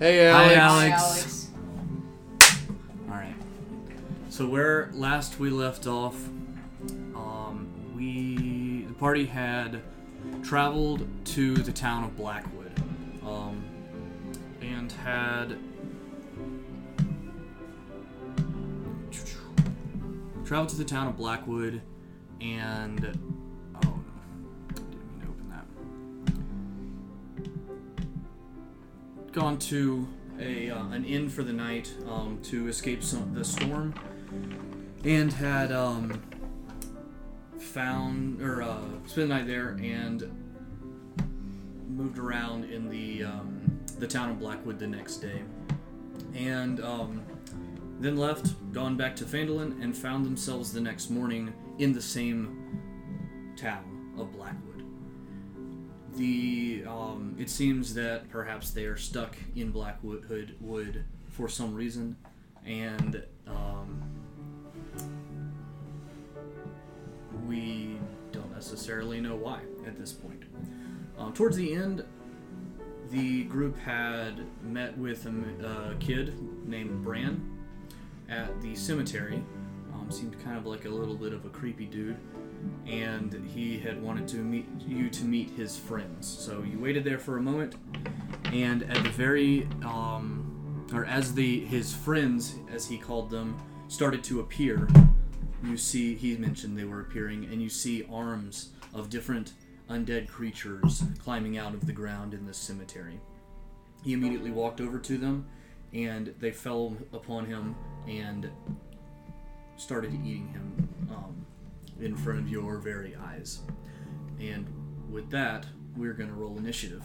Hey, Alex. Hi, Alex. Alex. All right. So where last we left off, um, we the party had traveled to the town of Blackwood, um, and had traveled to the town of Blackwood, and gone to a uh, an inn for the night um, to escape some the storm, and had um, found or uh, spent the night there and moved around in the um, the town of Blackwood the next day, and um, then left, gone back to Fandolin, and found themselves the next morning in the same town of Blackwood the um, it seems that perhaps they are stuck in Blackwood Hood Wood for some reason, and um, we don't necessarily know why at this point. Um, towards the end, the group had met with a kid named Bran at the cemetery. Um, seemed kind of like a little bit of a creepy dude and he had wanted to meet you to meet his friends. So you waited there for a moment, and at the very, um, or as the his friends, as he called them, started to appear, you see he mentioned they were appearing, and you see arms of different undead creatures climbing out of the ground in this cemetery. He immediately walked over to them, and they fell upon him and started eating him. Um, in front of your very eyes. And with that, we're going to roll initiative.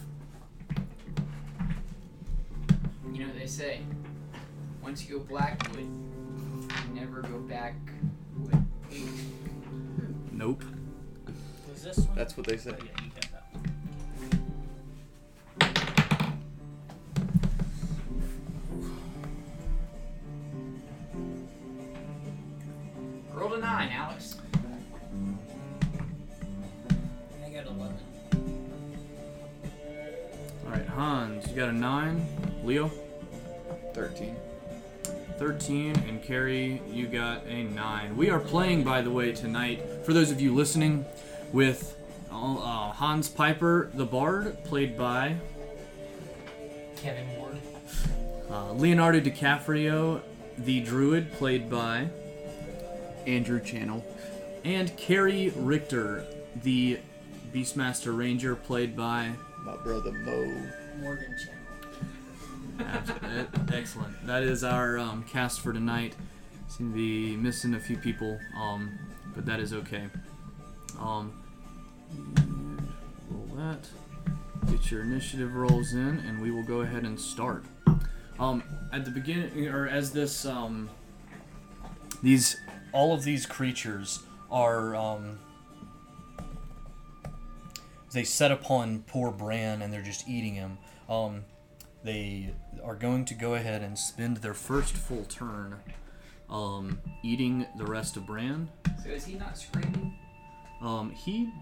You know what they say. Once you go Blackwood, you never go back. Wood. Nope. Was this one? That's what they say. Oh, yeah, you got that one. Roll a nine, Alex. All right, Hans, you got a 9. Leo, 13. 13. And Carrie, you got a 9. We are playing, by the way, tonight, for those of you listening, with uh, Hans Piper, the Bard, played by Kevin Ward. uh, Leonardo DiCaprio, the Druid, played by Andrew Channel. and Carrie Richter, the Beastmaster Ranger, played by My brother Mo. Morgan Channel. Excellent. That is our um, cast for tonight. Seem to be missing a few people, um, but that is okay. Um, roll that. Get your initiative rolls in, and we will go ahead and start. Um, at the beginning, or as this, um, these, all of these creatures are, um, they set upon poor Bran, and they're just eating him. Um, they are going to go ahead and spend their first full turn um, eating the rest of Bran. So is he not screaming? Um, he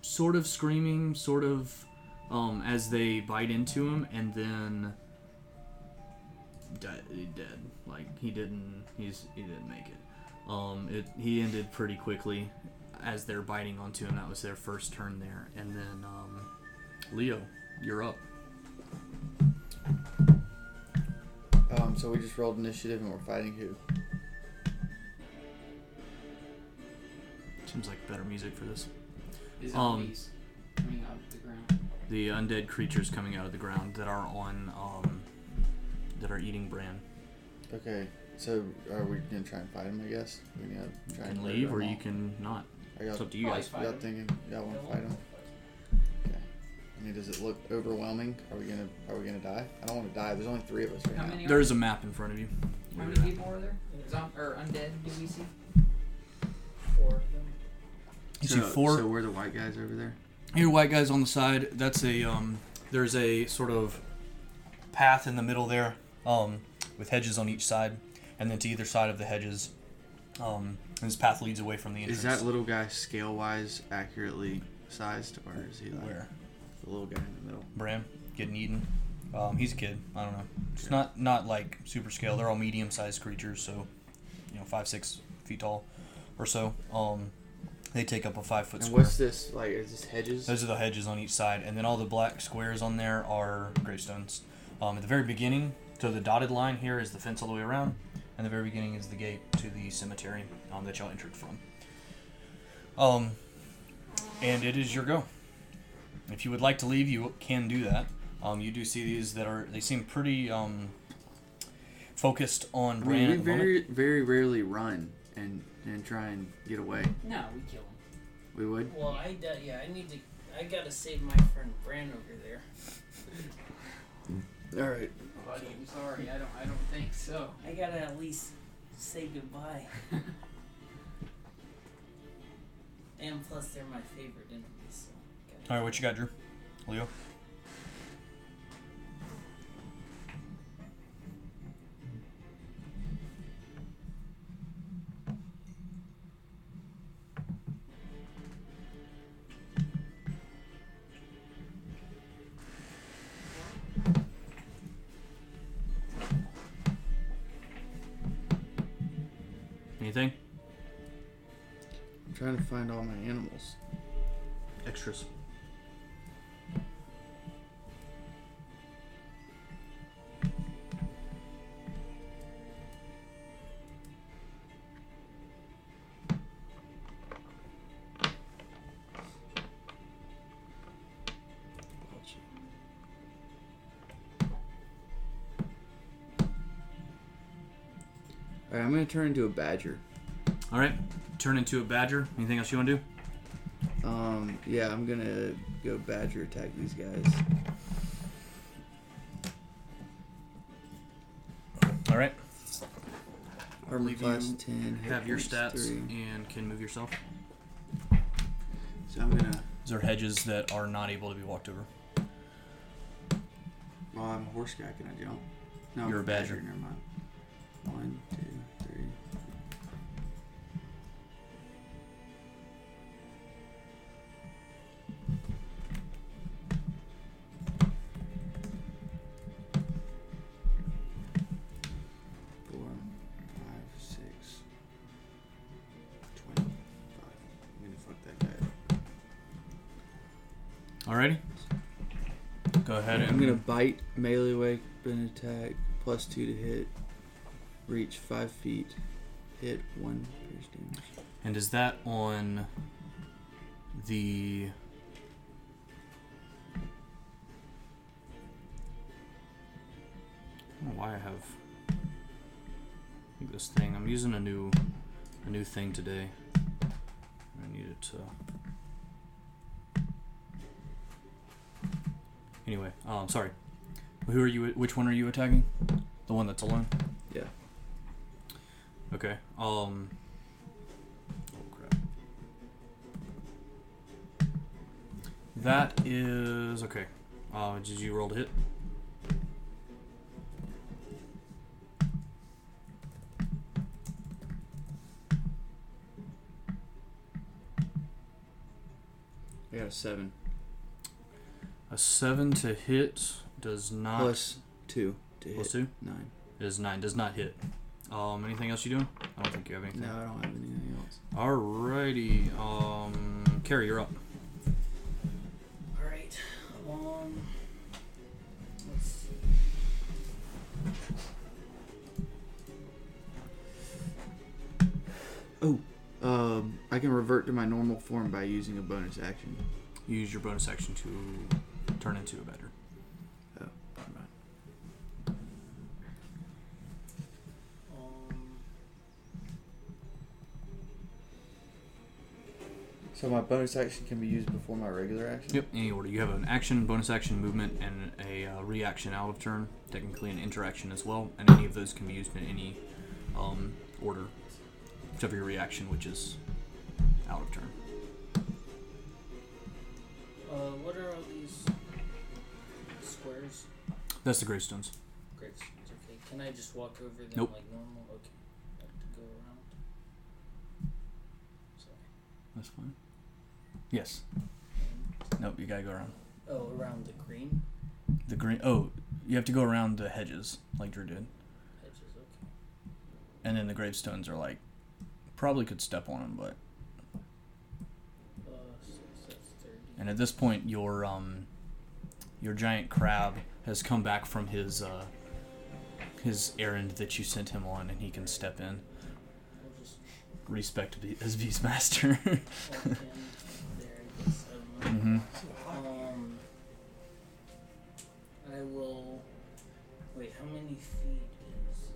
sort of screaming, sort of um, as they bite into him, and then dead. dead. Like he didn't. He's he didn't make it. Um, it he ended pretty quickly as they're biting onto him. That was their first turn there, and then um, Leo, you're up. Um, so we just rolled initiative and we're fighting who? Seems like better music for this. The Um, zombies coming out of the ground. the undead creatures coming out of the ground that are on um, that are eating Bran. Okay, so are we gonna try and fight him? I guess we gotta You try can and leave murder or you all. can not. Are y'all, It's up to you guys. Fight y'all thinking y'all want to fight him? Okay. I mean, does it look overwhelming? Are we gonna Are we gonna die? I don't want to die. There's only three of us right How now. many? There a map in front of you. How many people are there? Zom- or undead? Do we see? Four of them. You see four. So we're the white guys over there. Your white guys on the side. That's a um. There's a sort of path in the middle there, um, with hedges on each side, and then to either side of the hedges, um, and this path leads away from the entrance. Is that little guy scale wise accurately sized, or is he like where? the little guy in the middle? Bran getting eaten. Um, he's a kid. I don't know. It's not not like super scale. They're all medium sized creatures, so you know five six feet tall or so. Um, they take up a five foot square. And square. what's this like? Is this hedges? Those are the hedges on each side, and then all the black squares on there are gravestones. Um, at the very beginning, so the dotted line here is the fence all the way around, and the very beginning is the gate to the cemetery um, that y'all entered from. Um, and it is your go. If you would like to leave, you can do that. Um, you do see these that are they seem pretty um, focused on we, Bran we at the moment. very very rarely run and and try and get away. No, we kill him. We would. Well, I d- yeah, I need to. I gotta save my friend Bran over there. All right. Buddy, I'm sorry. I don't. I don't think so. I gotta at least say goodbye. and plus, they're my favorite enemies. So. gotta- All right, what you got, Drew? Leo. All right, I'm gonna turn into a badger. All right. Turn into a badger. Anything else you want to do? Um, yeah, I'm gonna go badger attack these guys. All right. Armor believe class you ten. hit Have your points stats Three. and can move yourself. So I'm gonna. These are hedges that are not able to be walked over. Well, I'm a horse guy. Can I jump? No, You're I'm a badger. Never mind. I'm gonna bite, melee weapon attack, plus two to hit, reach five feet, hit one pierce damage. And is that on the I don't know why I have this thing. I'm using a new a new thing today. I need it to Anyway, um sorry. Who are you which one are you attacking? The one that's alone? Yeah. Okay. Um Oh crap. That is okay. Uh, did you roll to hit? I got a seven. A seven to hit does not. Plus two to plus hit. two Nine. is nine. Does not hit. Um, anything else you doing? I don't think you have anything. No, I don't have anything else. Alrighty. Um, Carrie, you're up. All right. Um. Let's see. Oh, um, I can revert to my normal form by using a bonus action. Use your bonus action to turn into a badger. Oh, never mind. Um. So my bonus action can be used before my regular action. Yep. Any order. You have an action, bonus action, movement, and a uh, reaction out of turn. Technically, an interaction as well, and any of those can be used in any um, order, except for your reaction, which is out of turn. Uh, what are all these squares? That's the gravestones. Great. Okay. Can I just walk over them Nope. like normal? Okay. I have to go around. Sorry. That's fine. Yes. Nope. You gotta go around Oh, around the green. the green. Oh, You have to go around the hedges like Drew did, Hedges, okay. and then the gravestones are like probably could step on them, but Uh, six, that's 30. and at this point your um your giant crab has come back from his uh his errand that you sent him on, and he can step in. Respect be- as Beastmaster. walk I guess. I don't know. mm-hmm. Um, I will. Wait, how many feet is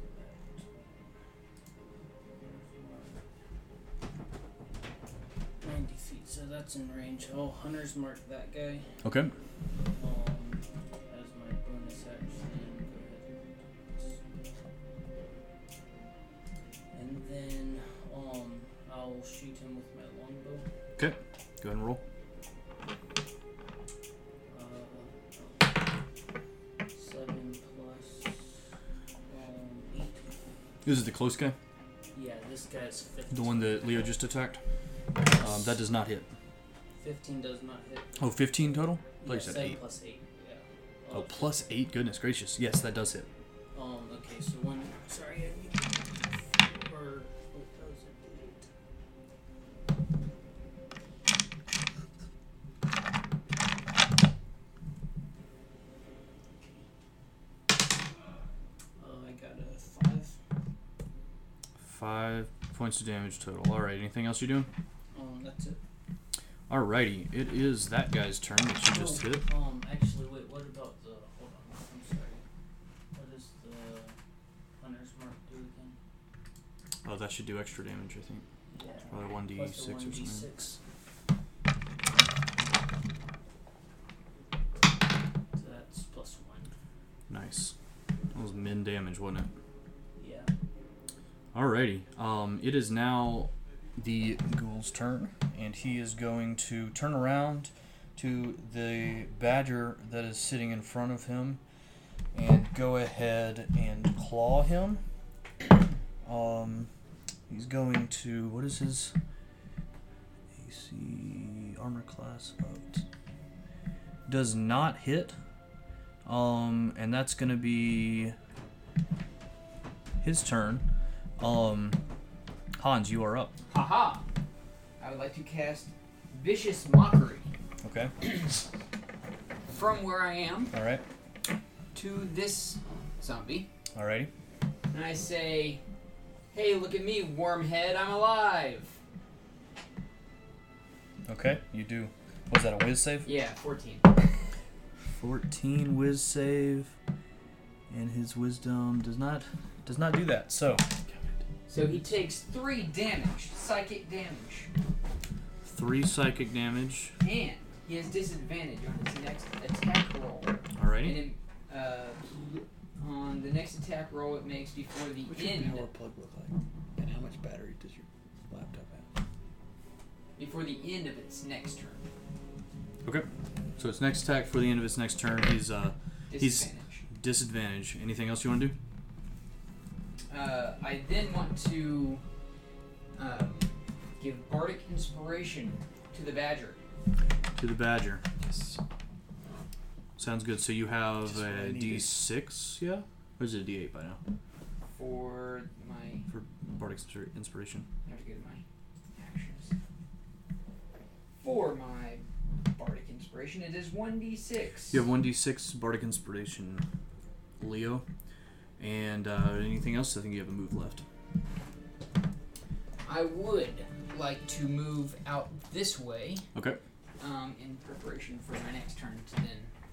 that? Ninety feet, so that's in range. Oh, hunters mark that guy. Okay. Um, I'll shoot him with my longbow. Okay, go ahead and roll. Uh, seven plus um, eight. This is the close guy, Yeah, this guy's fifteen. the one that Leo just attacked. Um, that does not hit. Fifteen does not hit. Oh, 15 total? I thought Yeah, you said seven 8. plus eight. Yeah. Oh, Uh, plus 8. Goodness gracious. Yes, that does hit. Um. Okay. So one. Sorry. Five points of damage total. Alright, anything else you're doing? Um. That's it. Alrighty, it is that guy's turn that you just Oh, hit. Um, actually, wait. What about the? Hold on. I'm sorry. What does the hunter's mark do again? Oh, that should do extra damage, I think. Yeah. Probably 1d6 or something. 1d6. So that's plus one. Nice. That was min damage, wasn't it? Alrighty. Um, it is now the ghoul's turn, and he is going to turn around to the badger that is sitting in front of him and go ahead and claw him. Um, he's going to what is his AC armor class? Does not hit. Um, and that's gonna be his turn. Um, Hans, you are up. Haha! I would like to cast Vicious Mockery Okay. from where I am All right. to this zombie. Alrighty. And I say, hey, look at me, wormhead, I'm alive! Okay. You do. Was that a Wis save? Yeah, 14. 14 Wis save, and his wisdom does not does not do that. So So he takes 3 damage, psychic damage. three psychic damage. And he has disadvantage on his next attack roll. Alrighty. And in, uh, on the next attack roll it makes before the What's your end power plug look like? And how much battery does your laptop have? before the end of its next turn. Okay. So its next attack for the end of its next turn, he's uh He's- Disadvantage. disadvantage. Anything else you want to do? Uh, I then want to um, give bardic inspiration to the badger. To the badger. Yes. Sounds good. So you have Just what I a needed. D6, yeah? Or is it a D8 by now? For my, For Bardic Inspi- Inspiration. I have to go to my actions. For my bardic inspiration, it is one d six. You have 1d6 Bardic Inspiration, Leo. And uh, anything else? I think you have a move left. I would like to move out this way, Okay. um, in preparation for my next turn to then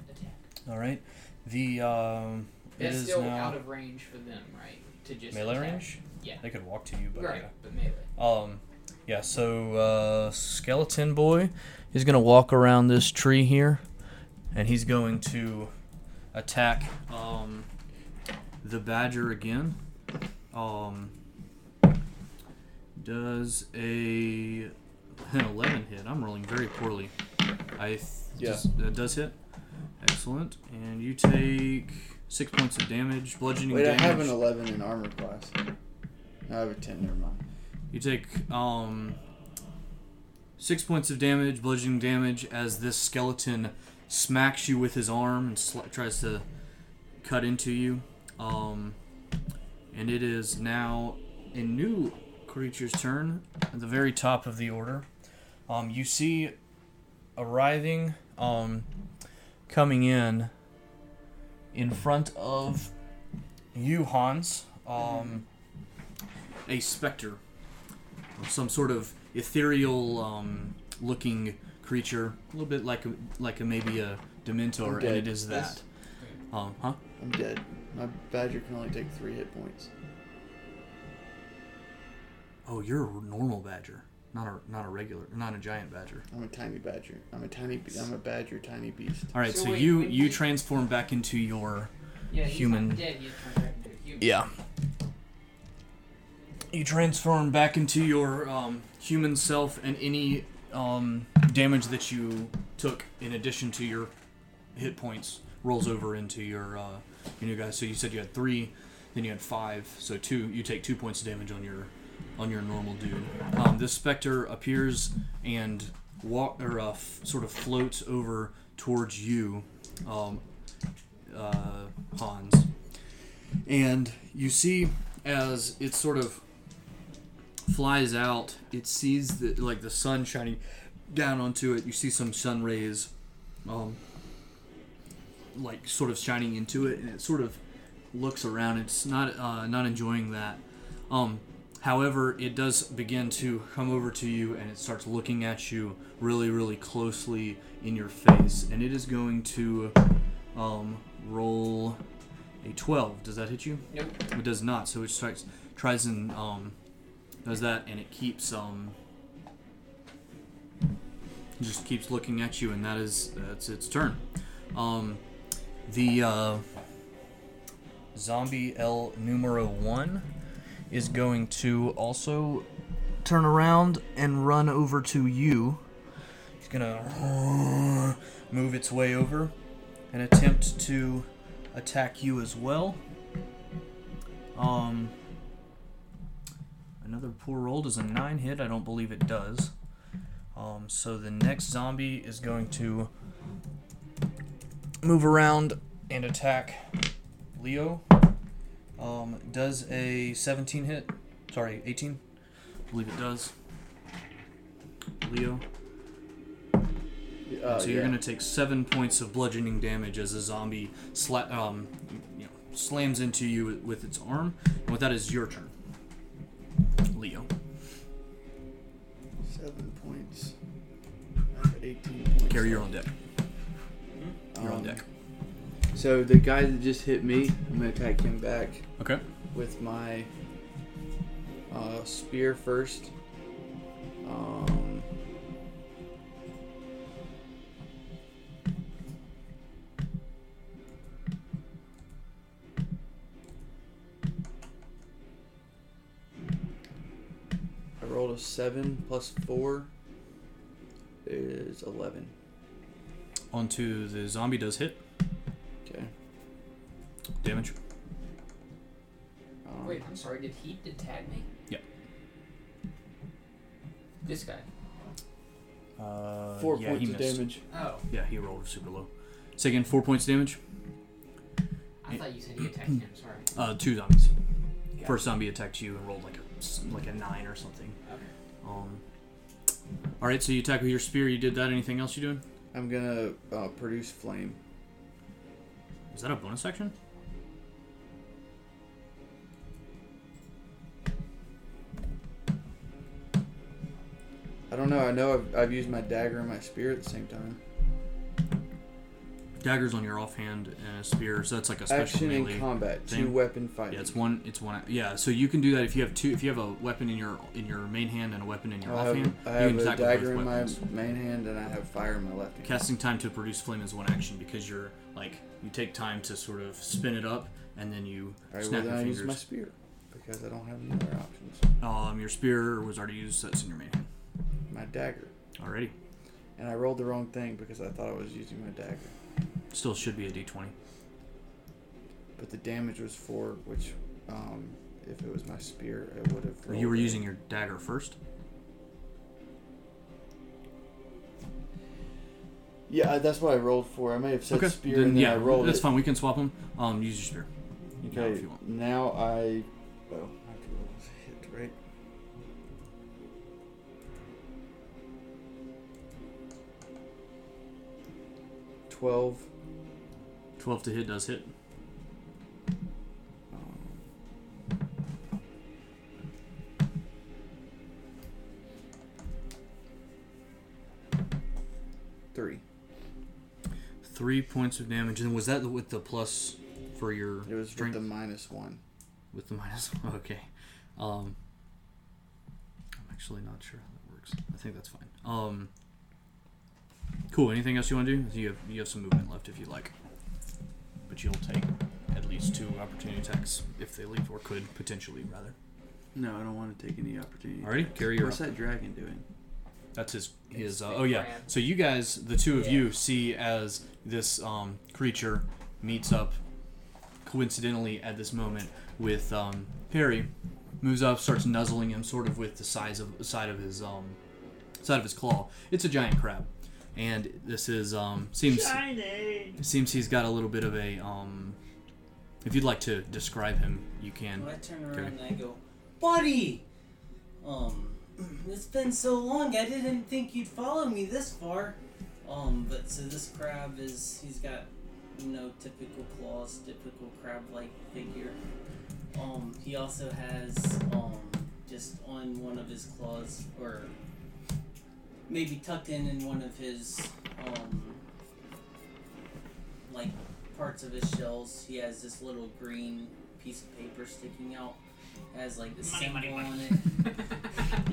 attack. All right. The um, it That's is still now out of range for them, right? To just melee attack. range. Yeah. They could walk to you, but Right, yeah. but melee. Um, yeah. So uh, skeleton boy is gonna walk around this tree here, and he's going to attack um the badger again. Um, does a an eleven hit? I'm rolling very poorly. I th- Yeah. does, that does hit. Excellent. And you take six points of damage, bludgeoning damage. Wait, I have an 11 in armor class. I have a 10, never mind. You take um six points of damage, bludgeoning damage, as this skeleton smacks you with his arm and sl- tries to cut into you, um, and it is now a new creature's turn at the very top of the order. Um, you see arriving, um, coming in in front of you, Hans, um, a specter, some sort of ethereal um, looking creature, a little bit like a, like a maybe a Dementor, and dead. it is that. Um, huh? I'm dead. My badger can only take three hit points. Oh, you're a normal badger, not a not a regular, not a giant badger. I'm a tiny badger. I'm a tiny. be- I'm a badger, tiny beast. All right, So so, wait, you wait, you wait. transform back into your Yeah, he's Human. not dead. He's turned back into a human. yeah. You transform back into your um, human self, and any um, damage that you took, in addition to your hit points, rolls over into your uh, your new guys. So you said you had three, then you had five. So two, you take two points of damage on your on your normal dude. Um, this specter appears and walk or uh, f- sort of floats over towards you, um, uh, Hans, and you see as it sort of flies out, it sees the like the sun shining down onto it. You see some sun rays, um, like sort of shining into it, and it sort of looks around. It's not uh, not enjoying that. Um, however, it does begin to come over to you, and it starts looking at you really, really closely in your face, and it is going to um, roll a twelve. Does that hit you? Nope. It does not. So it strikes, tries and um, does that, and it keeps um, just keeps looking at you, and that is that's its turn. Um, the uh, zombie L numero one is going to also turn around and run over to you. It's gonna move its way over and attempt to attack you as well. Um, another poor roll does a nine hit. I don't believe it does. Um, so the next zombie is going to move around and attack Leo. Um, does a 17 hit? Sorry, 18. I believe it does. Leo. Uh, so you're yeah. gonna take seven points of bludgeoning damage as a zombie sla- um, you know, slams into you with, with its arm. And with that is your turn, Leo. seven points. Eighteen points. Carrie your own deck. Deck. So the guy that just hit me, I'm gonna attack him back Okay. with my uh, spear first. Um, I rolled a seven plus four is eleven. Onto the zombie does hit Okay. damage. Um, Wait, I'm sorry. Did he did tag me? Yeah. This guy. Uh, Four yeah, points he of missed. damage. Oh, Yeah, he rolled super low. Say again, four points of damage. I thought you said he attacked him. Sorry. Uh, two zombies. Got First zombie attacked you and rolled like a s- like a nine or something. Okay. Um. All right, so you attack with your spear. You did that. Anything else you doing? I'm gonna uh, produce flame. Is that a bonus action? I don't know. I know I've, I've used my dagger and my spear at the same time. Daggers on your offhand and a spear, so that's like a special Action melee. in combat, thing. two weapon fighting. Yeah, it's one. It's one. Yeah, so you can do that if you have two. If you have a weapon in your in your main hand and a weapon in your I have, offhand, I you have can a attack with dagger in my main hand and I have fire in my left hand. Casting time to produce flame is one action because you're like you take time to sort of spin it up and then you All right, well snap then your I fingers. use my spear because I don't have any other options. Um, your spear was already used. So that's in your main hand. My dagger, Already, and I rolled the wrong thing because I thought I was using my dagger, still should be a d20. but the damage was four, which, um, if it was my spear, it would have. You were using your dagger first. Yeah, I- that's what I rolled for. I may have said Okay. spear then, and then yeah, I rolled that's it. fine. We can swap them. Um, use your spear. now Okay, if you want. now I. Oh, 12. 12 to hit does hit. Three. Three points of damage. And was that with the plus for your. It was strength? with the minus one. With the minus one? Okay. Um, I'm actually not sure how that works. I think that's fine. Um, cool. Anything else you want to do? You have you have some movement left if you like, but you'll take at least two opportunity attacks if they leave, or could potentially rather. No, I don't want to take any opportunity. Alrighty, Carrie your. What's that dragon doing? That's his his. Uh, oh yeah. So you guys, the two of Yeah. you, see as this um, creature meets up, coincidentally at this moment with um, Perry, moves up, starts nuzzling him, sort of with the size of side of his um, side of his claw. It's a giant crab, and this is um, seems seems he's got a little bit of a um. If you'd like to describe him, you can. So I turn around Okay. and I go, buddy. Um, it's been so long. I didn't think you'd follow me this far. Um, but so this crab is he's got you know typical claws, typical crab-like figure. Um, he also has um just on one of his claws or maybe tucked in in one of his um like parts of his shells. He has this little green piece of paper sticking out. Has like the Money, symbol money, money. on it.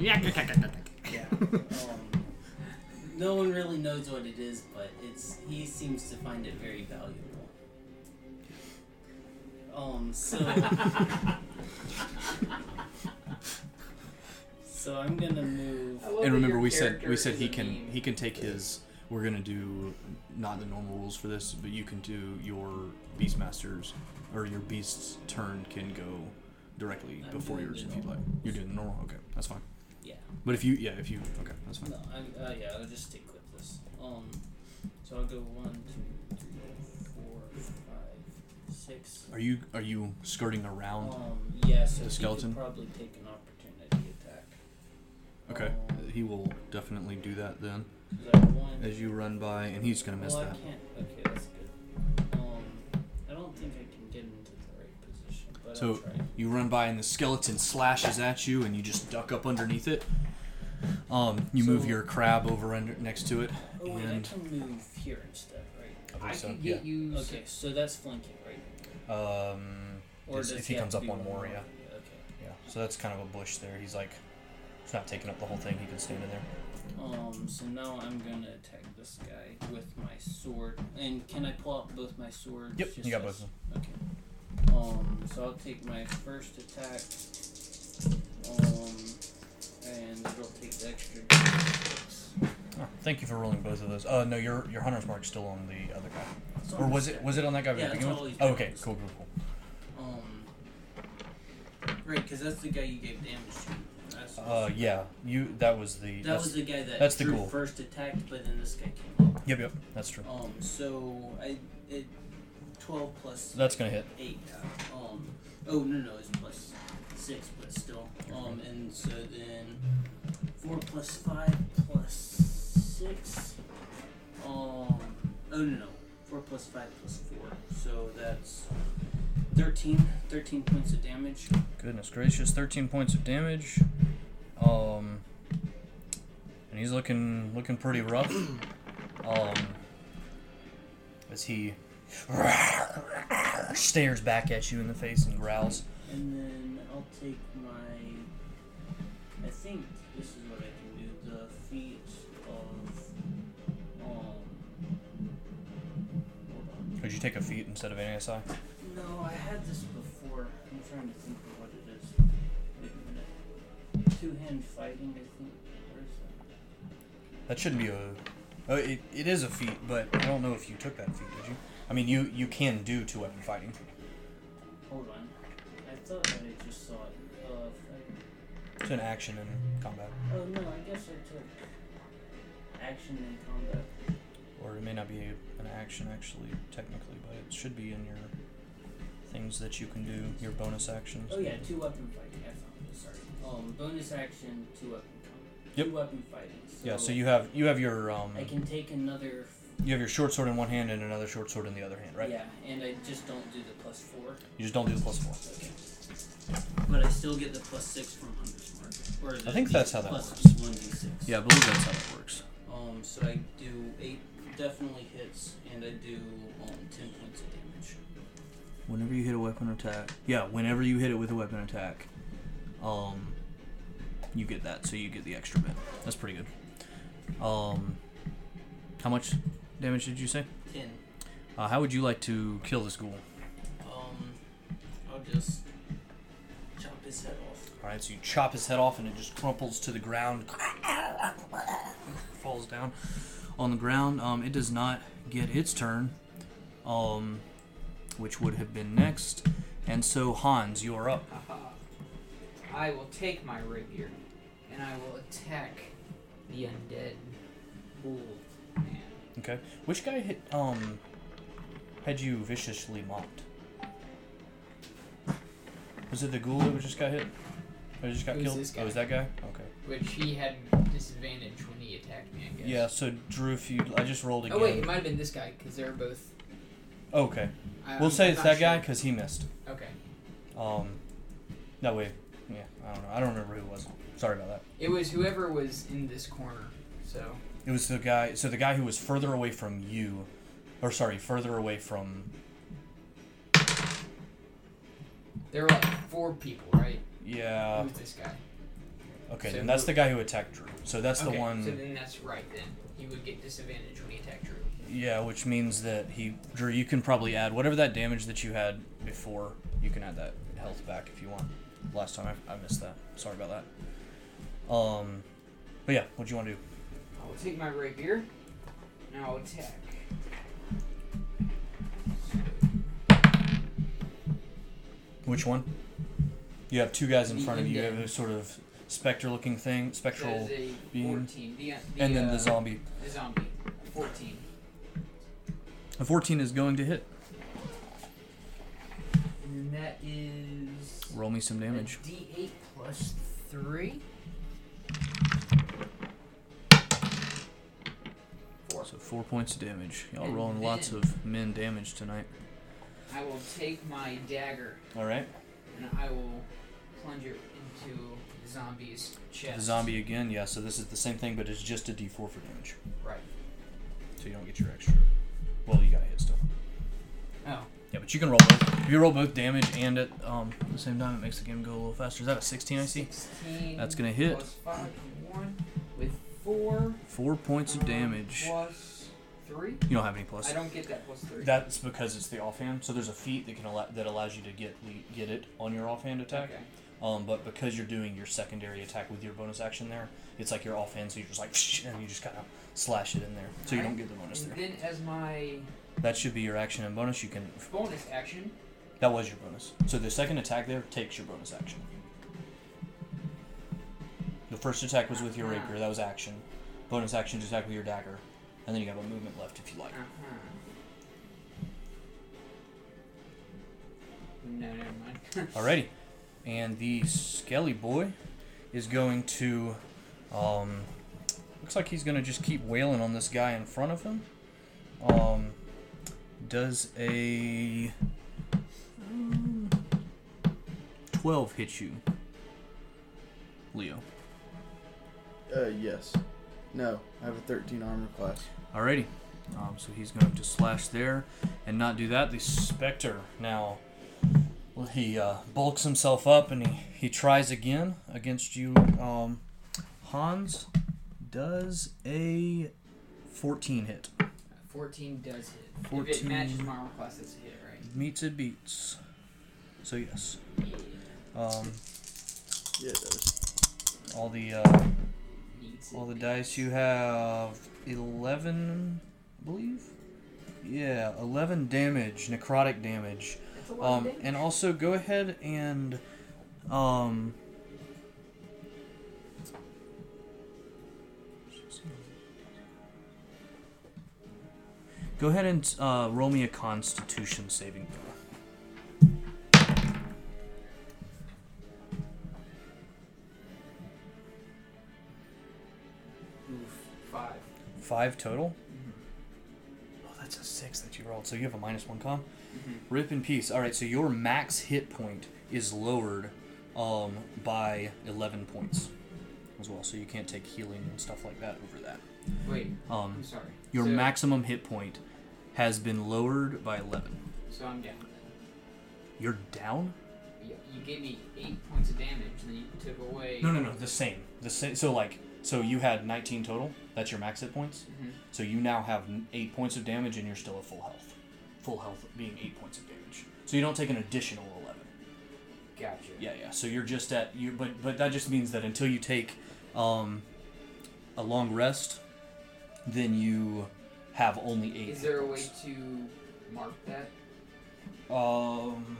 Yeah. Um, no one really knows what it is, but it's he seems to find it very valuable. Um. So. so I'm gonna move. And remember we said we said he can meme. he can take his we're gonna do not the normal rules for this but you can do your beastmasters or your beast's turn can go directly I'm before yours if you'd like you're doing the normal okay that's fine Yeah. but if you yeah if you okay that's fine No, I, uh, yeah, I'll just stick with this. Um, so I'll go one, two, three, four, five, six. are you are you skirting around Um, yeah, so the skeleton? could probably take an opportunity attack. Okay Um, he will definitely do that then one? as you run by and he's gonna miss well, that I can't. Okay, that's good. Um, I don't think I can get into the right position, but So- I'll try. You run by and the skeleton slashes at you, and you just duck up underneath it. Um, you move your crab over under next to it, Oh wait, I can move here instead, right? I so, could get you. Okay, so that's flanking, right? um, Or Yes, does if he have comes up be one one more, yeah. Okay. yeah. So that's kind of a bush there. He's like, he's not taking up the whole thing. He can stand in there. Um, so now I'm gonna attack this guy with my sword. And can I pull out both my swords? Yep, just you got both of Okay. Um, so I'll take my first attack. Um, and it'll take the extra. d6. Oh, thank you for rolling both of those. Uh, no, your your hunter's mark's still on the other guy, It's or was it was it on that guy? Yeah, to it's begin all with? Oh, okay, cool, cool, cool. Um, right, because that's the guy you gave damage to. Uh, yeah, you that was the that was the guy that that's the Drew ghoul. first attacked, but then this guy came up. yep, yep, that's true. Um, so I it twelve plus That's gonna hit. eight. Um, oh no no, it's plus six, but still. Um, and so then four plus five plus six. Um, oh no no, four plus five plus four. So that's 13, 13 points of damage. Goodness gracious, 13 points of damage. Um and he's looking looking pretty rough. Um as he stares back at you in the face and growls. And then I'll take my. I think this is what I can do. The feat of. Um. Hold on. Could you take a feat instead of an ASI? No, I had this before. I'm trying to think a minute. Two hand fighting, I think. That? Shouldn't be a Oh, it, it is a feat, but I don't know if you took that feat, did you? I mean, you you can do two weapon fighting. Hold on. I thought that I just saw it. Uh. It's an action in combat. Oh no, I guess I took action in combat. or it may not be an action actually, technically, but it should be in your things that you can do, your bonus actions. Oh yeah, two weapon fighting. Um, bonus action, two weapon combat. Yep. Two weapon fighting. So Yeah, so you have you have your um I can take another. you have your short sword in one hand and another short sword in the other hand, right? Yeah, and I just don't do the plus four. You just don't do the plus four. Okay. But I still get the plus six from Hunter's Mark. Or I think the that's how that plus works. one d six. Yeah, I believe that's how that works. Um, so I do eight definitely hits, and I do um ten points of damage. Whenever you hit a weapon attack, yeah, whenever you hit it with a weapon attack, um, you get that, so you get the extra bit. That's pretty good. Um, how much damage did you say? Ten. Uh, how would you like to kill this ghoul? Um, I'll just chop his head off. All right, so you chop his head off, and it just crumples to the ground, falls down on the ground. Um, it does not get its turn, um, which would have been next. And so Hans, you are up. I will take my rapier and I will attack the undead bull man. Okay. Which guy hit um had you viciously mocked? Was it the ghoul that just got hit? Or just got It was killed? this Oh, was that guy? Okay. Which he had disadvantage when he attacked me, I guess. Yeah, so Drew if you I just rolled again. Oh wait, it might have been this guy because they're both. okay. I, We'll I'm- say I'm it's not that guy sure. cuz he missed. Okay. Um that way I don't know. I don't remember who it was. Sorry about that. It was whoever was in this corner. So It was the guy so the guy who was further away from you or sorry, further away from there were like four people, right? yeah. Who's this guy? Okay, so then that's who- the guy who attacked Drew. So that's okay, the one So then that's right. Then he would get disadvantage when he attacked Drew. Yeah, which means that he Drew, you can probably add whatever that damage that you had before. You can add that health back if you want. Last time I, I missed that. Sorry about that. Um, but yeah, what do you want to do? I will take my rapier and I'll attack. Which one? You have two guys in The front of you. You have a sort of specter-looking thing, spectral, being- The, the, and then uh, the zombie. The zombie. 14. A 14 is going to hit. And that is. Roll me some damage. D8 3. Four. So four points of damage. Y'all And rolling lots of min damage tonight. I will take my dagger All right. and I will plunge it into the zombie's chest. The zombie again. Yeah. So this is the same thing, but it's just a D4 for damage. Right. So you don't get your extra. Well, you got to hit still. Oh. Yeah, but you can roll both. If you roll both damage and at um, the same time, it makes the game go a little faster. Is that a 16 I see? 16. That's gonna hit. Plus 5, 1. With 4. Four points of um, damage. Plus 3. You don't have any plus. I don't get that plus 3. That's because it's the offhand. So there's a feat that can allow, that allows you to get the, get it on your offhand attack. Okay. Um, but because you're doing your secondary attack with your bonus action there, it's like your offhand. So you're just like and you just kind of slash it in there. So you don't get the bonus And there. then as my That should be your action and bonus. You can. bonus action, That was your bonus. So the second attack there takes your bonus action. The first attack was with your rapier. That was action. Bonus action to attack with your dagger, and then you have a movement left if you like. uh-huh. No, never mind. Alrighty, and the Skelly boy is going to. Um, looks like he's gonna just keep wailing on this guy in front of him. Um, does a um, twelve hit you, Leo? Uh, yes. No, I have a 13 armor class. Alrighty. Um, so he's going to slash there and not do that. The Spectre now, well, he uh, bulks himself up and he, he tries again against you. Um, Hans does a 14 hit. 14 does hit. If 14. it matches my armor class, that's a hit, right? Meets it beats. So yes. Yeah. Um, Yeah, it does. All the uh, Needs all it. the dice you have 11, I believe. Yeah, 11 damage, necrotic damage. That's a lot of Um, damage. and also go ahead and um, Go ahead and uh, roll me a Constitution saving throw. Oof. Five. Five total. Oh, that's a six that you rolled. So you have a minus one con. Rip in peace. All right, so your max hit point is lowered um, by 11 points as well. So you can't take healing and stuff like that over that. Wait. Um, I'm sorry. your so, maximum hit point has been lowered by 11. So I'm down. You're down? You, you gave me eight points of damage, and then you took away. No, no, no. The same. The same. So like, so you had 19 total. That's your max hit points. Mhm. So you now have eight points of damage, and you're still at full health. Full health being eight points of damage. So you don't take an additional 11. Gotcha. Yeah, yeah. So you're just at you, but but that just means that until you take um, a long rest, then you have only eight. Is there a way to mark that? Um,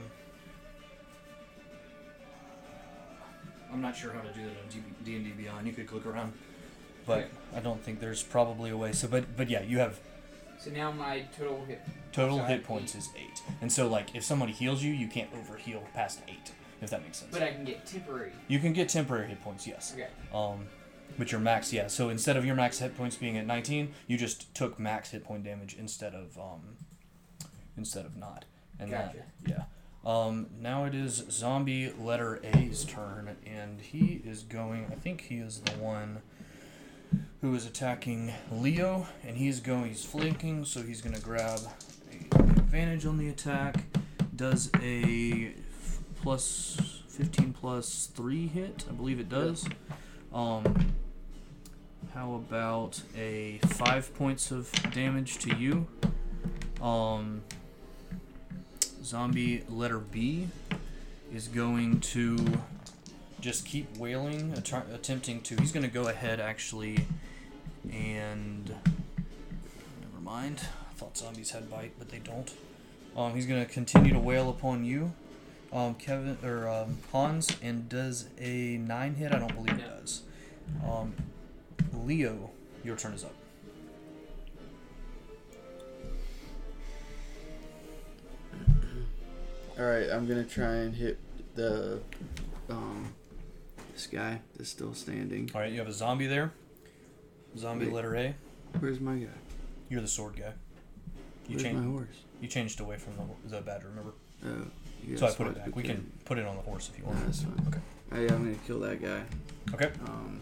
I'm not sure how to do that on D and D Beyond. You could click around, but Okay. I don't think there's probably a way. So, but but yeah, you have So now my total hit. total hit points eight. is eight, and so like if somebody heals you, you can't over heal past eight. If that makes sense. But I can get temporary. you can get temporary hit points, yes. Okay. Um, but your max, yeah. So instead of your max hit points being at 19, you just took max hit point damage instead of um, instead of not. And that- yeah. Um, now it is zombie letter A's turn, and he is going. I think he is the one who is attacking Leo, and he's going. He's flanking, so he's gonna grab a advantage on the attack. Does a f- plus 15 plus three hit? I believe it does. Um, how about a five points of damage to you? Um, zombie letter B is going to just keep wailing, att- attempting to. He's going to go ahead actually and. Never mind. I thought zombies had bite, but they don't. Um, he's going to continue to wail upon you, um, Kevin or um, Hans, and does a nine hit. I don't believe it does. Um, Leo, your turn is up. All right, I'm gonna try and hit the um this guy that's still standing. All right, you have a zombie there. Zombie Wait. letter A. Where's my guy? You're the sword guy. You Where's my changed. horse? You changed away from the, the badger. Remember? Oh, you so I guys put it back. We can put it on the horse if you No, want. that's fine. Okay. Hey, I'm gonna kill that guy. Okay. Um,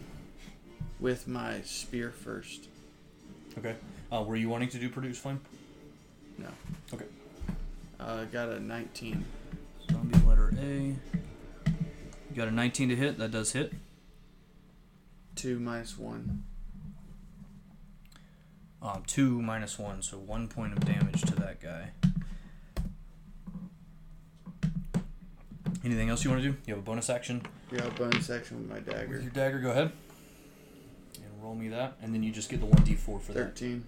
with my spear first. Okay. Uh, were you wanting to do produce flame? No. Okay. Uh, got a 19. Zombie letter A. You got a 19 to hit. That does hit. Two minus one. Um, two minus one, so one point of damage to that guy. Anything else you want to do? You have a bonus action. Yeah, bonus section with my With dagger. your dagger, go ahead. And roll me that, and then you just get the 1d4 for that. 13.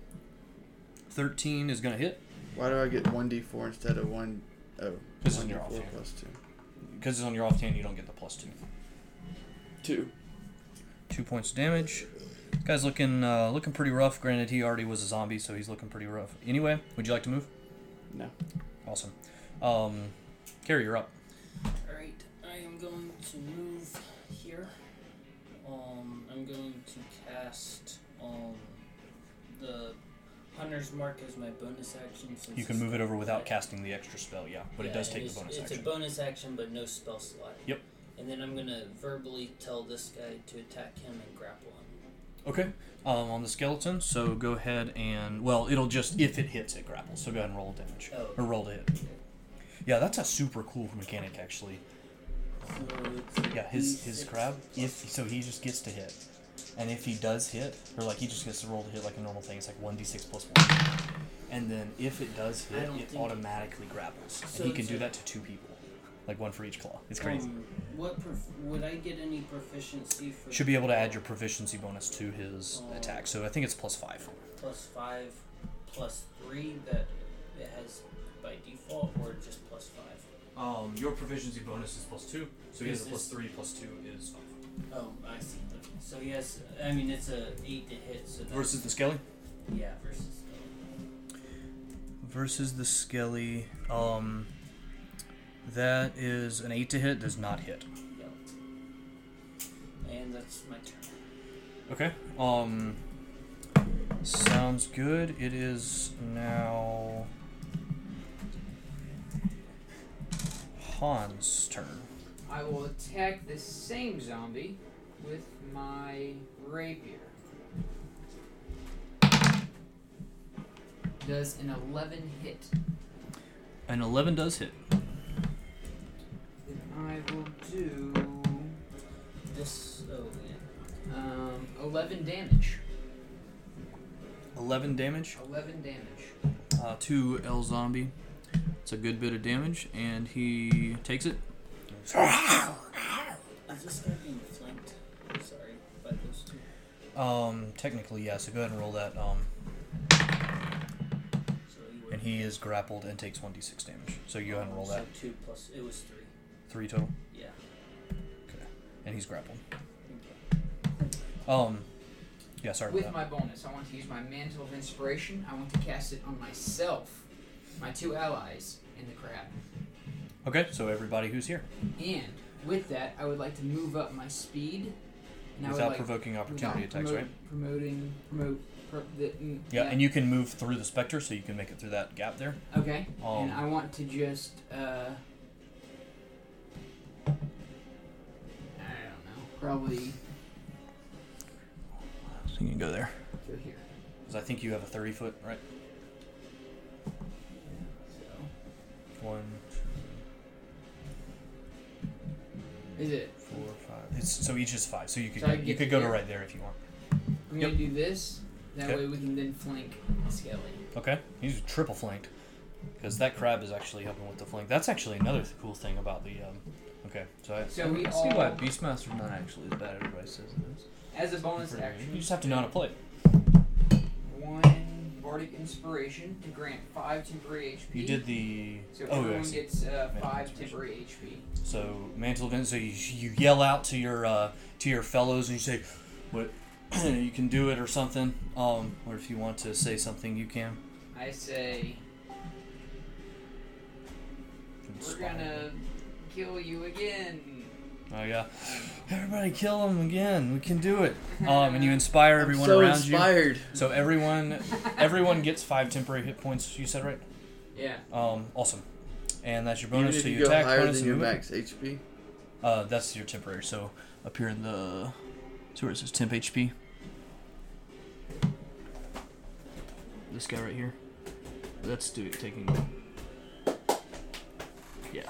13 is going to hit. Why do I get 1d4 instead of 1? Oh, 'Cause it's in your 1d4 offhand. plus 2. Because it's on your offhand, you don't get the plus two. 2. Two points of damage. Guy's looking uh, looking pretty rough. Granted, he already was a zombie, so he's looking pretty rough. Anyway, would you like to move? No. Awesome. Um, Carrie, you're up. Alright, I am going to move here. Um, I'm going to cast um the Hunter's Mark as my bonus action. Since You can it's move it over without casting the extra spell, yeah, but it Yeah, does and take the it's, bonus it's action. a bonus action, but no spell slot. Yep. And then I'm gonna verbally tell this guy to attack him and grapple him. Okay. Um, on the skeleton, so go ahead and well, it'll just if it hits, it grapples. So go ahead and roll damage Oh. or roll to hit. Yeah, that's a super cool mechanic actually. So it's a Yeah, his his D6 crab. If so, he just gets to hit, and if he does hit, or like he just gets to roll to hit like a normal thing, it's like one d six plus one. And then if it does hit, it automatically grapples, So and he can it's do a- that to two people, like one for each claw. It's crazy. Um, what prof- would I get any proficiency for? Should be able to add your proficiency bonus to his Oh. attack. So I think it's plus five. plus five, plus three that it has by default, or just plus five? Um, your proficiency bonus is plus two, so he has a three. Plus two is five. Oh, I see. Okay. So yes, I mean it's a eight to hit. So that's, Versus the skelly. yeah versus. versus the Skelly. Um, that is an eight to hit. Does not hit. Yep. And that's my turn. Okay. Um. Sounds good. It is now Han's turn. I will attack the same zombie with my rapier. Does an 11 hit? An eleven does hit. Then I will do This. Oh yeah. um, 11 damage. Eleven damage. 11 damage. Uh, to El Zombie. It's a good bit of damage, and he takes it. Is this guy being flanked? Sorry, by those two. Um, technically, yeah. So go ahead and roll that. Um, So you were. and he is grappled and takes one d6 damage. So you go ahead and roll that. So two plus. It was three. Three total, Yeah. Okay. And he's grappled. Um, yeah. Sorry With about my bonus, I want to use my Mantle of Inspiration. I want to cast it on myself, my two allies, and the crab. Okay, so everybody who's here, And with that, I would like to move up my speed. And I would without like, provoking opportunity without attacks, promote- right? Promoting, promote, pro, the, mm, Yeah, and you can move through the specter, so you can make it through that gap there. Okay. Um, and I want to just, uh, I don't know, probably So you can go there. go here. Because I think you have a 30 foot, right? One, is it? two, four, five. It's, so each is five. So you could So go, you could to go to right there if you want. I'm Yep. gonna do this. That Okay. way we can then flank Skelly. Okay, he's triple flanked. Because that crab is actually helping with the flank. That's actually another th- cool thing about the. Um, okay, so I, So we I see why Beastmaster's not actually as bad as everybody says it is. As a bonus action, You just have to know how to play one bardic inspiration to grant five temporary HP. You did the. So oh, I everyone see. gets uh, five temporary HP. So mantle of So you, you yell out to your uh, to your fellows and you say, "What you can do it" or something. Um, or if you want to say something, you can. I say we're gonna kill you again. Oh yeah. Everybody kill him again. We can do it. Um, and you inspire everyone so around inspired. you. So everyone, everyone gets five temporary hit points. You said right. Yeah. Um, awesome. And that's your Even bonus if to you your go attack higher bonus than your movement. max HP. Uh, that's your temporary. So up here in the, see where it says temp HP. This guy right here. That's do taking. Yeah.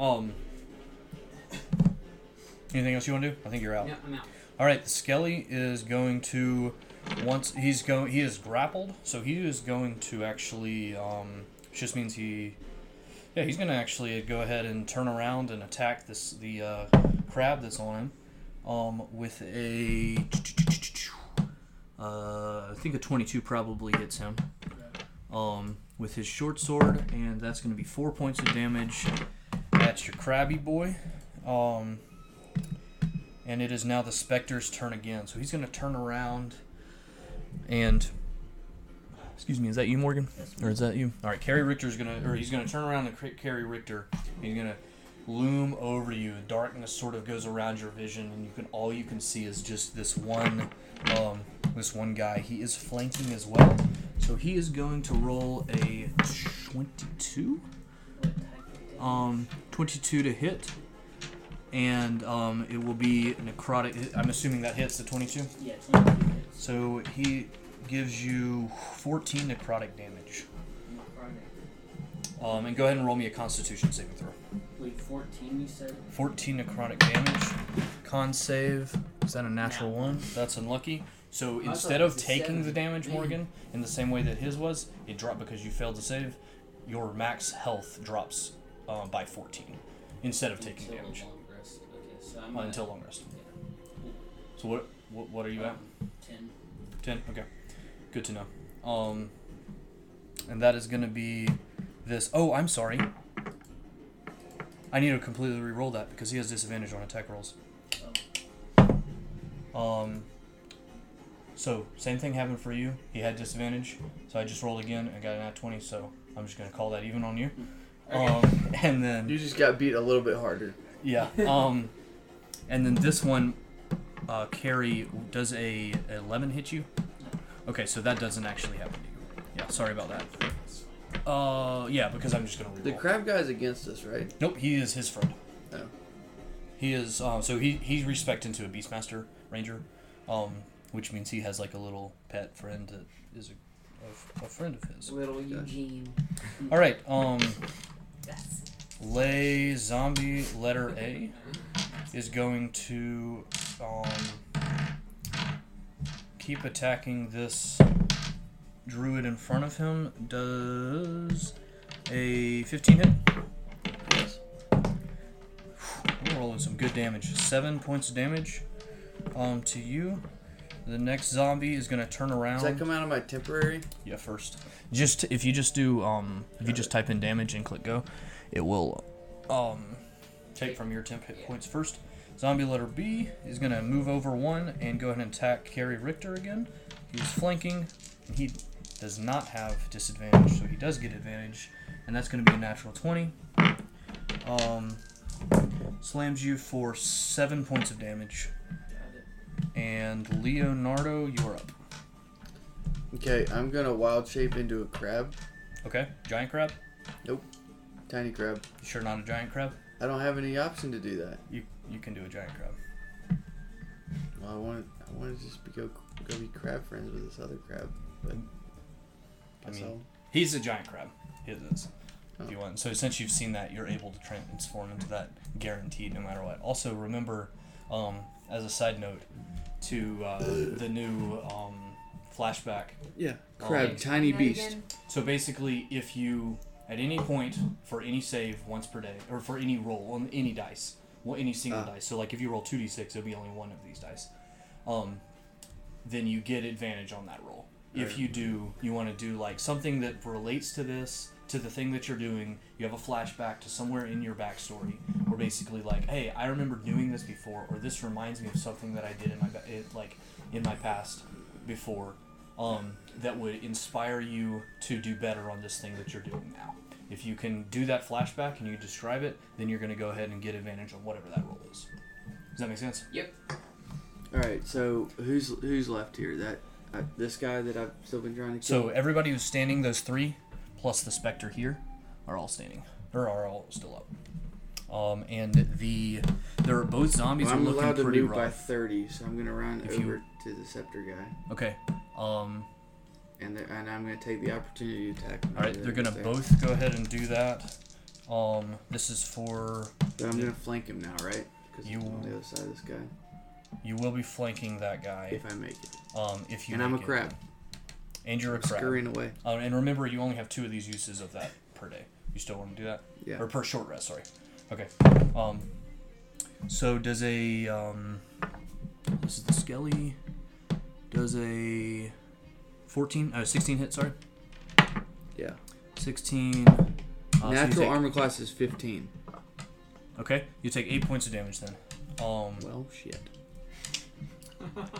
Um. Anything else you want to do? I think you're out. No, I'm out. All right, Skelly is going to once he's going he is grappled, so he is going to actually um which just means he yeah, he's going to actually go ahead and turn around and attack this the uh, crab that's on him um with a uh I think a 22 probably hits him. Um with his short sword and that's going to be 4 points of damage. That's your crabby boy. Um and it is now the Spectre's turn again. So he's going to turn around and. Excuse me, is that you, Morgan? Or is that you? All right, Carrie Richter's going to. Or he's going to turn around and Carrie Richter. He's going to loom over you. Darkness sort of goes around your vision, and you can. All you can see is just this one. Um, this one guy. He is flanking as well. So he is going to roll a 22? What type of damage? Um, 22 to hit. And um, it will be necrotic. I'm assuming that hits the 22. Yeah, 22 hits. So he gives you 14 necrotic damage. Necrotic. Um, and go ahead and roll me a Constitution saving throw. Wait, 14 you said? 14 necrotic damage. Con save. Is that a natural one? That's unlucky. So instead of taking the damage, Morgan, in the same way that his was, it dropped because you failed to save. Your max health drops um, by 14 instead of taking damage I'm uh, at- until long rest. yeah. So what what, what are you at? Um, 10. 10 okay good to know um and that is going to be this oh i'm sorry i need to completely re-roll that because he has disadvantage on attack rolls Oh. um So same thing happened for you. He had disadvantage, so I just rolled again and got an at twenty. So I'm just gonna call that even on you. Okay. Um, and then You just got beat a little bit harder. yeah. Um, and then this one, uh, carry does a 11 hit you? Okay, so that doesn't actually happen to you. Yeah, sorry about that. Uh, yeah, because I'm just gonna The crab guy's against us, right? nope, he is his friend. Oh. He is. Uh, so he he respect into a Beastmaster Ranger, um, which means he has like a little pet friend that is a, a, a friend of his. Little Eugene. All right. Um, Yes. lay zombie letter A is going to um, keep attacking this druid in front of him. Does a 15 hit? Yes. We're rolling some good damage. Seven points of damage um, to you. The next zombie is going to turn around. Does that come out of my temporary? Yeah, first. Just if you just do um if you just type in damage and click go, it will um take from your temp hit points first. Zombie letter B is gonna move over one and go ahead and attack Carrie Richter again. He's flanking. And he does not have disadvantage, so he does get advantage, and that's gonna be a natural twenty. Um, slams you for seven points of damage. And Leonardo, you are up. Okay, I'm gonna wild shape into a crab. Okay, giant crab. Nope, tiny crab. You sure not a giant crab? I don't have any option to do that. You you can do a giant crab. Well, I want I want to just be, go go be crab friends with this other crab. But I guess mean- I'll- He's a giant crab. He is. If Oh. you want. So since you've seen that, you're able to transform into that guaranteed no matter what. Also remember, um, as a side note, to uh, the new um, flashback. yeah, Oh, crab, yeah. tiny beast. again? So basically, if you at any point for any save once per day, or for any roll on any dice, well, any single Ah. dice. So like if you roll two d six, it'll be only one of these dice. Um, then you get advantage on that roll. If you do, you want to do like something that relates to this, to the thing that you're doing. You have a flashback to somewhere in your backstory, or basically like, hey, I remember doing this before, or this reminds me of something that I did in my ba- it, like in my past before um, that would inspire you to do better on this thing that you're doing now. If you can do that flashback and you describe it, then you're going to go ahead and get advantage on whatever that roll is. Does that make sense? Yep. All right, so who's who's left here? That uh, this guy that I've still been trying to kill. So everybody who's standing, those three, plus the specter here, are all standing, or are all still up. Um, and the there are both zombies Well, are I'm looking allowed to pretty move by 30, so I'm gonna run If you- over to the specter guy, Okay. Um, and the, and I'm gonna take the opportunity to attack. all right, they're gonna both go ahead and do that. Um, this is for I'm gonna flank him now, right? Because You- on the other side of this guy. you will be flanking that guy. If I make it, Um, if you and I'm a it. crab, and you're a crab. scurrying away. Um, and remember, you only have two of these uses of that per day. You still want to do that? Yeah. Or per short rest, sorry. Okay. Um, so does a um, this is the Skelly. Does a 14, uh, 16 hit? Sorry, Yeah. 16. Uh, so Natural take- armor class is 15. Okay, you take eight points of damage then. Um, Well, shit.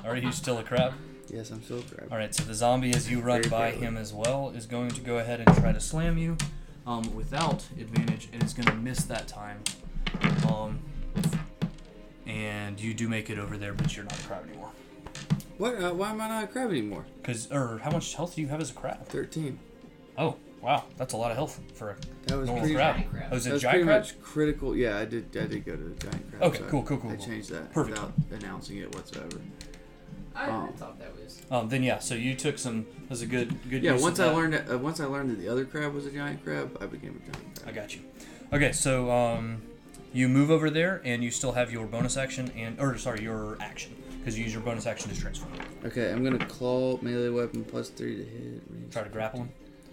all right, he's still a crab. Yes, I'm still a crab. All right, so the zombie, as you run Very by him as well, is going to go ahead and try to slam you um, without advantage, and is going to miss that time. Um, and you do make it over there, but you're not a crab anymore. What? Uh, why am I not a crab anymore? Cause, or how much health do you have as a crab? 13. Oh, wow, that's a lot of health for a That was normal pretty. crab. Giant crab. Oh, is That it was giant pretty crab? much critical. Yeah, I did. I did go to the giant crab. Okay, so cool, cool, cool, I changed that Perfect. without announcing it whatsoever. I, I Um, thought that was. Um, then yeah, so you took some. That was a good, good. Yeah, use once of I that. learned that, uh, once I learned that the other crab was a giant crab, I became a giant crab. I got you. Okay, so um, you move over there, and you still have your bonus action and, or sorry, your action, because you use your bonus action to transform. Okay, I'm gonna claw melee weapon plus three to hit. range Try to grapple him.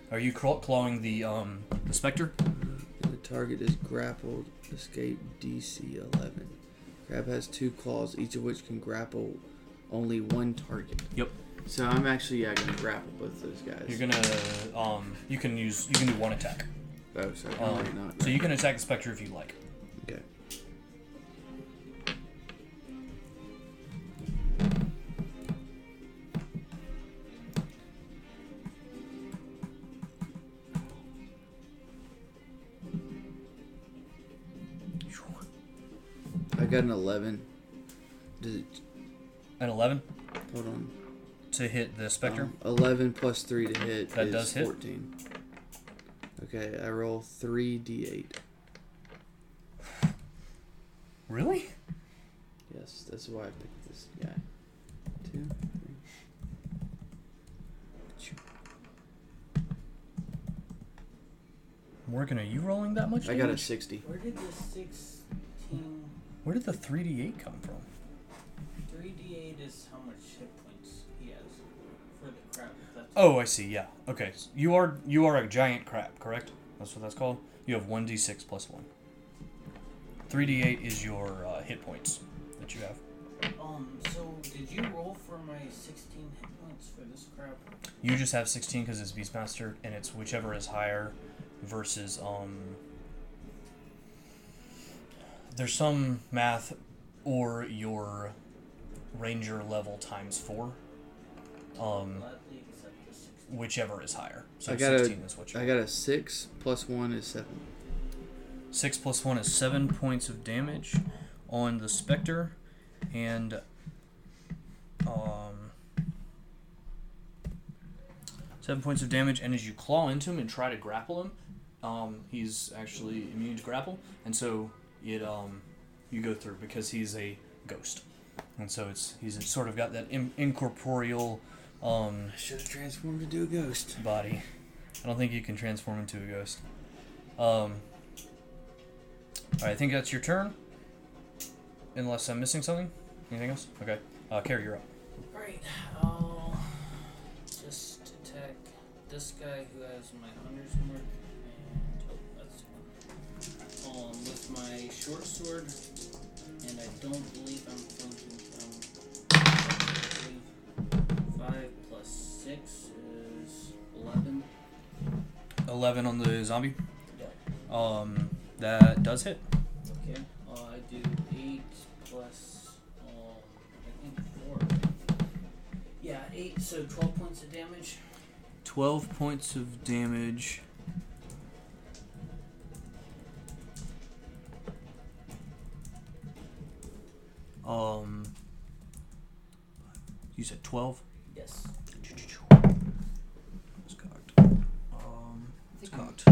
Are you claw- clawing the um the specter? The target is grappled. Escape DC 11. Crab has two claws, each of which can grapple only one target. Yep. So I'm actually yeah gonna grapple both those guys. You're gonna um you can use you can do one attack. Oh, so I Um, not. so you can attack the specter if you like. Got an 11. Does it, An 11 hold on. to hit the specter. Um, 11 plus 3 to hit That is does hit. 14. Okay, I roll 3d8. really? Yes, that's why I picked this guy. Two, three. Morgan, are you rolling that much? I got a 60. Where did the 16. Where did the 3d8 come from? 3d8 is how much hit points he has for the crab. That's Oh, I see. Yeah. Okay. s- You are you are a giant crab, correct? That's what that's called. You have one d6 plus one. 3d8 is your uh, hit points that you have. Um, so did you roll for my 16 hit points for this crab? You just have 16 because it's Beastmaster, and it's whichever is higher versus um. There's some math, or your ranger level times four. Um, Gladly accept the 16. whichever is higher. So I got a- is what you. I got a 6 plus 1 is 7. Six plus one is seven points of damage on the specter, and um, seven points of damage. And as you claw into him and try to grapple him, um, he's actually immune to grapple, and so it um, you go through because he's a ghost, and so it's he's sort of got that in, incorporeal um, should have transformed into a ghost. body. I don't think you can transform into a ghost. Um. All right, I think that's your turn. Unless I'm missing something. Anything else? Okay. Uh, Carrie, you're up. Alright, I'll just attack this guy who has my hunter's mark with my short sword and I don't believe I'm flanking um five plus six is eleven. Eleven on the zombie. Yeah. Um, that does hit. Okay. Uh, I do eight plus um I think four. Yeah, eight, so twelve points of damage. Twelve points of damage. Um, you said twelve. Yes. It's cocked. Um, it's cocked.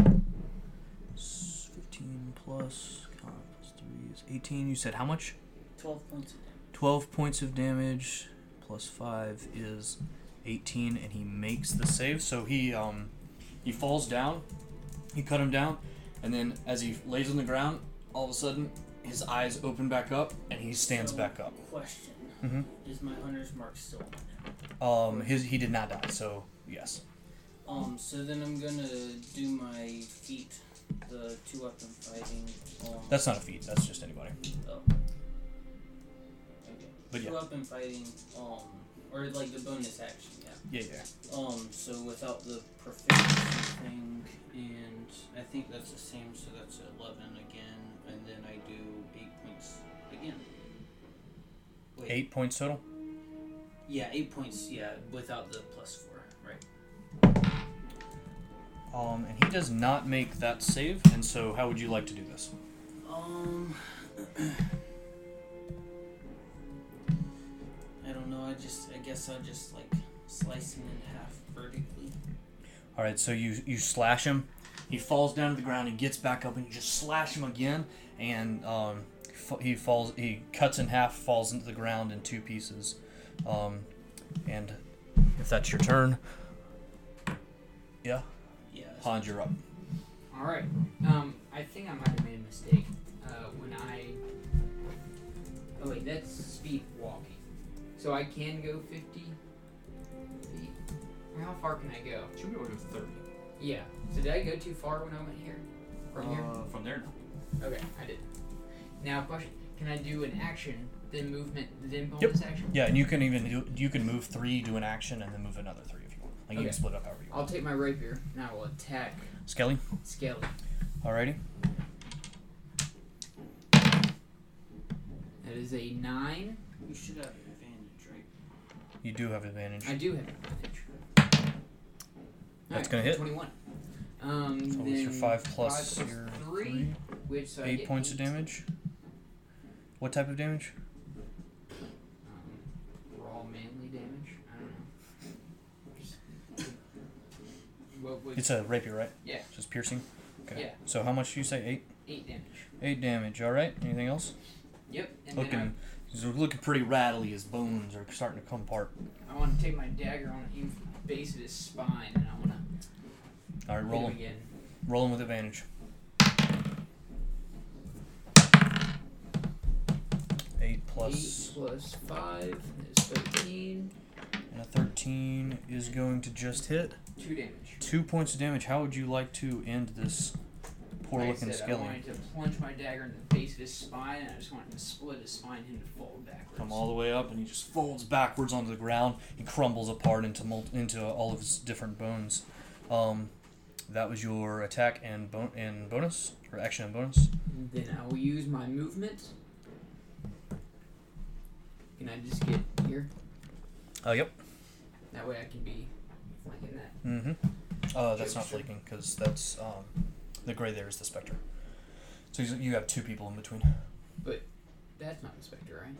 S- Fifteen plus, plus three is eighteen. You said how much? Twelve points of damage. 12 points of damage plus 5 is 18 and he makes the save so he um he falls down you cut him down and then as he lays on the ground all of a sudden his eyes open back up and he stands So, back up Question: mm-hmm. Is my hunter's mark still on him? um his he did not die so yes Um. So then I'm gonna do my feat, the two weapon fighting. Um, that's not a feat that's just anybody Oh. Okay. But two yeah. weapon fighting. Um. Or like the bonus action. Yeah. yeah yeah Um, so without the proficiency thing, and I think that's the same, so that's 11 again, and then I do 8 points again. Wait. 8 points total Yeah, 8 points, yeah, without the plus 4, right. um and he does not make that save and so how would you like to do this Um. I don't know, I just, I guess I'll just, like, slice him in half vertically. All right, so you you slash him. He falls down to the ground and gets back up, and you just slash him again, and um, f- he falls. He cuts in half, falls into the ground in two pieces. Um, and if that's your turn, yeah, Yeah. that's- Hans, you're up. All right. Um, I think I might have made a mistake uh, when I. Oh wait, that's speed walking. So I can go 50 feet. Or How far can I go? Should be able to thirty. Yeah. So did I go too far when I went here? From here? Uh, from there. Okay, I did. Now, question: Can I do an action, then movement, then bonus Yep. action? Yeah, and you can even do. You can move three, do an action, and then move another three if you want. Like you can split up however you want. I'll take my rapier. Now I will attack Skelly. Skelly. Alrighty. That is a nine. You should have advantage, right? You do have advantage. I do have advantage. That's Alright, gonna hit. Twenty-one. Um, So then your five plus five plus your three, three. which so Eight get points of damage. What type of damage? Um, raw manly damage. I don't know. Just- What was It's a rapier, right? Yeah. Just piercing. Okay. Yeah. So how much do you say? Eight. eight damage? Eight damage. All right. Anything else? Yep. And then Looking, he's looking pretty rattly. His bones are starting to come apart. I, I want to take my dagger on the base of his spine, and I want to All right, roll him. him. Roll him with advantage. Eight plus, Eight plus five is thirteen. and a thirteen is going to just hit. Two damage. Two points of damage. How would you like to end this poor Like I looking said, I wanted to plunge my dagger in the base of his spine, and I just wanted to split his spine and him to fall backwards. Come all the way up, and he just folds backwards onto the ground. He crumbles apart into mul- into all of his different bones. Um, that was your attack and bon- and bonus or action and bonus. Then I will use my movement. Can I just get here? Oh, yep. That way I can be flanking that. Mm-hmm. Uh, that's not flanking because that's um, the gray there is the specter. So you you have two people in between. But that's not the specter, right?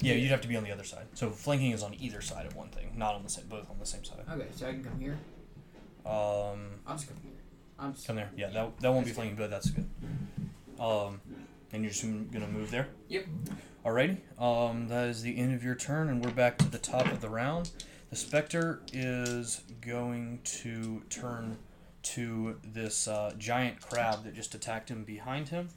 Yeah, you'd have to be on the other side. So flanking is on either side of one thing, not on the same, both on the same side. Okay, so I can come here. Um, I'll just here. I'm just. come there. Yeah, that that won't be flanking, but that's good. Um, and you're just gonna move there. Yep. Alrighty. Um, that is the end of your turn, and we're back to the top of the round. The specter is going to turn to this uh, giant crab that just attacked him behind him,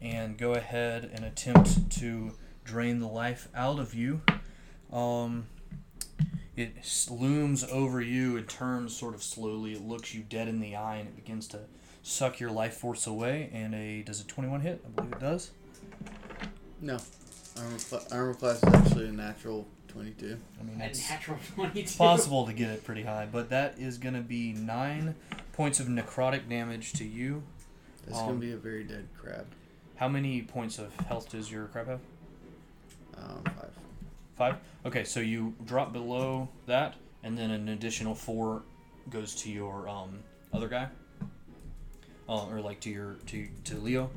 and go ahead and attempt to drain the life out of you. Um, it looms over you and turns sort of slowly. It looks you dead in the eye, and it begins to suck your life force away. And a does a twenty-one hit? I believe it does. No. Armor, cla- armor class is actually a natural 22. I mean, A it's natural 22. possible to get it pretty high, but that is going to be nine points of necrotic damage to you. That's Um, going to be a very dead crab. How many points of health does your crab have? Um, five. Five. Okay, so you drop below that, and then an additional four goes to your um, other guy, uh, or like to your to to Leo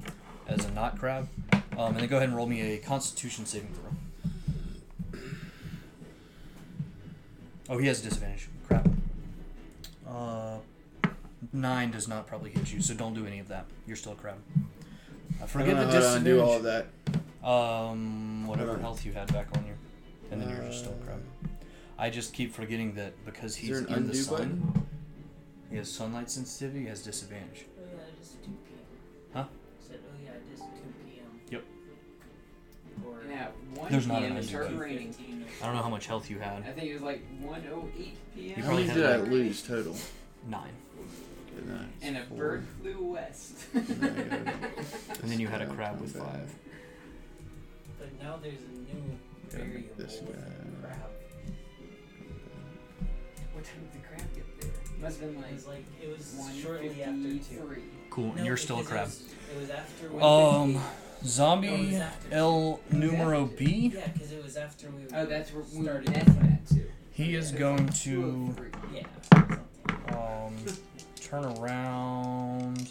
as a not crab. Um, and then go ahead and roll me a Constitution saving throw. Oh, he has a disadvantage. Crap. Uh, nine does not probably hit you, so don't do any of that. You're still a crab. Uh, I forget don't the how to all of that. Um, whatever health you had back on you, and then you're just still a crab. Uh, I just keep forgetting that because he's in the sun, button? he has sunlight sensitivity. He has disadvantage. Oh yeah, just 2 p.m. Huh? Said, oh yeah, just 2 p.m. Yep. Or Yeah, 1 There's not p.m. an it started undo. raining. I don't know how much health you had. I had. think it was like 108 p.m. You How probably many had did I like- lose total? Nine, Good night. and a Four. bird flew west. and then you had a crab with five. But now there's a new Gotta make this guy- crab. what time did the crab get there? Must have been It like was like it was shortly after two. 153. Cool, and No, you're still a because crab. It was, it was after. we- Um, No, it zombie was after L numero B. Yeah, because it was after we. Oh, that's where we started met that too. He is going to 203. Yeah. um turn around.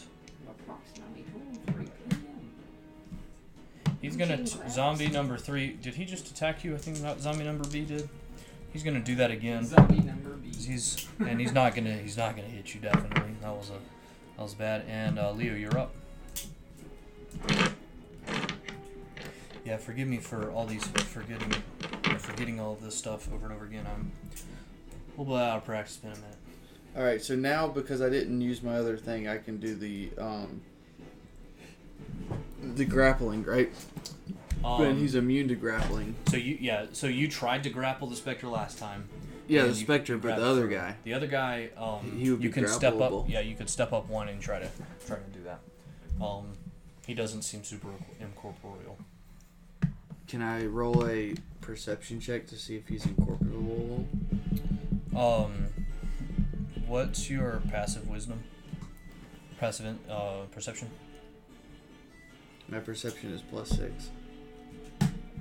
He's gonna t- zombie number three. Did he just attack you? I think not zombie number B did. He's gonna do that again. Zombie number B. He's and he's not gonna he's not gonna hit you definitely. That was a that was bad. And uh, Leo, you're up. Yeah, forgive me for all these forgetting forgetting all of this stuff over and over again. I'm a little bit out of practice. It's been a minute. All right, so now because I didn't use my other thing, I can do the um the grappling, right? Um, but he's immune to grappling. so you yeah so you tried to grapple the specter last time. Yeah, the specter, but the other guy. The other guy, um, He would be you can step up. Yeah, you could step up one and try to try to do that. Um, he doesn't seem super incorporeal. Can I roll a perception check to see if he's incorporeal? Um, what's your passive wisdom? Passive uh, perception. My perception is plus six.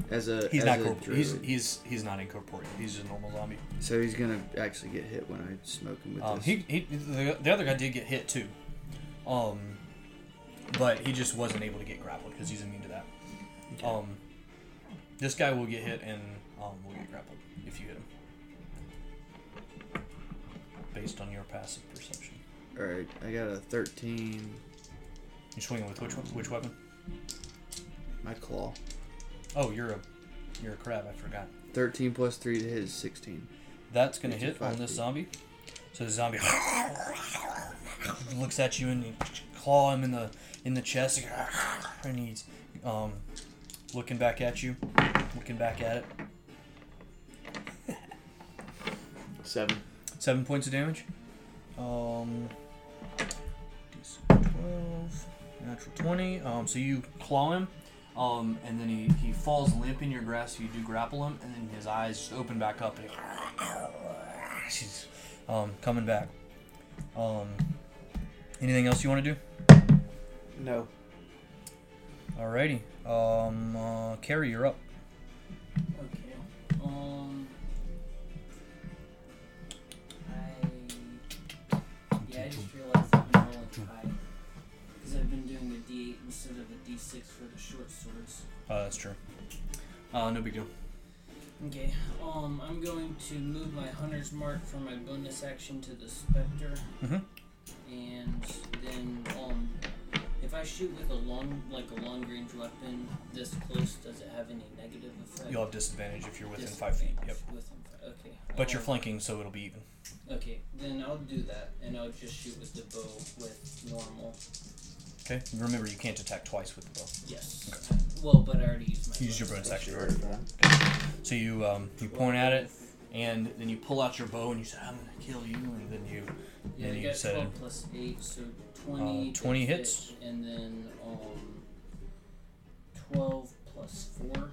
As a He's as not a corporeal. He's he's he's not incorporeal. He's just a normal zombie. so he's gonna actually get hit when I smoke him with Um, this. he he the, the other guy did get hit too. Um, but he just wasn't able to get grappled because he's immune to that. Okay. Um, this guy will get hit and um, will get grappled if you hit him. Based on your passive perception. All right, I got a 13. You're swinging with which one- which weapon? My claw. Oh, you're a you're a crab. I forgot. 13 plus 3 to hit is 16. That's gonna hit on this feet. zombie. So the zombie looks at you and you claw him in the in the chest, and he's um, looking back at you, looking back at it. Seven. Seven points of damage. Um, natural twenty. Um, so you claw him, um, and then he, he falls limp in your grasp. You do grapple him, and then his eyes just open back up, and he, he's um, coming back. Um, anything else you want to do? No. Alrighty. Um, uh, Carrie, you're up. Okay. Um. Instead of a d6 for the short swords. Uh, that's true. Uh, no big deal. Okay. Um, I'm going to move my hunter's mark for my bonus action to the specter. Mhm. And then, um, if I shoot with a long, like a long range weapon this close, does it have any negative effect? You'll have disadvantage if you're within five feet. Yep. Within five. Okay. But you're Um, flanking, so it'll be even. Okay, then I'll do that, and I'll just shoot with the bow with normal. Okay. Remember, you can't attack twice with the bow. Yes. Well, but I already used my. You used your bonus action. Sure. So you um, you point at it, and then you pull out your bow and you say, "I'm gonna kill you," and then you Yeah, then you got said, twelve plus eight, so twenty. Uh, to 20 hit, hits. and then um, twelve plus four.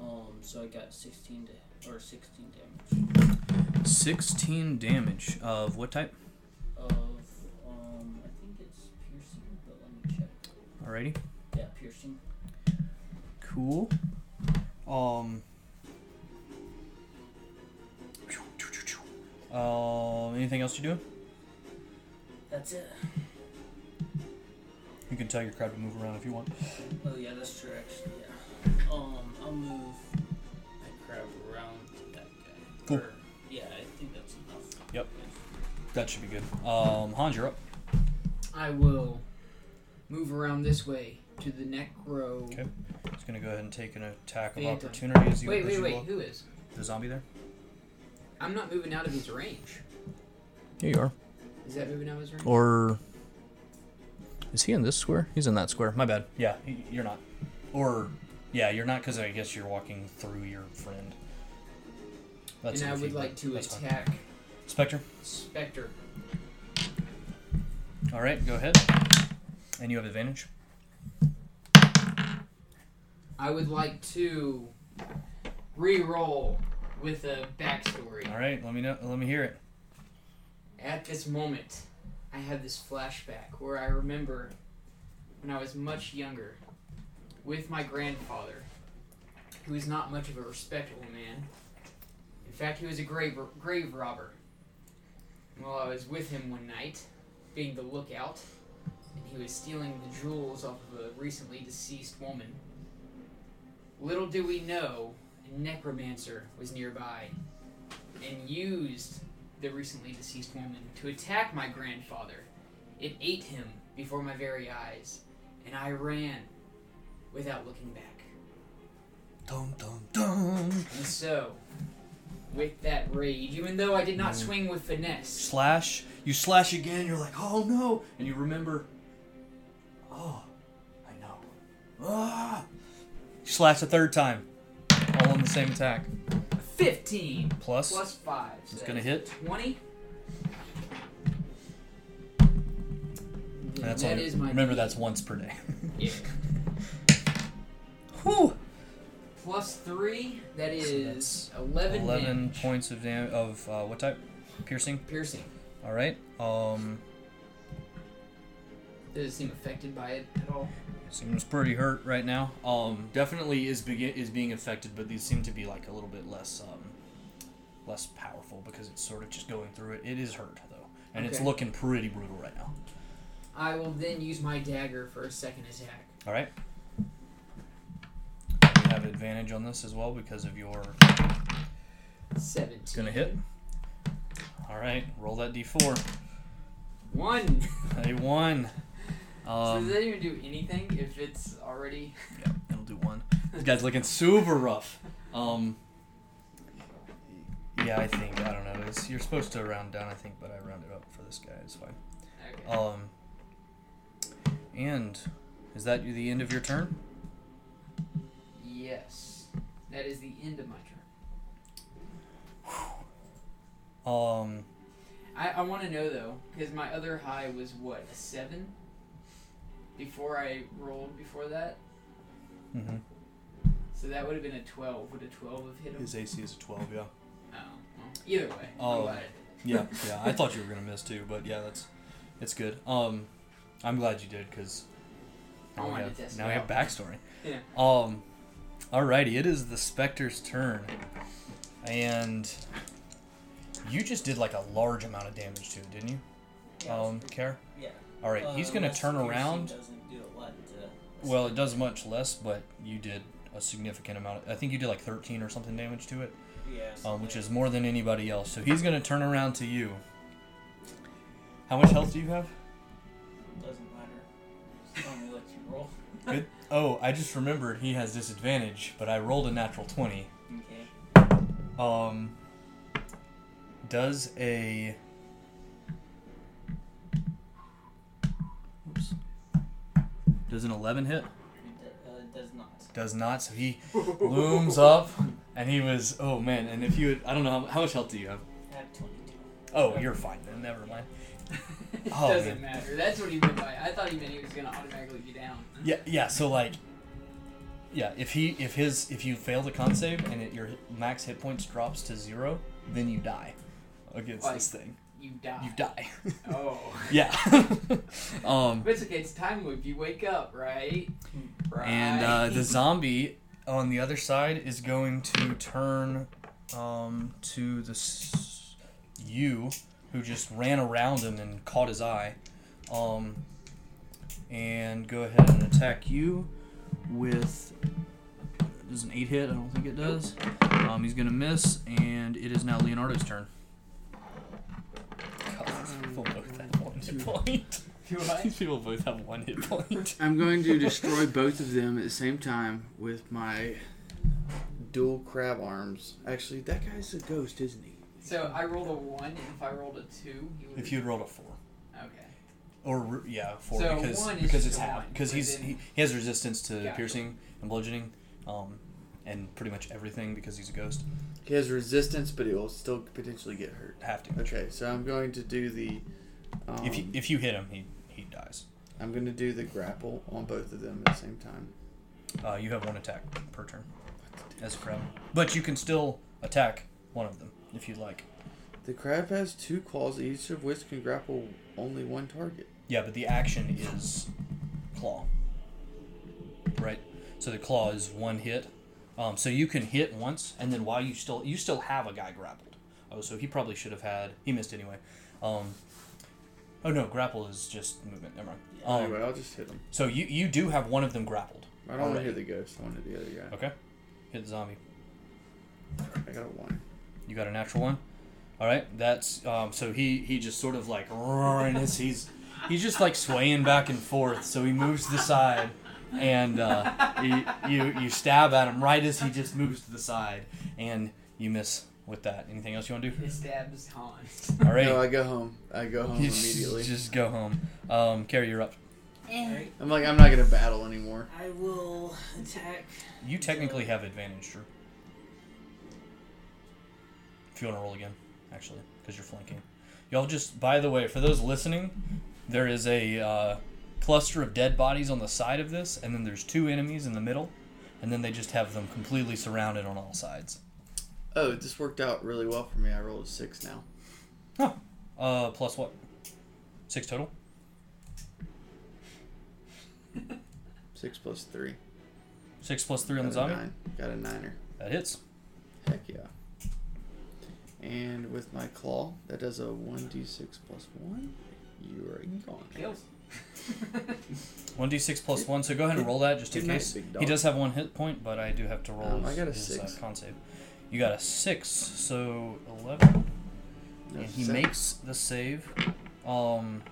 Um, so I got sixteen to or sixteen damage 16 damage of what type? Alrighty. Yeah, piercing. Cool. Um. Uh, anything else you do? That's it. You can tell your crowd to move around if you want. Oh yeah, that's true. Actually, yeah. Um, I'll move my crowd around that guy. Cool. Or- yeah, I think that's enough. Yep. That should be good. Um, Hans, you're up. I will move around this way to the necro. Okay. Just gonna go ahead and take an attack of Phantom. opportunity as you Wait, as wait, you wait. walk. Who is? The zombie there. I'm not moving out of his range. Here you are. Is that moving out of his range? Or is he in this square? He's in that square. My bad. Yeah, y- you're not. Or yeah, you're not because I guess you're walking through your friend. That's and I iffy, would but like to that's fine. attack Spectre. Spectre. All right, go ahead. And you have advantage. I would like to re-roll with a backstory. All right, let me know. Let me hear it. At this moment, I have this flashback where I remember when I was much younger with my grandfather, who was not much of a respectable man. In fact, he was a grave, grave robber. Well, I was with him one night, being the lookout, and he was stealing the jewels off of a recently deceased woman. Little do we know, a necromancer was nearby and used the recently deceased woman to attack my grandfather. It ate him before my very eyes, and I ran without looking back. Dum dum dum. And so, with that rage, even though I did not Mm. swing with finesse, Slash. You slash again. You're like, oh no, and you remember. Oh, I know. Ah. Slash a third time. All on the same attack. 15 Plus. plus 5. So It's gonna hit. 20. That's That is my remember D8. that's once per day. Yeah. Whew. Plus 3, That is So 11, 11 damage. points of dam- of uh, what type? Piercing. Piercing. All right. Um, Does it seem affected by it at all? seems pretty hurt right now. Um, definitely is begin is being affected, but these seem to be like a little bit less um, less powerful because it's sort of just going through it. It is hurt though, and it's looking pretty brutal right now. I will then use my dagger for a second attack. All right. You have advantage on this as well because of your. Seventeen. It's gonna hit. All right, roll that d4. One. A one. So Um, does that even do anything if it's already? yeah, it'll do one. This guy's looking super rough. Um. Yeah, I think I don't know. It's, you're supposed to round down, I think, but I rounded up for this guy. It's fine. Okay. Um. And is that the end of your turn? Yes. That is the end of my turn. Um. I, I want to know though, because my other high was what a seven. Before I rolled before that, mhm. so that would have been a twelve. Would a twelve have hit him? His AC is a twelve. Yeah. Oh, well, either way. Oh. glad. Yeah, yeah. I thought you were gonna miss too, but yeah, that's it's good. Um, I'm glad you did because I now we have now we have backstory. Yeah. Um, alrighty, it is the Spectre's turn, and you just did like a large amount of damage to it, didn't you? Yeah, Um, Care. yeah. All right, he's Uh, gonna unless turn piercing around. Well, it does much less, but you did a significant amount. I think you did like 13 or something damage to it, Yeah. um, which is more than anybody else. So he's gonna turn around to you. How much health do you have? doesn't matter. Me what you roll. Good. Oh, I just remembered he has disadvantage, but I rolled a natural 20. Okay. Um, does a. Does an 11 hit? It, uh, does not. Does not. So he looms up, and he was. Oh man! And if you, had, I don't know how, how much health do you have? I have 22. Oh, you're fine then. Never mind. it Oh, doesn't man. matter. That's what he meant by. I thought he meant he was gonna automatically be down. Yeah, yeah. So like, yeah. If he, if his, if you fail the con save and it, your max hit points drops to zero, then you die against Like- this thing. You die. You die. Oh. yeah. um, it's okay. It's time loop. You wake up, right? Right. and uh, the zombie on the other side is going to turn um, to the s- you who just ran around him and caught his eye, um, and go ahead and attack you with. Does an eight hit? I don't think it does. Um, he's gonna miss, and it is now Leonardo's turn. People both have one hit point. These people both have one hit point. I'm going to destroy both of them at the same time with my dual crab arms. Actually, that guy's a ghost, isn't he? So I rolled a one, and if I rolled a two, he would. If you had rolled a four. Okay. Or yeah, four So because because it's half because he's he, he has resistance to piercing and bludgeoning, um, and pretty much everything because he's a ghost. He has resistance, but he will still potentially get hurt. Have to. Okay, so I'm going to do the. Um, If you if you hit him, he he dies. I'm going to do the grapple on both of them at the same time. Uh, you have one attack per turn as a crab, but you can still attack one of them if you'd like. The crab has two claws, each of which can grapple only one target. Yeah, but the action is claw. Right. So the claw is one hit. Um, so you can hit once, and then while you still you still have a guy grappled. Oh, so he probably should have had. He missed anyway. Um, oh no, grapple is just movement. Never mind. Um, anyway, I'll just hit him. So you you do have one of them grappled. I don't want to hit the ghost. I want to hit the other guy. Okay. Hit the zombie. I got a one. You got a natural one. All right. That's um, so he he just sort of like and his, he's he's just like swaying back and forth. So he moves to the side, and uh, you, you you stab at him right as he just moves to the side, and you miss with that. Anything else you want to do? His stabs Hans. All right. No, I go home. I go home You immediately. Just go home. Um, Carrie, you're up. Alright. I'm like, I'm not gonna battle anymore. I will attack. You technically have advantage, Drew. If you want to roll again, actually, because you're flanking. Y'all just, by the way, for those listening, there is a uh, cluster of dead bodies on the side of this, and then there's two enemies in the middle, and then they just have them completely surrounded on all sides. Oh, this worked out really well for me. I rolled a six now. Uh, plus what? Six total. Six plus three. Six plus three on the zombie. nine. Got a niner. That hits. Heck yeah. And with my claw, that does a one d six plus one. You are gone. Kills. One d six plus one. So go ahead and roll that just in case. He does have one hit point, but I do have to roll. Um, I his, got a his, six. Uh, con save. You got a six, so eleven. No, and he seven. makes the save. Um,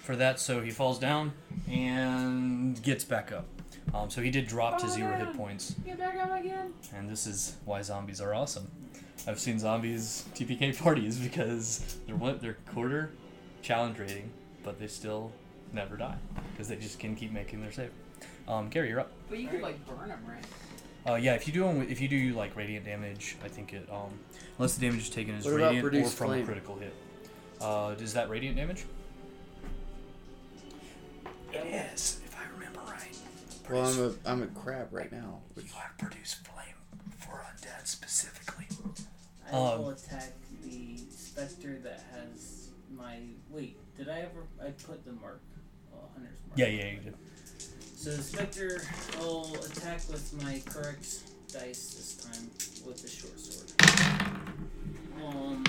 for that, so he falls down and gets back up. Um, so he did drop to zero hit points. Get back up again. And this is why zombies are awesome. I've seen zombies TPK parties because they're what they're quarter challenge rating, but they still never die because they just can keep making their save. Um, Gary, you're up. But you could like burn them, right? Uh, yeah, if you do with- if you do like radiant damage, I think it um unless the damage is taken as What about radiant or produce from a flame? critical hit. Uh, is that radiant damage? It is, if I remember right. Well, I'm a I'm a crab right now. Which have produce flame for undead specifically. I Um, will attack the specter that has my. Wait, did I ever? I put the mark. Uh, hunter's mark. Yeah, yeah, you did. So the specter will attack with my correct dice this time with the short sword. Um,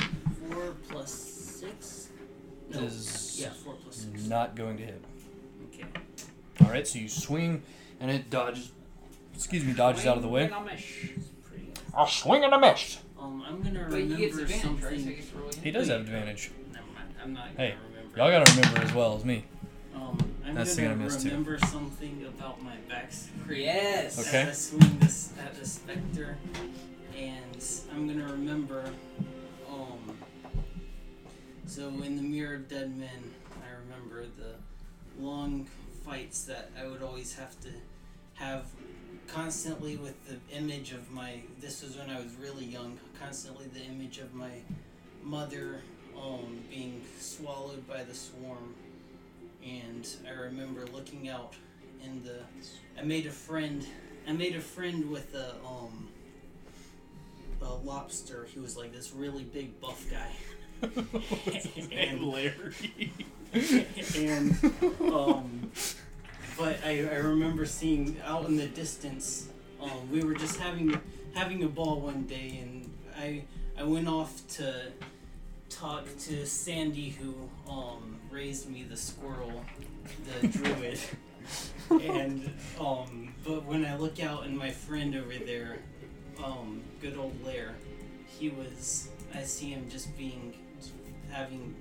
four plus six. No, Is yeah, four plus six. Not going to hit. Okay. All right, so you swing, and it dodges. Excuse me, dodges out of the way. And I'll mish. I'll swing and a miss. Um, I'm gonna But he remember gets advantage, something. right? So he gets to roll again? He does have advantage. Never mind. I'm not Hey, gonna remember. Y'all gotta remember as well as me. Um, I'm That's the gonna thing I missed, too. remember something about my backstory. Yes. Okay. As I swing this at the specter, and I'm gonna remember. Um. So in the Mirror of Dead Men, I remember the long fights that I would always have to have constantly with the image of my. This was when I was really young. Constantly the image of my mother um, being swallowed by the swarm, and I remember looking out in the. I made a friend. I made a friend with a um. A lobster. He was like this really big buff guy. and Larry. and um, but I, I remember seeing out in the distance. Um, we were just having having a ball one day, and I I went off to talk to Sandy, who um, raised me the squirrel, the druid. and um, but when I look out and my friend over there, um, good old Lair, he was. I see him just being having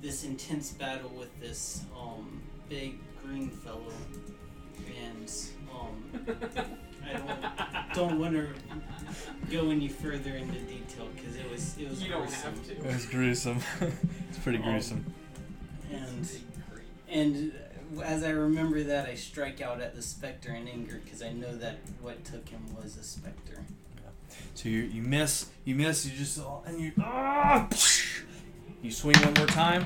this intense battle with this um, big green fellow, and um, I don't don't want to go any further into detail because it was it was You don't gruesome. have to. It was gruesome. it's pretty Um, gruesome. and and as I remember that, I strike out at the specter in anger because I know that what took him was a specter. So you you miss, you miss, you just and you ah, you swing one more time,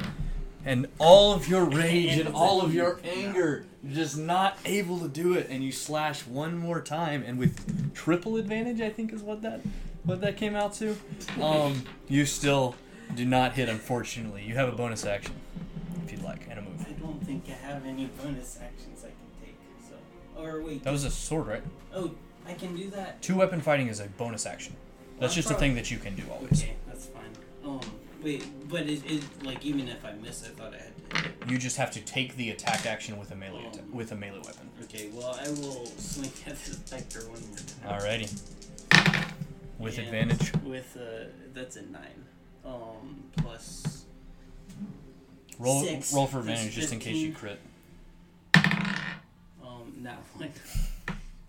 and all of your rage and all of your anger, you're just not able to do it, and you slash one more time, and with triple advantage, I think is what that what that came out to. Um, you still do not hit, unfortunately. You have a bonus action if you'd like, and a move. I don't think I have any bonus actions I can take. So, or wait, That was a sword, right? oh, I can do that. Two weapon fighting is a bonus action. That's just a thing that you can do always. Okay, that's fine. Um, wait, but it, it like even if I miss, I thought I had to. hit it. You just have to take the attack action with a melee atta- Oh. with a melee weapon. Okay, well I will swing at the specter one more time. Alrighty. With And advantage. With uh, that's a nine. Um, plus. Roll Six roll for advantage just in case you 15. crit. Um, now one.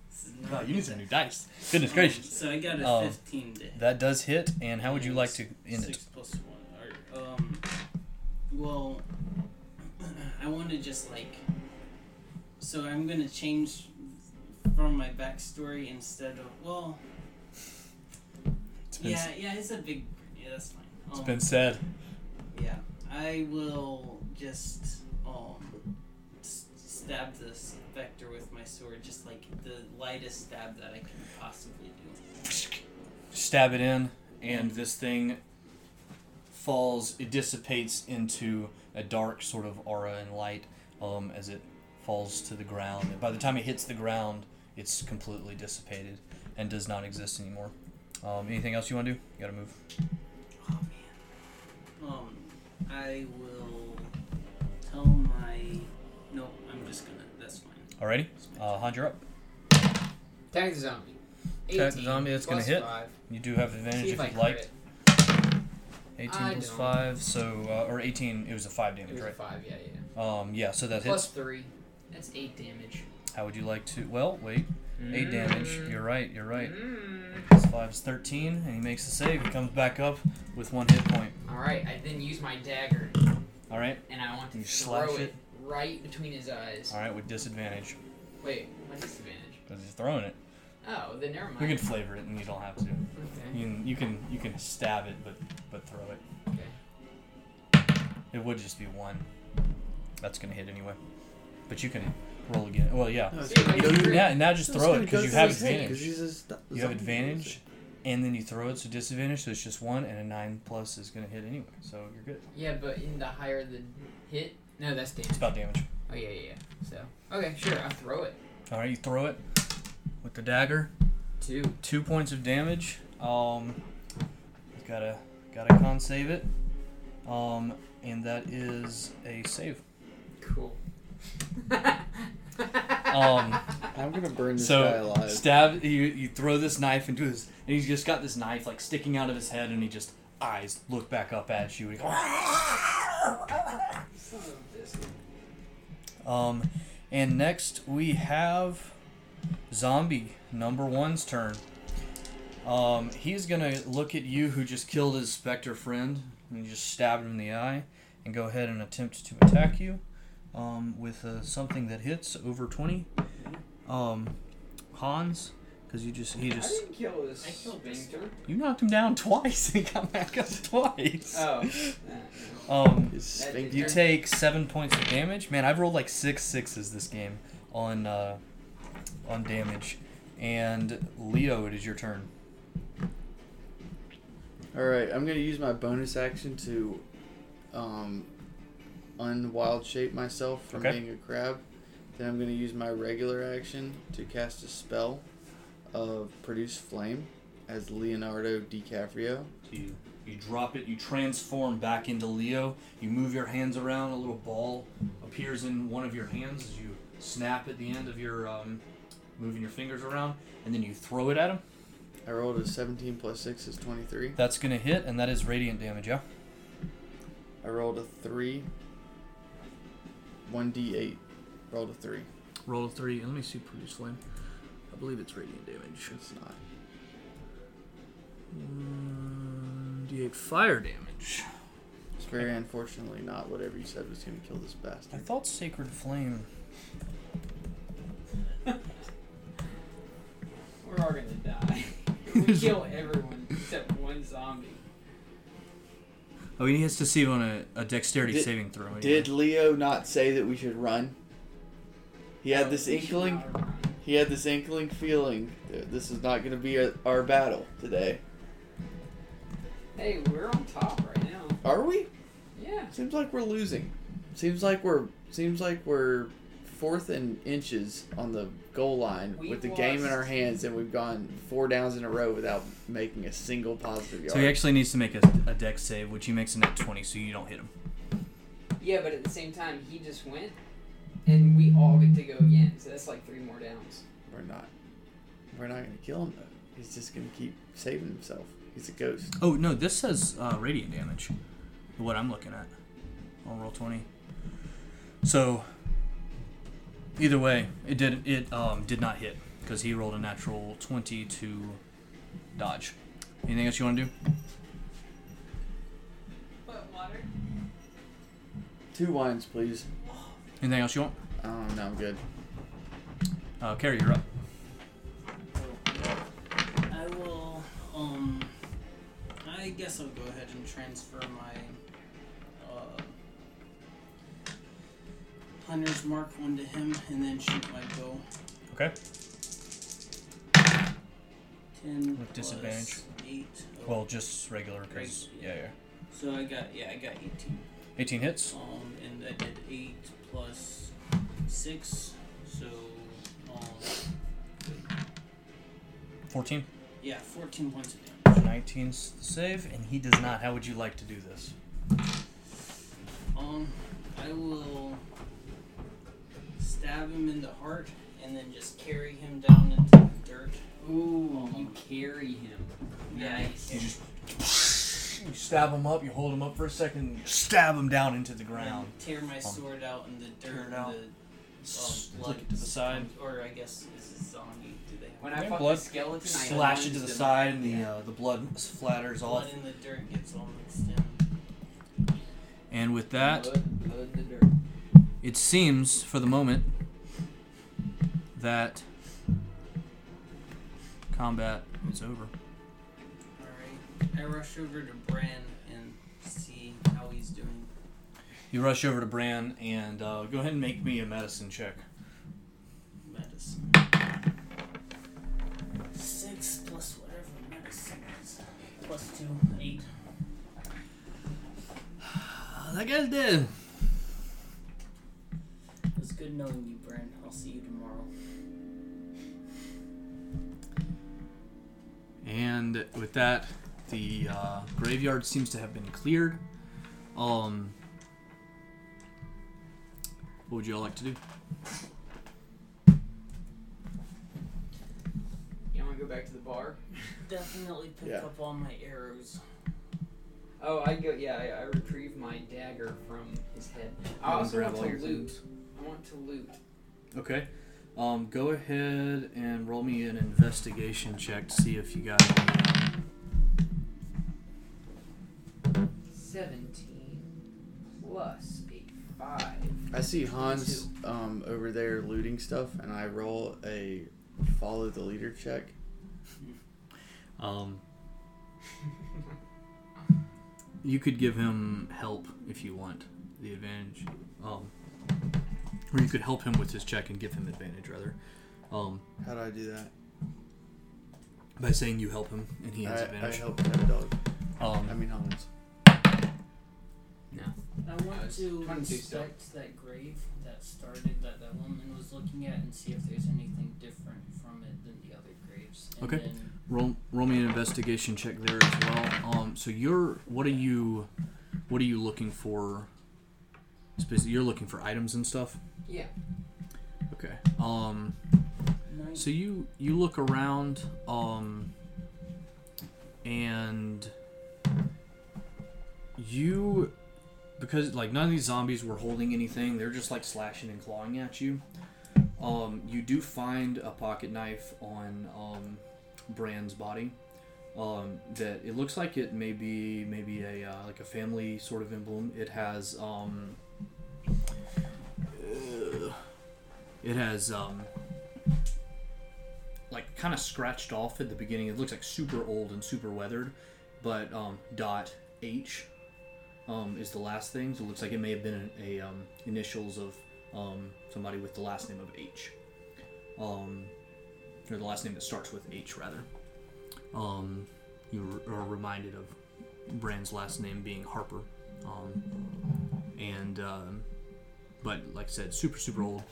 This is not you need good. some new dice. Goodness Um, gracious. So I got a Um, 15 to hit. That does hit, and how would you like to end six it? plus. Or, um, well, I want to just like. So I'm gonna change from my backstory instead of well. It's been, Yeah, yeah, it's a big. Yeah, that's fine. It's been said. Yeah, I will just um s- stab this specter with my sword, just like the lightest stab that I can possibly do. Stab it in, and this thing falls. It dissipates into a dark sort of aura and light um, as it falls to the ground. And by the time it hits the ground, it's completely dissipated and does not exist anymore. Um, anything else you want to do? You gotta move. Oh man. Um, I will tell my No, I'm just gonna. That's fine. Alrighty. Uh, Han, you're up. Attack the zombie. Attack the zombie, that's gonna hit. Five. You do have advantage See if if you'd like. it. 18 I plus don't. 5, so, uh, or 18, it was a 5 It damage, was a right? five, yeah, yeah. Um, yeah, so that Plus hits. three. That's eight damage. How would you like to? Well, wait. 8 damage. Mm. You're right, you're right. Mm. Plus 5 is 13, and he makes the save. He comes back up with one hit point. Alright, I then use my dagger, Alright? and I want to You throw it, it? right between his eyes. Alright, with disadvantage. Wait, what disadvantage? Because he's throwing it. Oh, then never mind. You can flavor it, and you don't have to. Okay. You can, you can, you can stab it, but, but throw it. Okay. It would just be one. That's gonna hit anyway. But you can roll again. Well, yeah. No, it's See, gonna like go You, you- now, now just throw it because you have his head, 'cause advantage. he's st- You have advantage, and then you throw it, so disadvantage, so it's just one, and a nine plus is gonna hit anyway, so you're good. Yeah, but in the higher the hit, no, that's damage. It's about damage. Oh yeah, yeah, yeah. So okay, sure, I'll throw it. All right, you throw it with the dagger. Two. Two points of damage. Um, you gotta gotta con save it. Um, and that is a save. Cool. Um, I'm gonna burn this so guy alive. stab. You you throw this knife into his, and he's just got this knife like sticking out of his head, and he just eyes look back up at you. And he goes, Son of a biscuit. Um, and next we have Zombie number one's turn. Um, he's gonna look at you who just killed his specter friend and you just stabbed him in the eye, and go ahead and attempt to attack you um, with uh, something that hits over twenty. Um, Hans, because you just he I just didn't kill this I killed this. you knocked him down twice and he got back up twice. Oh. Um, His sphincter- you take seven points of damage. Man, I've rolled like six sixes this game on uh, on damage. And Leo, it is your turn. All right, I'm gonna use my bonus action to um, unwild shape myself from Okay. being a crab. Then I'm gonna use my regular action to cast a spell of produce flame as Leonardo DiCaprio. You you drop it. You transform back into Leo. You move your hands around. A little ball appears in one of your hands as you snap at the end of your um, moving your fingers around, and then you throw it at him. I rolled a 17 plus 6 is 23. That's gonna hit, and that is radiant damage. Yeah. I rolled a 3. 1d8. Rolled a 3. Roll a three. Let me see produce flame. I believe it's radiant damage. It's not. Mm, D8 fire damage. It's very unfortunately not whatever you said was gonna kill this bastard. I thought Sacred Flame. We're all gonna die. we kill everyone except one zombie. Oh, he has to save on a, a dexterity Did- saving throw. anyway. Did Leo not say that we should run? He had Oh, this inkling. He had this inkling feeling that this is not going to be a, our battle today. Hey, we're on top right now. Are we? Yeah. Seems like we're losing. Seems like we're seems like we're fourth and inches on the goal line We've with the game in our hands, and we've gone four downs in a row without making a single positive yard. So he actually needs to make a, a dex save, which he makes a net 20, so you don't hit him. Yeah, but at the same time, he just went, and we all get to go again. So that's like three more downs. we're not. We're not going to kill him though. He's just going to keep saving himself. He's a ghost. Oh, no, this says uh, radiant damage. What I'm looking at. I'll roll 20. So, either way, it did it um, did not hit because he rolled a natural 20 to dodge. Anything else you want to do? What water? Two wines, please. Anything else you want? Oh no, I'm good. Uh, Carrie, you're up. I will. Um. I guess I'll go ahead and transfer my hunter's mark onto him, and then shoot my bow. Okay. Ten With plus disadvantage. Eight. Oh, Well, just regular, because, yeah, yeah. so I got yeah, I got eighteen. 18 hits. Um, and I did eight plus six, so um, 14. yeah, fourteen points of damage. 19's the save, and he does not. How would you like to do this? Um, I will stab stab him in the heart and then just carry him down into the dirt. Ooh, you carry him. Nice. You just you stab him up. You hold him up for a second. You stab him down into the ground. And tear my sword out in the Tear dirt. it out. And the, S- blood Flick it to the side. Or I guess this is zombie. Do they have When I Yeah, fought blood the skeleton, I Slash it to the lunged him. side, and the Yeah. uh, the blood splatters blood off. in the dirt gets all mixed in? And with that, Blood, blood in the dirt. it seems for the moment that combat is over. Alright. I rush over to Bran and see how he's doing. You rush over to Bran and uh, go ahead and make me a medicine check. Medicine. Six plus whatever medicine is. Plus two, eight. that guy's dead. It was good knowing you, Bran. I'll see you And with that, the uh, graveyard seems to have been cleared. Um, what would you all like to do? You want to go back to the bar? Definitely pick Yeah. up all my arrows. Oh, I go. Yeah, I, I retrieve my dagger from his head. I also grab want all to your loot. I want to loot. Okay. Um, go ahead and roll me an investigation check to see if you got any. Seventeen plus a five. I see Hans um, over there looting stuff, and I roll a follow the leader check. Um, you could give him help if you want the advantage. Um, or you could help him with his check and give him advantage rather. Um, How do I do that? by saying you help him and he has I, I advantage. help Ted Dog. I Um, mean Hans. No. I want to 22 still. inspect that grave that started that that woman was looking at and see if there's anything different from it than the other graves. And Okay. Then roll roll me an investigation check there as well. Um, so you're what are you what are you looking for? Speci- You're looking for items and stuff. Yeah. Okay. Um, nice. So you you look around, um, and you because like none of these zombies were holding anything, they're just like slashing and clawing at you. Um, you do find a pocket knife on um, Bran's body. Um, that it looks like it may be maybe a uh, like a family sort of emblem. It has um, it has um, like kind of scratched off at the beginning. It looks like super old and super weathered, but um, dot H um, is the last thing. So it looks like it may have been a, a um, initials of um, somebody with the last name of H, um, or the last name that starts with H rather. Um, you are reminded of Bran's last name being Harper, um, and um, but like I said, super super old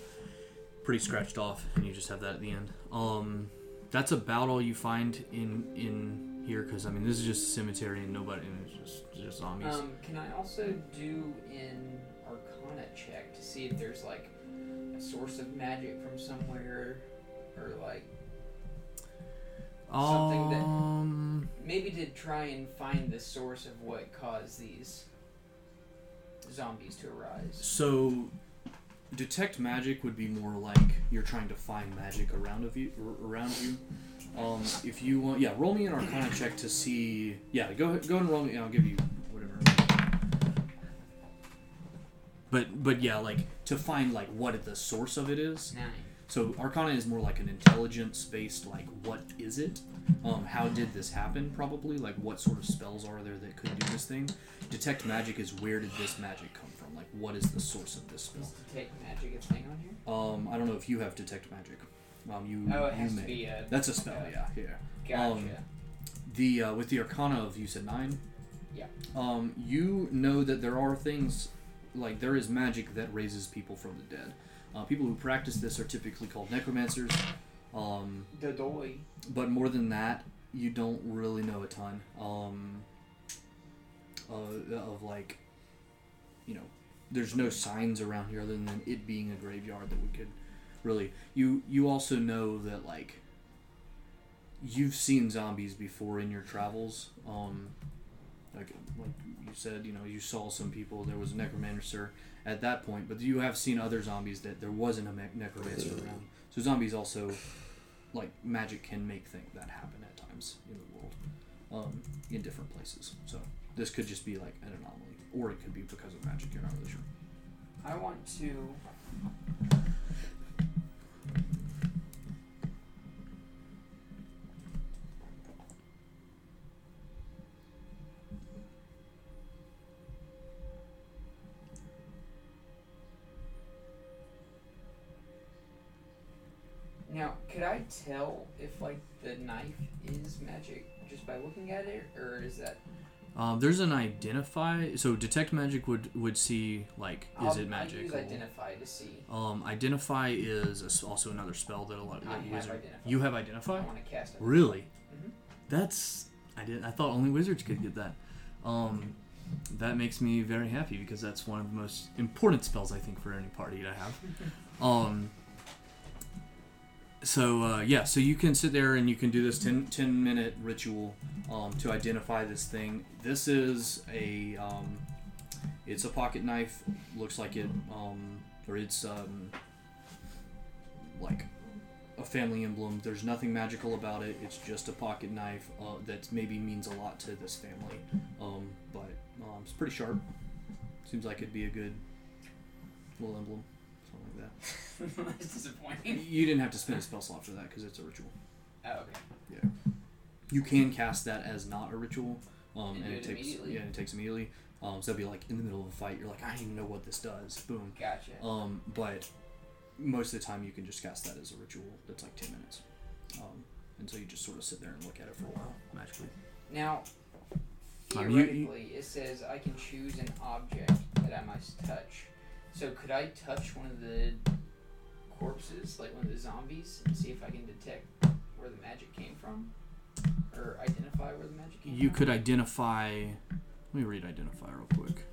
pretty scratched off, and you just have that at the end. Um, that's about all you find in in here, because I mean this is just a cemetery and nobody, and it's just it's just zombies. Um, can I also do an Arcana check to see if there's like a source of magic from somewhere, or like something that- um, maybe to try and find the source of what caused these zombies to arise. so detect magic would be more like you're trying to find magic around of you around you. Um, if you want, yeah, roll me an Arcana check to see. Yeah, go ahead, go and roll me. and I'll give you whatever. But but yeah, like to find like what the source of it is. Nine. So Arcana is more like an intelligence based, like what is it? Um, how did this happen? Probably like what sort of spells are there that could do this thing? Detect magic is where did this magic come what is the source of this spell? Is detect magic a thing on here? Um, I don't know if you have detect magic. Um, you Oh, it you has may. to be a. That's a spell, okay. yeah, yeah. Gotcha. Um, The uh, with the Arcana of you said nine. Yeah. Um, you know that there are things like there is magic that raises people from the dead. Uh, people who practice this are typically called necromancers. Um, the doy. but more than that, you don't really know a ton. Um, uh, of like, you know, there's no signs around here other than it being a graveyard that we could really. You you also know that like you've seen zombies before in your travels. Um, like like you said, you know, you saw some people. There was a necromancer at that point, but you have seen other zombies that there wasn't a me- necromancer around. So zombies also like magic can make things that happen at times in the world, um, in different places. So this could just be like an anomaly, or it could be because of magic. You're not really sure. I want to. Now, could I tell if like the knife is magic just by looking at it, or is that Um, there's an identify. So detect magic would would see like is I'll, it magic? use identify to see. Um, identify is a also another spell that a lot I that have wizard. identify. You have I identify. want to cast it. Really? Mhm. That's I did. I thought only wizards could get that. Um, that makes me very happy because that's one of the most important spells I think for any party to have. Um. So uh, yeah, so you can sit there and you can do this 10, 10 minute ritual um, to identify this thing. This is a um, it's a pocket knife. Looks like it um, or it's um, like a family emblem. There's nothing magical about it. It's just a pocket knife uh, that maybe means a lot to this family. Um, but um, it's pretty sharp. Seems like it'd be a good little emblem, something like that. That's disappointing. You didn't have to spend a spell slot for that because it's a ritual. Oh, okay. Yeah. You can cast that as not a ritual, um, And and it takes immediately? yeah, it takes immediately. Um, so it'd be like in the middle of a fight, you're like, I don't even know what this does. Boom. Gotcha. Um, but most of the time, you can just cast that as a ritual. That's like ten minutes. Um, and so you just sort of sit there and look at it for a while, magically. Now, Um, you- you- it says I can choose an object that I must touch. So could I touch one of the corpses, like one of the zombies, and see if I can detect where the magic came from, or identify where the magic came You from? could identify. Let me read identify real quick.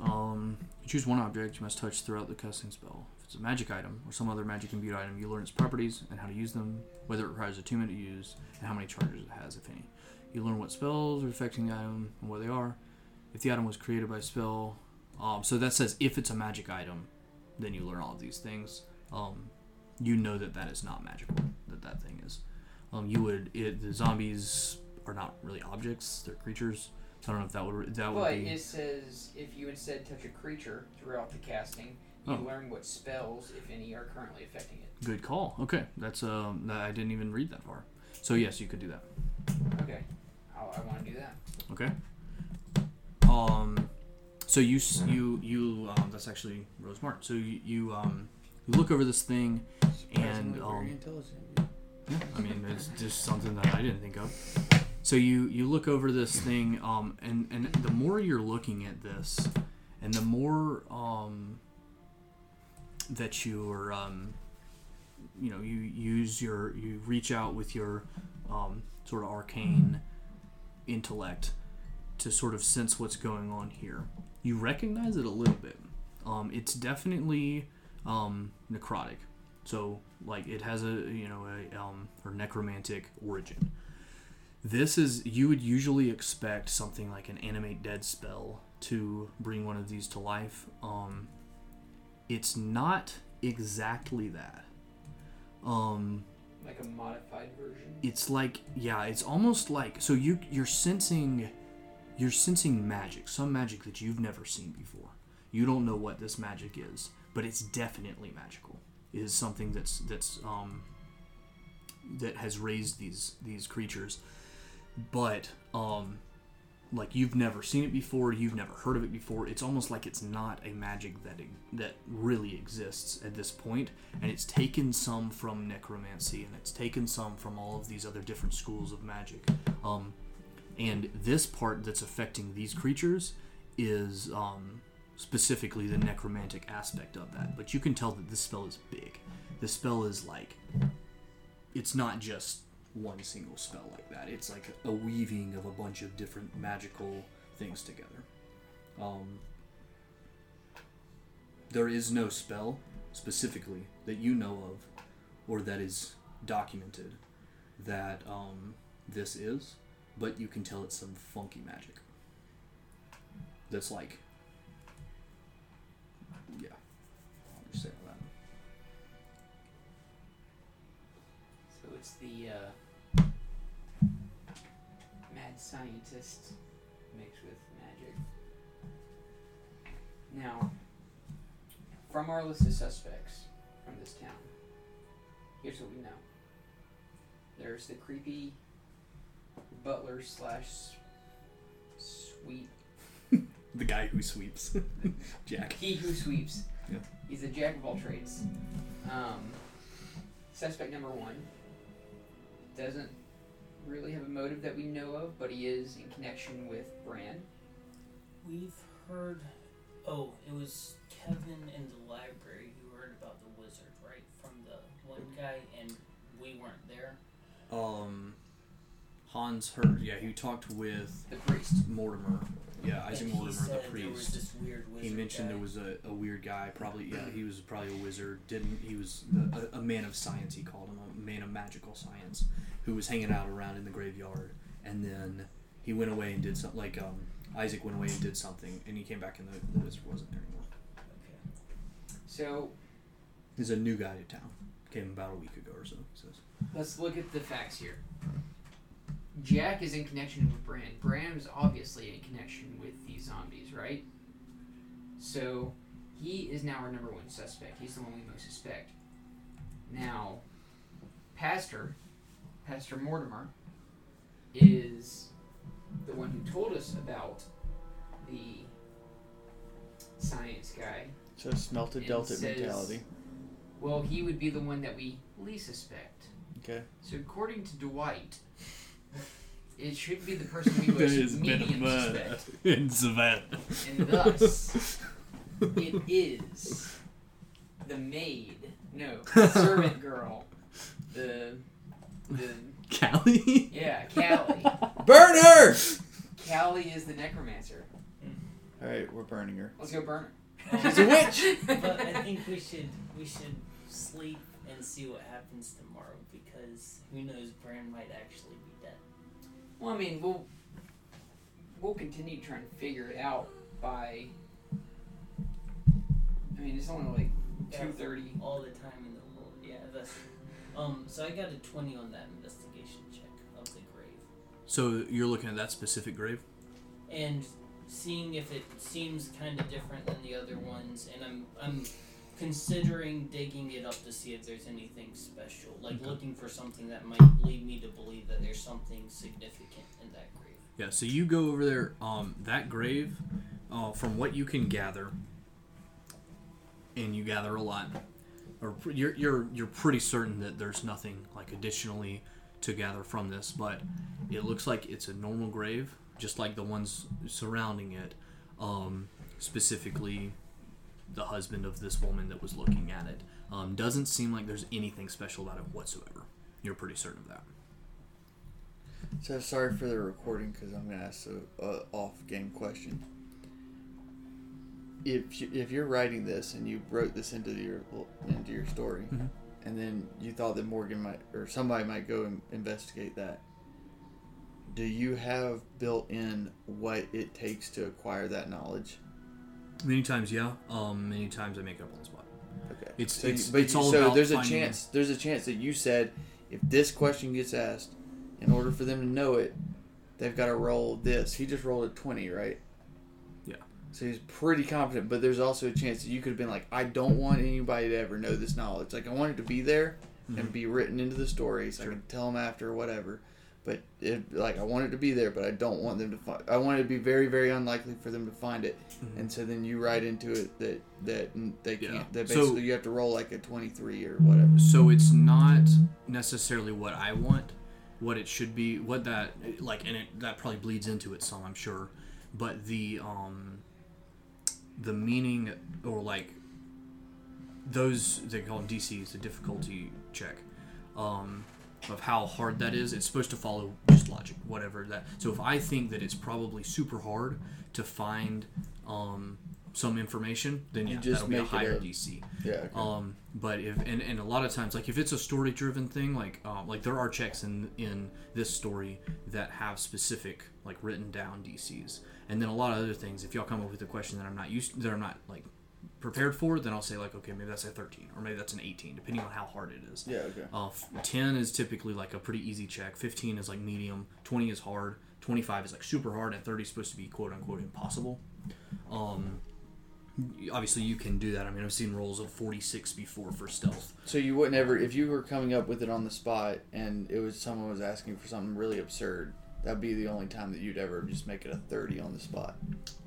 Um, you choose one object you must touch throughout the casting spell. If it's a magic item or some other magic imbued item, you learn its properties and how to use them, whether it requires attunement to use, and how many charges it has, if any. You learn what spells are affecting the item and what they are. If the item was created by a spell, um, so that says if it's a magic item, then you learn all of these things. Um, you know that that is not magical. That that thing is. Um, you would it, the zombies are not really objects; they're creatures. So I don't know if that would that would But be. it says if you instead touch a creature throughout the casting, you Oh. learn what spells, if any, are currently affecting it. Good call. Okay, that's um, I didn't even read that far. So yes, you could do that. Okay, I'll, I want to do that. Okay. Um, so you s- you you um, that's actually Rose Mart. So you you um you look over this thing, and um, very intelligent. Yeah, I mean, it's just something that I didn't think of. So you you look over this thing, um, and and the more you're looking at this, and the more um, that you're um, you know you use your you reach out with your um, sort of arcane intellect to sort of sense what's going on here. You recognize it a little bit. Um, it's definitely um, necrotic. So like it has a you know a um or necromantic origin. This is you would usually expect something like an animate dead spell to bring one of these to life. Um, it's not exactly that. Um, Like a modified version. it's like yeah, it's almost like so you you're sensing you're sensing magic, some magic that you've never seen before. You don't know what this magic is, but it's definitely magical. It is something that's that's um that has raised these these creatures. But um like you've never seen it before, you've never heard of it before. It's almost like it's not a magic that that really exists at this point, and it's taken some from necromancy, and it's taken some from all of these other different schools of magic. Um, and this part that's affecting these creatures is um, specifically the necromantic aspect of that. But you can tell that this spell is big. This spell is like it's not just one single spell like that. It's like a weaving of a bunch of different magical things together. Um, there is no spell specifically that you know of, or that is documented, that um, this is, but you can tell it's some funky magic. That's like, yeah, I'll just say that. So it's the uh, mad scientist mixed with magic. Now, from our list of suspects from this town, here's what we know. There's the creepy butler slash sweet The guy who sweeps, Jack. he who sweeps. Yeah. He's a jack of all trades. Um, suspect number one doesn't really have a motive that we know of, but he is in connection with Bran. We've heard. Oh, it was Kevin in the library who heard about the wizard, right? From the one guy, and we weren't there. Um, Hans heard. Yeah, he talked with The priest. Mortimer. Yeah, Isaac and Mortimer, the said there was priest. this weird wizard He mentioned guy. there was a, a weird guy. Probably, yeah, he was probably a wizard. Didn't he was a, a man of science? He called him a man of magical science, who was hanging out around in the graveyard. And then he went away and did something. Like um, Isaac went away and did something, and he came back and the, the wizard wasn't there anymore. Okay. So He's a new guy to town. Came about a week ago or so. He says. let's look at the facts here. Jack is in connection with Bran. Bran is obviously in connection with these zombies, right? So he is now our number one suspect. He's the one we most suspect. Now, Pastor, Pastor Mortimer, is the one who told us about the science guy. So smelted delta says- mentality. Well, he would be the one that we least suspect. Okay. So according to Dwight, it should be the person we most medium suspect. in Savannah. And thus, it is the maid, no, the servant girl, the, the, Callie. yeah, Callie. Burn her! Callie is the necromancer. All right, we're burning her. Let's go burn her. She's a witch. but I think we should we should sleep and see what happens tomorrow because who knows, Bran might actually be dead. Well, I mean, we'll we'll continue trying to figure it out by. I mean, it's only like Yeah. two thirty. All the time in the world. Yeah, that's. Um, so I got a twenty on that investigation check of the grave, So you're looking at that specific grave. and seeing if it seems kind of different than the other ones, and I'm I'm considering digging it up to see if there's anything special, like Okay. looking for something that might lead me to believe that there's something significant in that grave. Yeah, so you go over there. Um, that grave, uh, from what you can gather, and you gather a lot, or you're you're you're pretty certain that there's nothing like additionally to gather from this, but it looks like it's a normal grave, just like the ones surrounding it. Um, specifically, the husband of this woman that was looking at it. Um, doesn't seem like there's anything special about it whatsoever. You're pretty certain of that. So sorry for the recording because I'm gonna ask a, a off game question. If you, if you're writing this and you wrote this into your into your story, Mhm. and then you thought that Morgan might or somebody might go and investigate that, do you have built in what it takes to acquire that knowledge? Many times, yeah. Um, many times I make it up on the spot. Okay. It's- so, it's- but it's all so there's a chance there's a chance that you said if this question gets asked, in order for them to know it, they've got to roll this. He just rolled a twenty, right? Yeah. So he's pretty confident, but there's also a chance that you could have been like, I don't want anybody to ever know this knowledge. Like I want it to be there and Mhm. be written into the story, so Sure. I can tell them after or whatever. But it, like I want it to be there, but I don't want them to find. I want it to be very, very unlikely for them to find it. Mhm. And so then you write into it that that they can't. Yeah. That So- basically you have to roll like a twenty three or whatever. So it's not necessarily what I want, what it should be, what that like, and it that probably bleeds into it some, I'm sure. But the um, the meaning or like those they call them DCs, the difficulty check, um, of how hard that is. It's supposed to follow just logic, whatever that. So if I think that it's probably super hard to find um, some information, then You yeah, just that'll be a higher DC. Yeah. Okay. Um, but if and, and a lot of times, like if it's a story driven thing, like um, like there are checks in in this story that have specific like written down DCs, and then a lot of other things. If y'all come up with a question that I'm not used that I'm not like prepared for, then I'll say like okay maybe that's a 13 or maybe that's an 18 depending on how hard it is. yeah. Okay. Uh, 10 is typically like a pretty easy check. 15 is like medium. 20 is hard. 25 is like super hard, and 30 is supposed to be quote unquote impossible. Um, obviously, you can do that. I mean, I've seen rolls of 46 before for stealth. So you wouldn't ever, if you were coming up with it on the spot, and it was someone was asking for something really absurd, that'd be the only time that you'd ever just make it a thirty on the spot.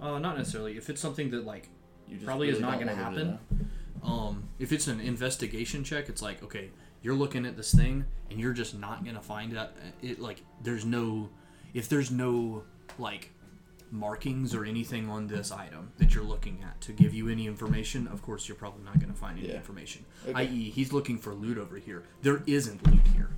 Uh, not necessarily. If it's something that like You just Probably is not gonna happen. um, if it's an investigation check, it's like okay, you're looking at this thing and you're just not gonna find it. It like there's no, if there's no like markings or anything on this item that you're looking at to give you any information, of course you're probably not gonna find any Yeah. information. Okay. I.e., he's looking for loot over here. There isn't loot here.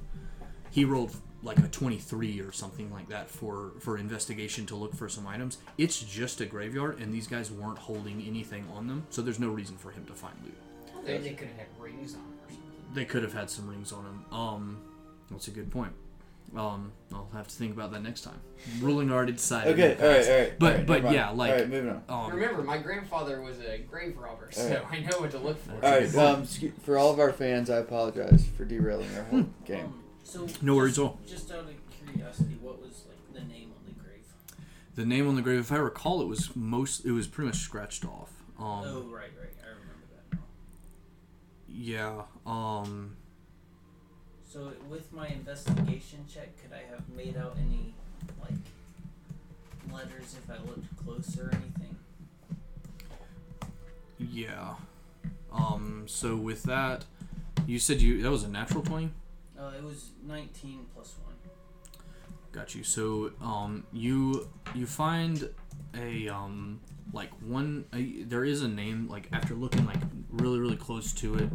He rolled like a 23 or something like that for for investigation to look for some items. It's just a graveyard, and these guys weren't holding anything on them, so there's no reason for him to find loot. They, they could have had rings on or something. They could have had some rings on them. Um, that's a good point. Um, I'll have to think about that next time. Ruling already decided. Okay. All right. All right. But- all right, but yeah, like- All right, moving on. Um, Remember, my grandfather was a grave robber, so Alright. I know what to look for. All right. Um, for all of our fans, I apologize for derailing our whole game. So No worries just, at all. Just out of curiosity, what was like the name on the grave? the name on the grave, if I recall, it was most. It was pretty much scratched off. Um, oh right, right. I remember that now. Yeah. Um. So with my investigation check, could I have made out any like letters if I looked close or anything? Yeah. Um. So with that, you said you that was a natural twenty. Uh, it was 19 plus one. Got you. So um, you you find a um like one a, there is a name like after looking like really really close to it,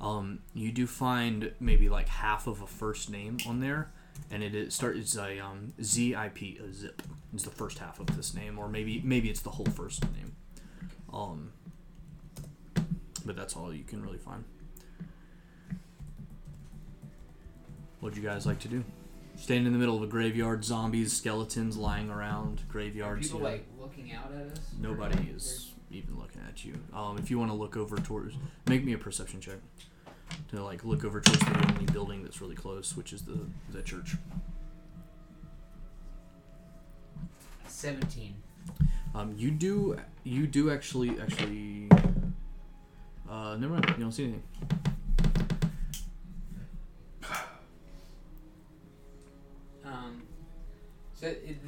um you do find maybe like half of a first name on there, and it is start it's a um ZIP a zip is the first half of this name or maybe maybe it's the whole first name, um. But that's all you can really find. What'd you guys like to do? Standing in the middle of a graveyard, zombies, skeletons lying around, Are graveyards. people here. like looking out at us? Nobody is even looking at you. Um, if you want to look over towards, make me a perception check to like look over towards the only building that's really close, which is the the church. Seventeen. Um, you do you do actually actually. Uh, never mind. You don't see anything.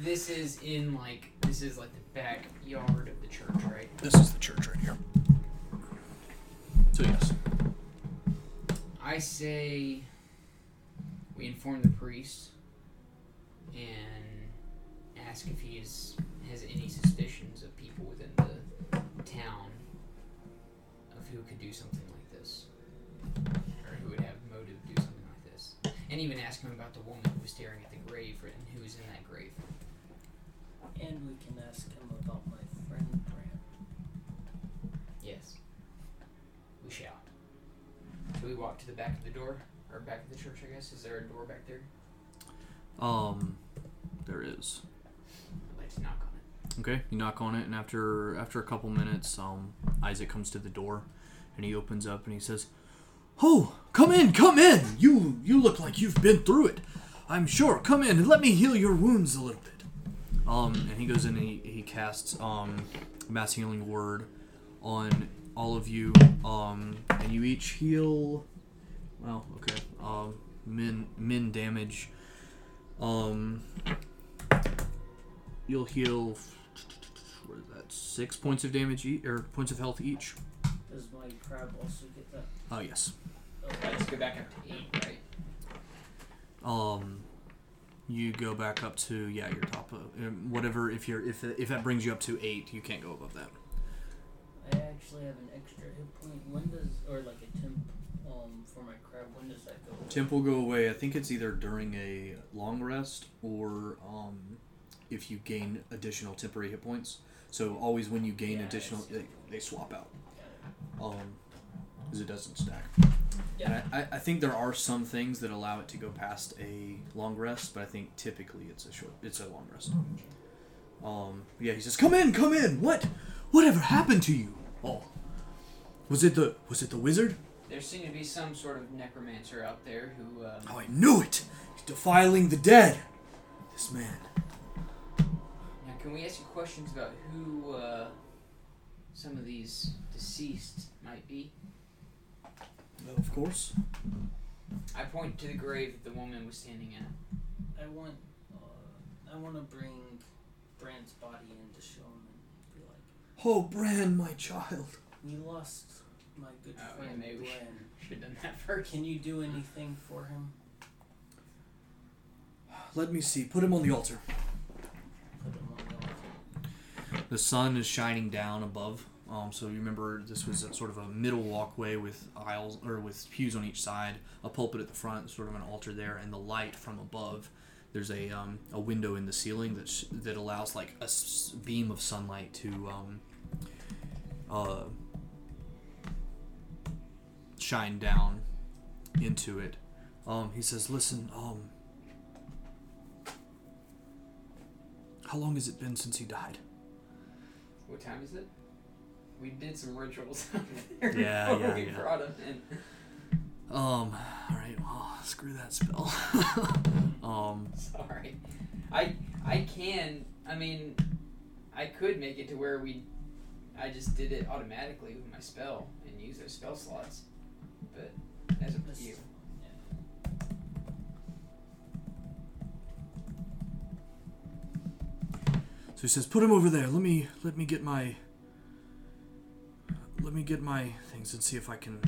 This is in like this is like the backyard of the church, right? This is the church right here. So yes. I say we inform the priest and ask if he is, has any suspicions of people within the town of who could do something like this, or who would have motive to do something like this, and even ask him about the woman who was staring at the grave and who was in that grave. And we can ask him about my friend Grant. Yes, we shall. Shall we walk to the back of the door, or back of the church? I guess is there a door back there? Um, there is. I'd like to knock on it. Okay, you knock on it, and after after a couple minutes, um, Isaac comes to the door, and he opens up and he says, "Oh, come in, come in. You you look like you've been through it. I'm sure. Come in and let me heal your wounds a little bit." Um, and he goes in and he, he casts um, mass healing word on all of you, um, and you each heal. Well, okay. Um, min min damage. Um, you'll heal. What is that? Six points of damage each, or points of health each. Does my crab also get that? Oh yes. Okay, let's go back up to eight, right? Um, you go back up to yeah your top of um, whatever. If you're if if that brings you up to eight, you can't go above that. I actually have an extra hit point. When does, or like a temp, um, for my crab? When does that go? Temp will go away. I think it's either during a long rest or um, if you gain additional temporary hit points. So always when you gain Yeah, additional, they, they swap out. Um, because it doesn't stack. Yeah. And I, I, I think there are some things that allow it to go past a long rest, but I think typically it's a short, it's a long rest. Um, yeah, he says, "Come in, come in. What, whatever happened to you? Oh, was it the was it the wizard? There seemed to be some sort of necromancer out there who. Um, Oh, I knew it. He's defiling the dead. This man. Now, can we ask you questions about who uh, some of these deceased might be? Of course. I point to the grave that the woman was standing at. I want, uh, I want to bring Bran's body in to show him and be like, Oh, Bran, my child. we lost my good Oh, yeah, friend maybe we Bran. Should have done that first. Can you do anything for him? Let me see. Put him on the altar. Put him on the altar. The sun is shining down above. Um, so you remember this was sort of a middle walkway with aisles or with pews on each side, a pulpit at the front, sort of an altar there, and the light from above. There's a um, a window in the ceiling that sh- that allows like a s- beam of sunlight to um, uh, shine down into it. Um, he says, "Listen, um, how long has it been since he died?" What time is it? We did some rituals up there Yeah, before yeah, we yeah. brought him in. Um. All right. Well, screw that spell. um. Sorry. I I can. I mean, I could make it to where we. I just did it automatically with my spell and use those spell slots, but that's up to you. So he says, "Put him over there. Let me let me get my let me get my things and see if I can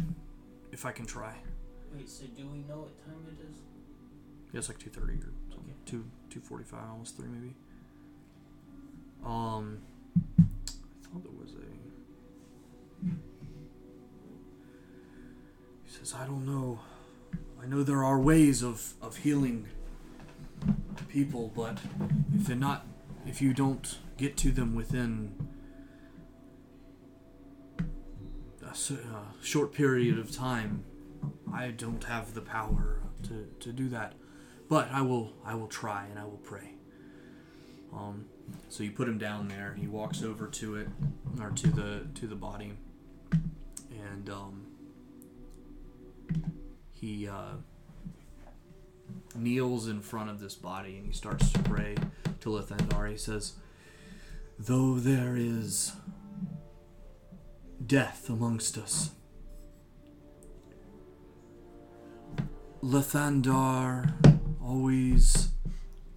if I can try." Wait, so do we know what time it is? Yeah, it's like two thirty or something. two two forty five, almost three maybe. Um, I thought there was a. He says, "I don't know. I know there are ways of of healing people, but if they're not, if you don't get to them within." A short period of time, I don't have the power to, to do that. But I will I will try and I will pray. Um, so you put him down there. He walks over to it, or to the to the body, and um, he uh, kneels in front of this body and he starts to pray to Lathander. He says, "Though there is death amongst us." Lathander always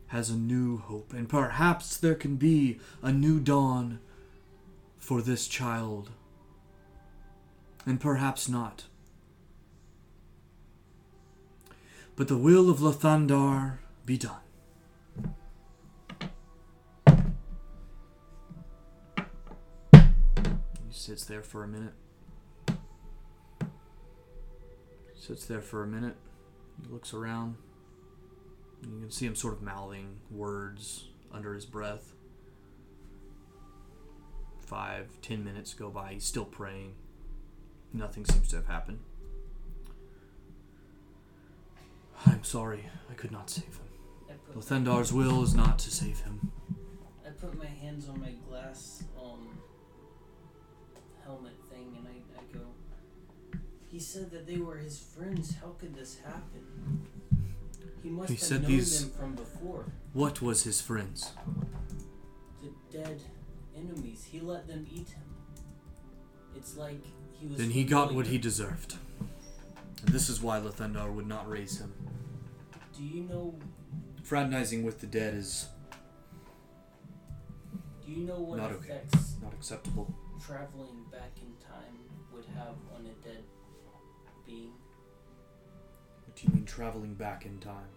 has a new hope, and perhaps there can be a new dawn for this child. And perhaps not. But the will of Lathander be done. Sits there for a minute. Sits there for a minute. He looks around. You can see him sort of mouthing words under his breath. Five, ten minutes go by. He's still praying. Nothing seems to have happened. I'm sorry. I could not save him. Lathander's will is not to save him. I put my hands on my glass helmet thing and I, I go He said that they were his friends. How could this happen? He must He have said known these- them from before. What was his friends? The dead enemies. He let them eat him. It's like he was Then he got what he deserved. And this is why Lathander would not raise him. Do you know Fraternizing with the dead is do you know what Not okay. effects not acceptable. Traveling back in time would have on a dead being? What do you mean traveling back in time?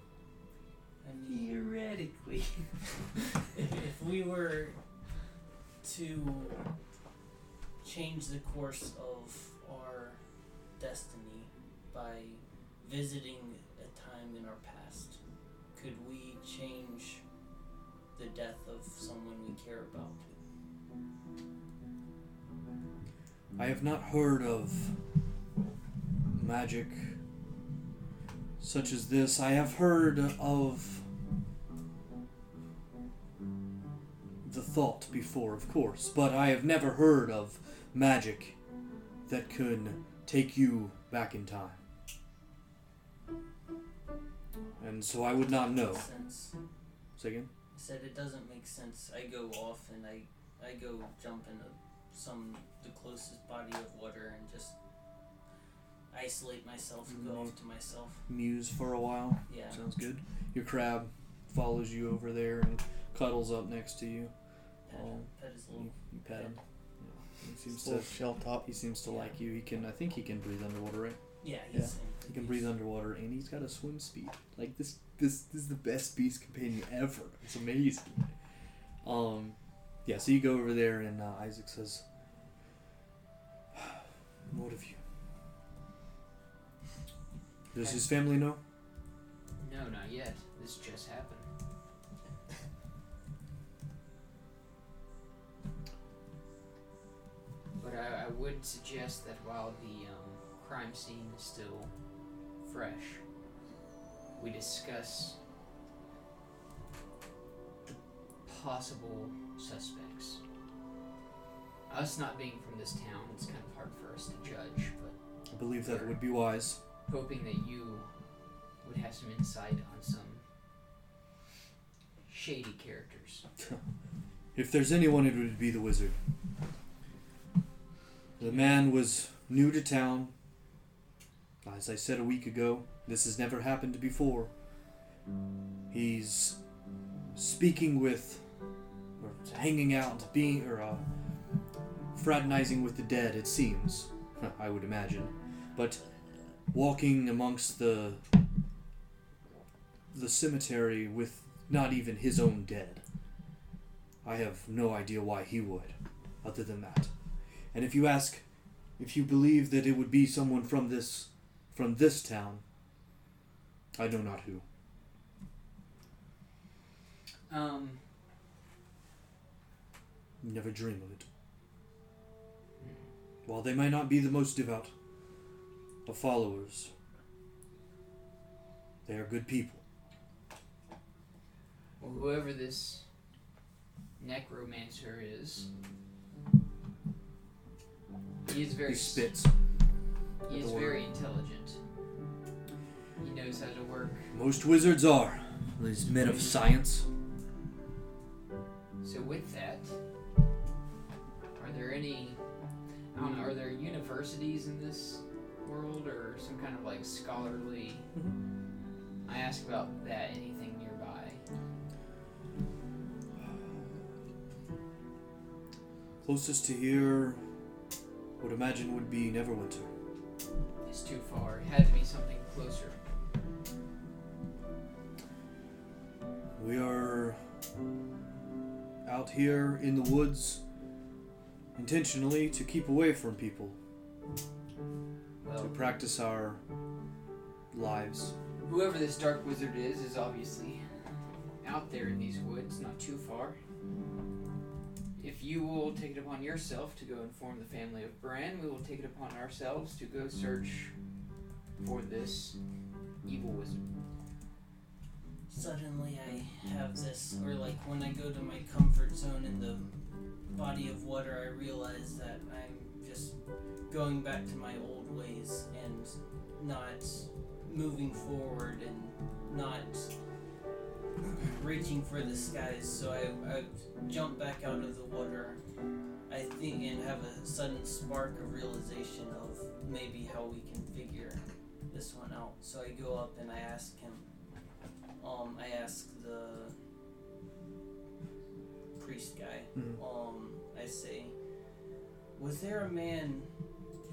I mean Theoretically. if, if we were to change the course of our destiny by visiting a time in our past, could we change the death of someone we care about? I have not heard of magic such as this. I have heard of the thought before, of course, but I have never heard of magic that could take you back in time. And so I would not know. Say again? I said it doesn't make sense. I go off and I I go jump into some the closest body of water and just isolate myself and go off to myself. Muse for a while. Yeah. Sounds good. Your crab follows you over there and cuddles up next to you. Pet, Oh. pet his You, little you pet him. Yeah. He seems Little to. shell top. He seems to Yeah. like you. He can. I think he can breathe underwater, right? Yeah, he's Yeah. He can breathe underwater, and he's got a swim speed. Like this. This. This is the best beast companion ever. It's amazing. Um, yeah. So you go over there, and uh, Isaac says, "What of you? Does his family know?" No, not yet. This just happened. But I, I would suggest that while the um, crime scene is still fresh, we discuss the possible suspects. Us not being from this town, it's kind of hard for us to judge, but I believe that would be wise. hoping that you would have some insight on some shady characters. If there's anyone, it would be the wizard. The man was new to town. As I said a week ago, this has never happened before. He's speaking with, or hanging out, being, or uh, fraternizing with the dead, it seems. I would imagine. But walking amongst the the cemetery with not even his own dead. I have no idea why he would, other than that. And if you ask if you believe that it would be someone from this from this town, I know not who. Um, Never dream of it. While they might not be the most devout of followers, they are good people. well, whoever this necromancer is, he is very He spits. he is very intelligent. He knows how to work. Most wizards are. These men of science. So with that, are there any? I don't know. Are there universities in this world, or some kind of like scholarly? Mm-hmm. I ask about that. Anything nearby? Uh, closest to here, would imagine would be Neverwinter. It's too far. It had to be something closer. We are out here in the woods intentionally to keep away from people, Well, to practice our lives. whoever this dark wizard is is obviously out there in these woods, not too far. If you will take it upon yourself to go inform the family of Bran, we will take it upon ourselves to go search for this evil wizard. Suddenly I have this, or like when I go to my comfort zone in the body of water, I realize that I'm just going back to my old ways and not moving forward and not reaching for the skies. So I, I jump back out of the water, I think, and have a sudden spark of realization of maybe how we can figure this one out. So I go up and I ask him um, I asked the priest guy, Mhm. um, I say, was there a man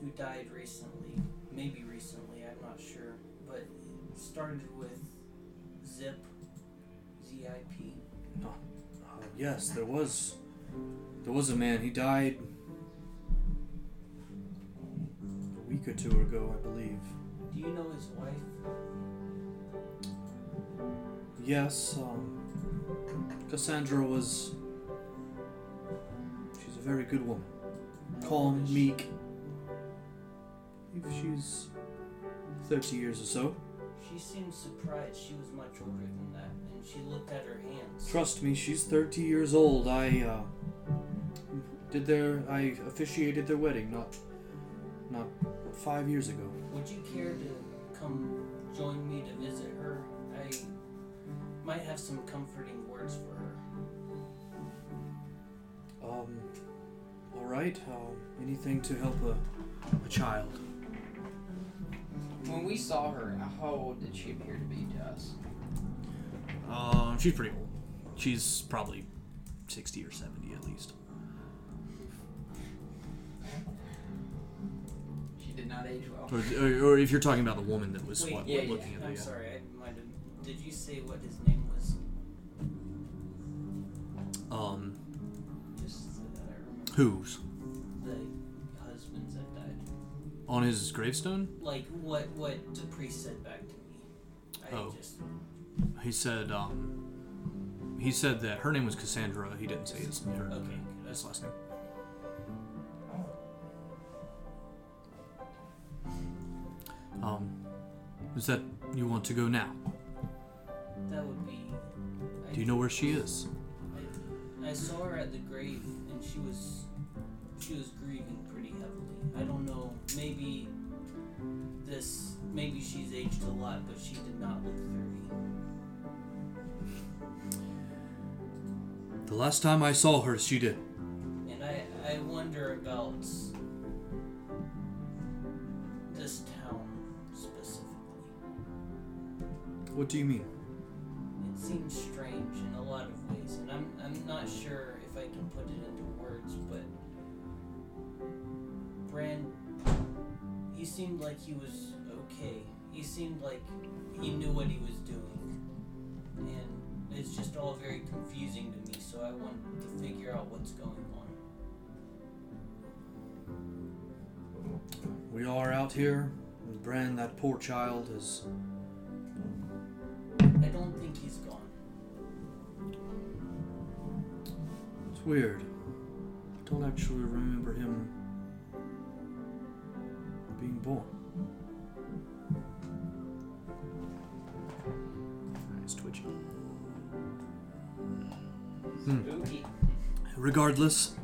who died recently? Maybe recently, I'm not sure, but it started with Zip, Z I P. Uh, yes, there was. There was a man. He died a week or two ago, I believe. Do you know his wife? Yes, um, Cassandra was. Very good woman. Calm, meek. I believe she's 30 years or so. She seemed surprised. She was much older than that, and she looked at her hands. Trust me, she's 30 years old. I, uh, did their, I officiated their wedding not, not five years ago. Would you care to come join me to visit her? I might have some comforting words for her. Um, alright, um, anything to help a, a child. When we saw her, how old did she appear to be to us? Um, she's pretty old. She's probably 60 or 70 at least. She did not age well. Or, or, or if you're talking about the woman that was Wait, what, yeah, looking at I'm the. sorry, I might have. Did you say what his name was? Um, whose? The husbands that died. On his gravestone? Like what? What the priest said back to me. I Oh. just. He said, um, he said that her name was Cassandra. He didn't say his, her, Okay. his last name. Um, is that you want to go now? That would be. I, Do you know where she is? I saw her at the grave, and she was. She was grieving pretty heavily. I don't know. Maybe. This. Maybe she's aged a lot, but she did not look thirty. The last time I saw her, she did. And I, I wonder about this town specifically. What do you mean? It seems strange in a lot of ways, and I'm, I'm not sure if I can put it into words, but Bran, he seemed like he was okay. He seemed like he knew what he was doing. And it's just all very confusing to me, so I want to figure out what's going on. We are out here. and Bran, that poor child, is. I don't think he's gone. It's weird. I don't actually remember him being born. It's twitching. Hmm. Regardless,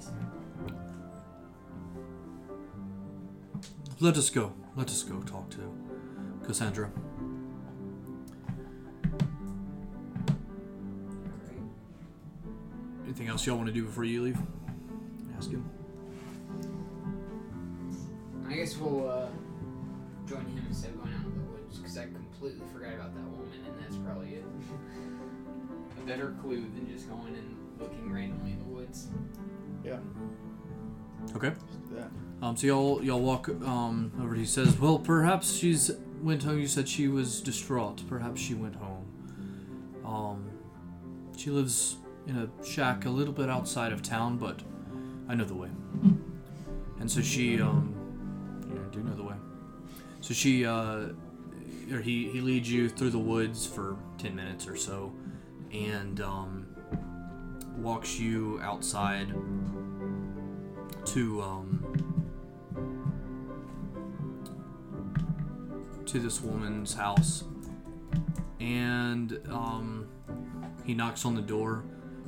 let us go. Let us go talk to Cassandra. Anything else y'all want to do before you leave? Ask him. I guess we'll uh, join him instead of going out in the woods because I completely forgot about that woman, and that's probably it. A better clue than just going and looking randomly in the woods. Yeah. Okay. Just do that. Um, so y'all y'all walk um over. He says, "Well, perhaps she's went home. You said she was distraught. Perhaps she went home. Um, she lives in a shack a little bit outside of town, but I know the way. And so she um, you know, do know the way. So she uh, or he he leads you through the woods for ten minutes or so, and um, walks you outside to um." to this woman's house and um, he knocks on the door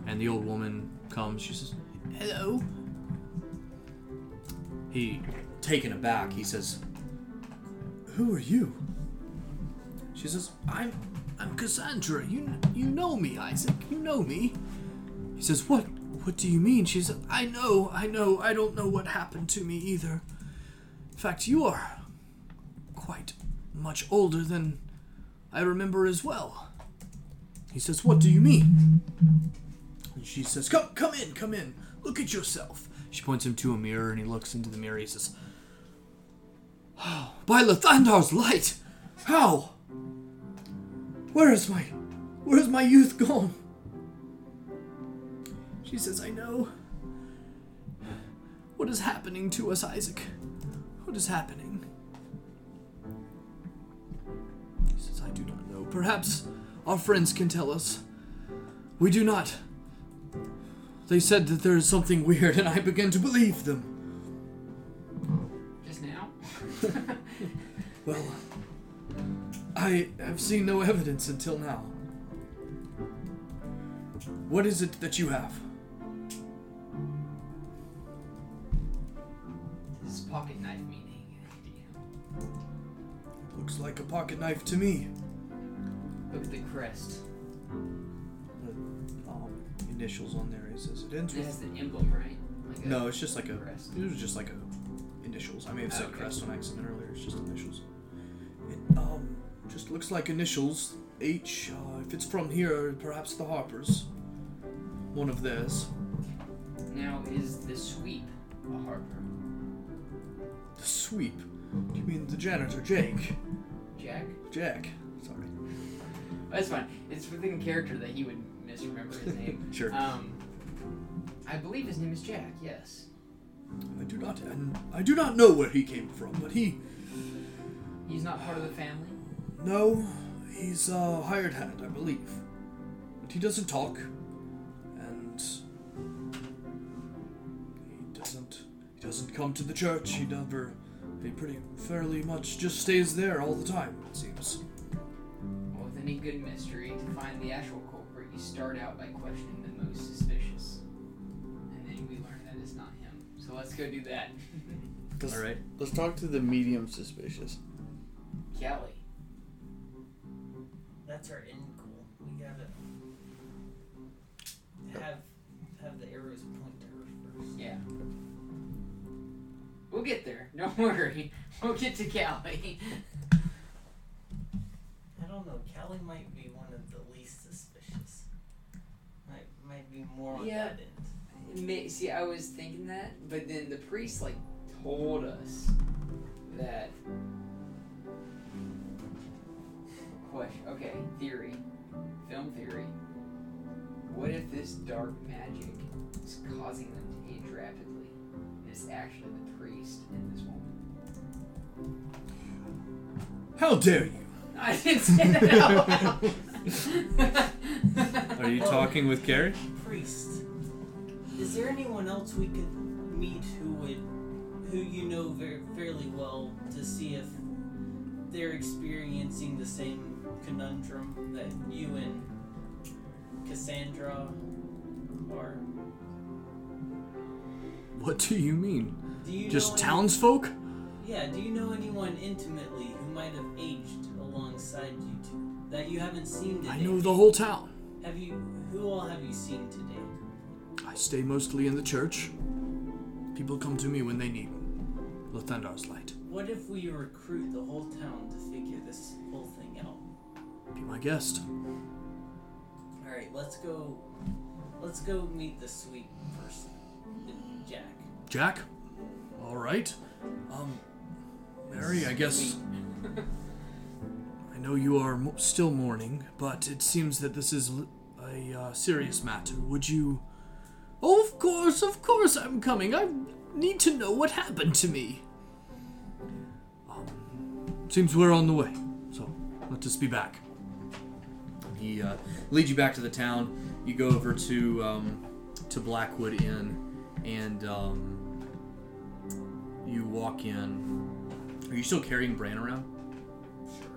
and the old woman comes she says hello he taken aback he says who are you she says i'm i'm cassandra you you know me isaac you know me he says what what do you mean she says i know i know i don't know what happened to me either in fact you are quite much older than I remember as well. He says, What do you mean? And she says, Come come in, come in. Look at yourself. She points him to a mirror and he looks into the mirror. He says, Oh, by Lathander's light! How? Where is my where is my youth gone? She says, I know. What is happening to us, Isaac? What is happening? He says, I do not know. Perhaps our friends can tell us. We do not. They said that there is something weird, and I began to believe them. Well, I have seen no evidence until now. What is it that you have? Does pocket knife meaning? Looks like a pocket knife to me. Look at the crest. The um, initials on there is, is it ends This with is the emblem, right? Like a No, it's just like a. crest. It was just like a initials. I may have said Okay. crest on accident earlier. It's just initials. It um just looks like initials. H. Uh, if it's from here, perhaps the Harpers. One of theirs. Now, is the sweep a Harper? The sweep. Do You mean the janitor, Jake? Jack? Jack. Sorry. That's fine. It's within character that he would misremember his name. Sure. Um, I believe his name is Jack. Yes. I do not, and I do not know where he came from, but he, He's not part of the family. no, he's a hired hand, I believe, but he doesn't talk, and he doesn't, he doesn't come to the church. He never, he pretty fairly much just stays there all the time. It seems. Well, with any good mystery, to find the actual culprit, you start out by questioning the most suspicious, So let's go do that. Let's, All right. Let's talk to the medium suspicious. Kelly. That's our end goal. We gotta have have the arrows point to her first. Yeah. We'll get there. Don't worry. We'll get to Callie. I don't know. Callie might be one of the least suspicious. Might might be more on Yeah. that end. It may- See, I was thinking that, but then the priest like told us that. Question. Okay, theory, film theory. What if this dark magic is causing them to age rapidly, and it's actually the priest and this woman? How dare you? I didn't say that out loud. Are you talking with Carrie? Priest. Is there anyone else we could meet who would, who you know very fairly well, to see if they're experiencing the same conundrum that you and Cassandra are? What do you mean? Do you Just know any- townsfolk? Yeah. Do you know anyone intimately who might have aged alongside you two that you haven't seen today? I know the whole town. Have you? Who all have you seen today? I stay mostly in the church. People come to me when they need Lathander's light. What if we recruit the whole town to figure this whole thing out? Be my guest. All right, let's go. Let's go meet the sweet person, Jack. Jack? All right. Um, Mary, I guess. I know you are mo- still mourning, but it seems that this is l- a uh, serious matter. Would you. Oh, of course, of course I'm coming. I need to know what happened to me. Um, seems we're on the way, so let us just be back. He uh, leads you back to the town. You go over to um, to Blackwood Inn, and um, you walk in. Are you still carrying Bran around? Sure.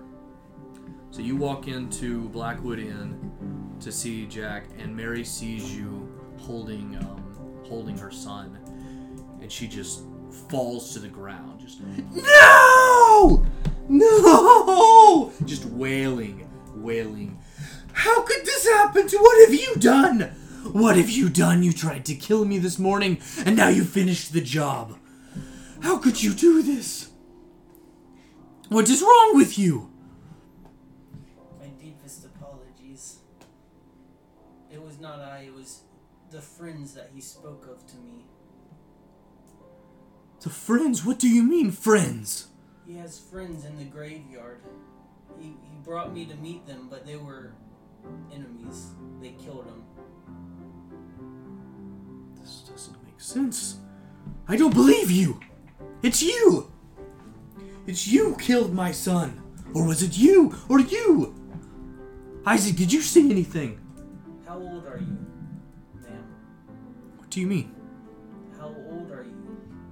So you walk into Blackwood Inn to see Jack, and Mary sees you holding um, holding her son, and she just falls to the ground, just no, no, just wailing, wailing. How could this happen to what have you done? What have you done? You tried to kill me this morning, and now you finished the job. How could you do this? What is wrong with you? Friends that he spoke of to me. The friends? What do you mean, friends? He has friends in the graveyard. He, he brought me to meet them, but they were enemies. They killed him. This doesn't make sense. I don't believe you. It's you. It's you killed my son. Or was it you? Or you? Isaac, did you see anything? How old are you, do you mean? How old are you?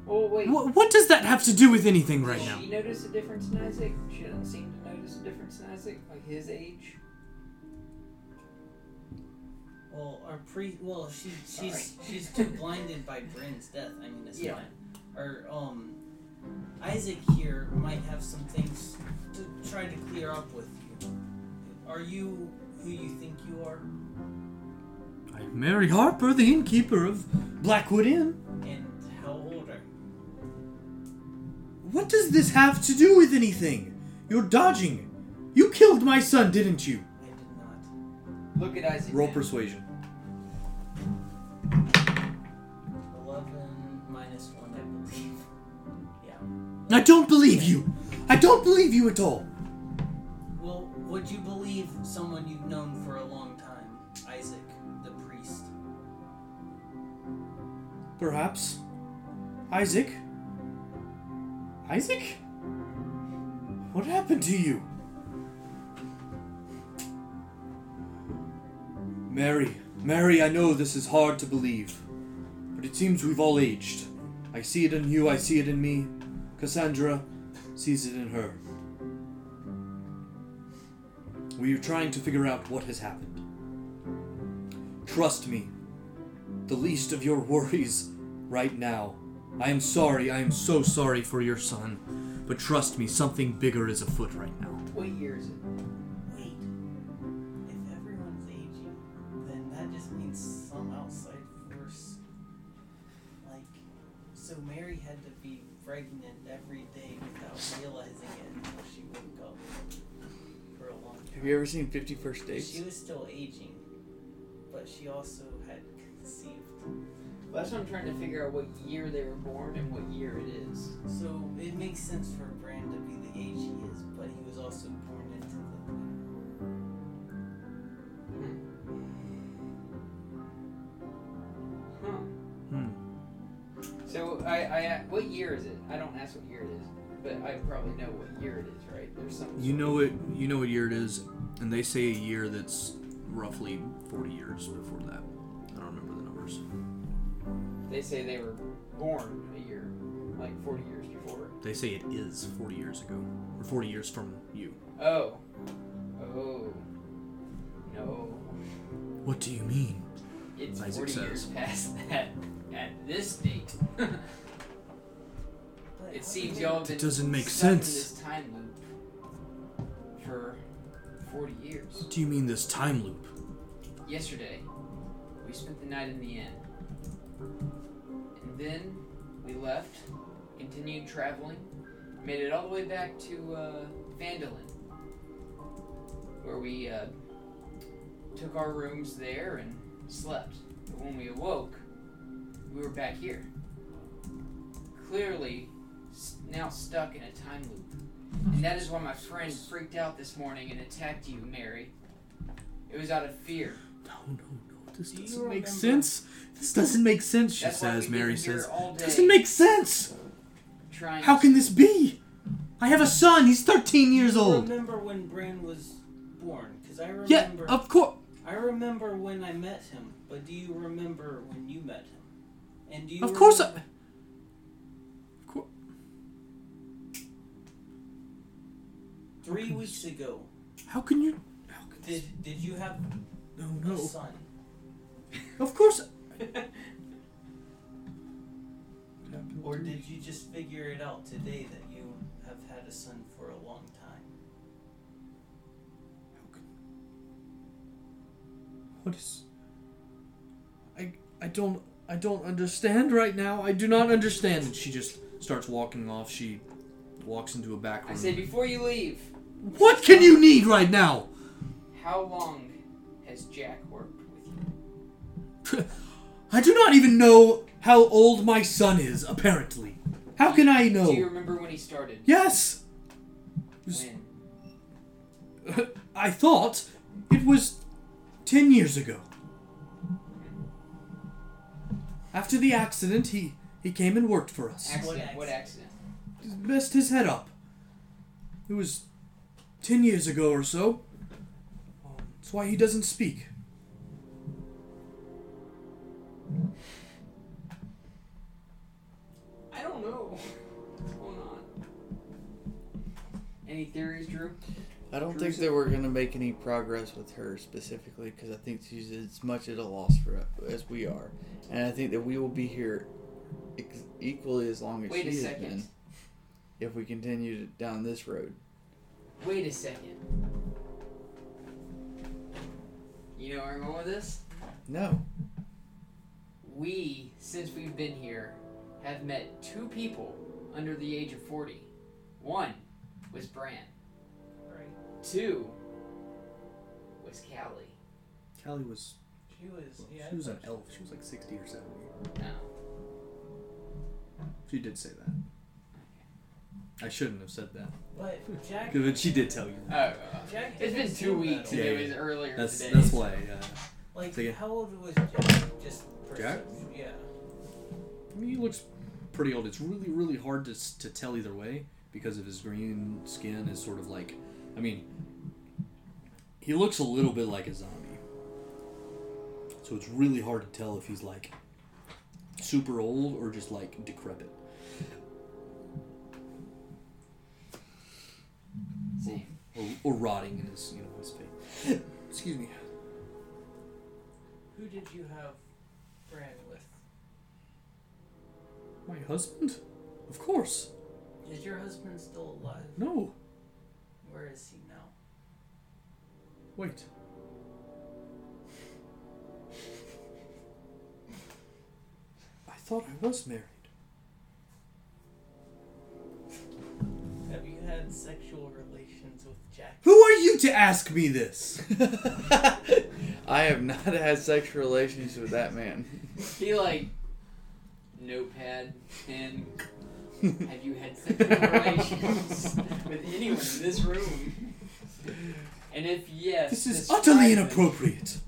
Oh wait. What, what does that have to do with anything right Did now? she notice a difference in Isaac? She doesn't seem to notice a difference in Isaac, like his age. Well, our pre. Well, she she's she's too blinded by Bran's death. I mean, it's Yeah. fine. Or um, Isaac here might have some things to try to clear up with you. Are you who you think you are? I'm Mary Harper, the innkeeper of Blackwood Inn. And how old are? What does this have to do with anything? You're dodging. You killed my son, didn't you? I did not. Look at Isaac. Roll now. persuasion. Eleven minus one, I believe. Yeah. I don't believe you. I don't believe you at all. Well, would you believe someone you've known for a long time, Isaac, Perhaps. Isaac? Isaac? What happened to you? Mary, Mary, I know this is hard to believe, but it seems we've all aged. I see it in you, I see it in me. Cassandra sees it in her. We are trying to figure out what has happened. Trust me, the least of your worries right now. I am sorry, I am so sorry for your son. But trust me, something bigger is afoot right now. What year is it? Wait. If everyone's aging, then that just means some outside force. Like, so Mary had to be pregnant every day without realizing it until she woke up for a long time. Have you ever seen Fifty First Dates? She was still aging, but she also had conceived. Well, that's what I'm trying to figure out what year they were born and what year it is. So it makes sense for Bran to be the age he is, but he was also born into the. Huh. Hmm. Hmm. hmm. So I, I, uh, what year is it? I don't ask what year it is, but I probably know what year it is, right? There's some. You know it. You know what year it is, and they say a year that's roughly forty years before that. They say they were born a year, like 40 years before. They say it is forty years ago, or forty years from you. Oh. Oh. No. What do you mean? It's Isaac 40 years past that at this date. It seems y'all have been That doesn't make stuck in sense. this time loop for 40 years. What do you mean this time loop? Yesterday, we spent the night in the inn. And then we left, continued traveling, made it all the way back to uh, Vandalin, where we uh, took our rooms there and slept. But when we awoke, we were back here. Clearly, now stuck in a time loop. And that is why my friend freaked out this morning and attacked you, Mary. It was out of fear. No, no, no. This Do you doesn't make remember- sense. This doesn't make sense. She That's says. Mary says. all Doesn't make sense. trying How can this be? I have a son. He's 13 years Do you old. remember when Bran was born? Because I remember. Yeah, of course. I remember when I met him, but do you remember when you met him? And do you? Of course I. remember- Of course. Three weeks ago, How can you? How can did did you have No, a no. son? Of course. Or did you just figure it out today that you have had a son for a long time? How can? What is? I I don't I don't understand right now. I do not understand. And she just starts walking off. She walks into a back room. I say before you leave, what can you need right now? how long has Jack worked with you? I do not even know how old my son is. Apparently, how can I know? Do you remember when he started? Yes, When? I thought it was ten years ago. After the accident, he he came and worked for us. Accident. What What accident? messed his head up. It was ten years ago or so. Um, that's why he doesn't speak. I don't know what's going on. Any theories, Drew? I don't think that we're gonna make any progress with her specifically because I think she's as much at a loss for us as we are, and I think that we will be here ex- equally as long as Wait she a has been if we continue to, down this road. Wait a second. You know where I'm going with this? No, we, since we've been here, have met two people under the age of 40. One was Bran. Right. Two was Callie. Callie was She was. Yeah. she was an thought elf. She was like sixty or seventy. No. She did say that. I shouldn't have said that. But Jack. But she did tell you Oh, that. uh, Jack it's been two weeks that and Yeah, it yeah. was earlier That's today. that's why. Uh, Like, Say again. how old was Jack? Just Jack? Yeah. I mean, he looks pretty old. It's really, really hard to, to tell either way because of his green skin is sort of like, I mean, he looks a little bit like a zombie. So it's really hard to tell if he's like super old or just like decrepit. Same. Or, or rotting in his, you know, his face. Excuse me. Who did you have Bran with? My husband? Of course. Is your husband still alive? No. Where is he now? Wait. I thought I was married. Have you had sexual relations with Jack? Who are you to ask me this? I have not had sexual relations with that man. He like notepad and have you had sexual relations with anyone in this room? And if yes, This is utterly inappropriate.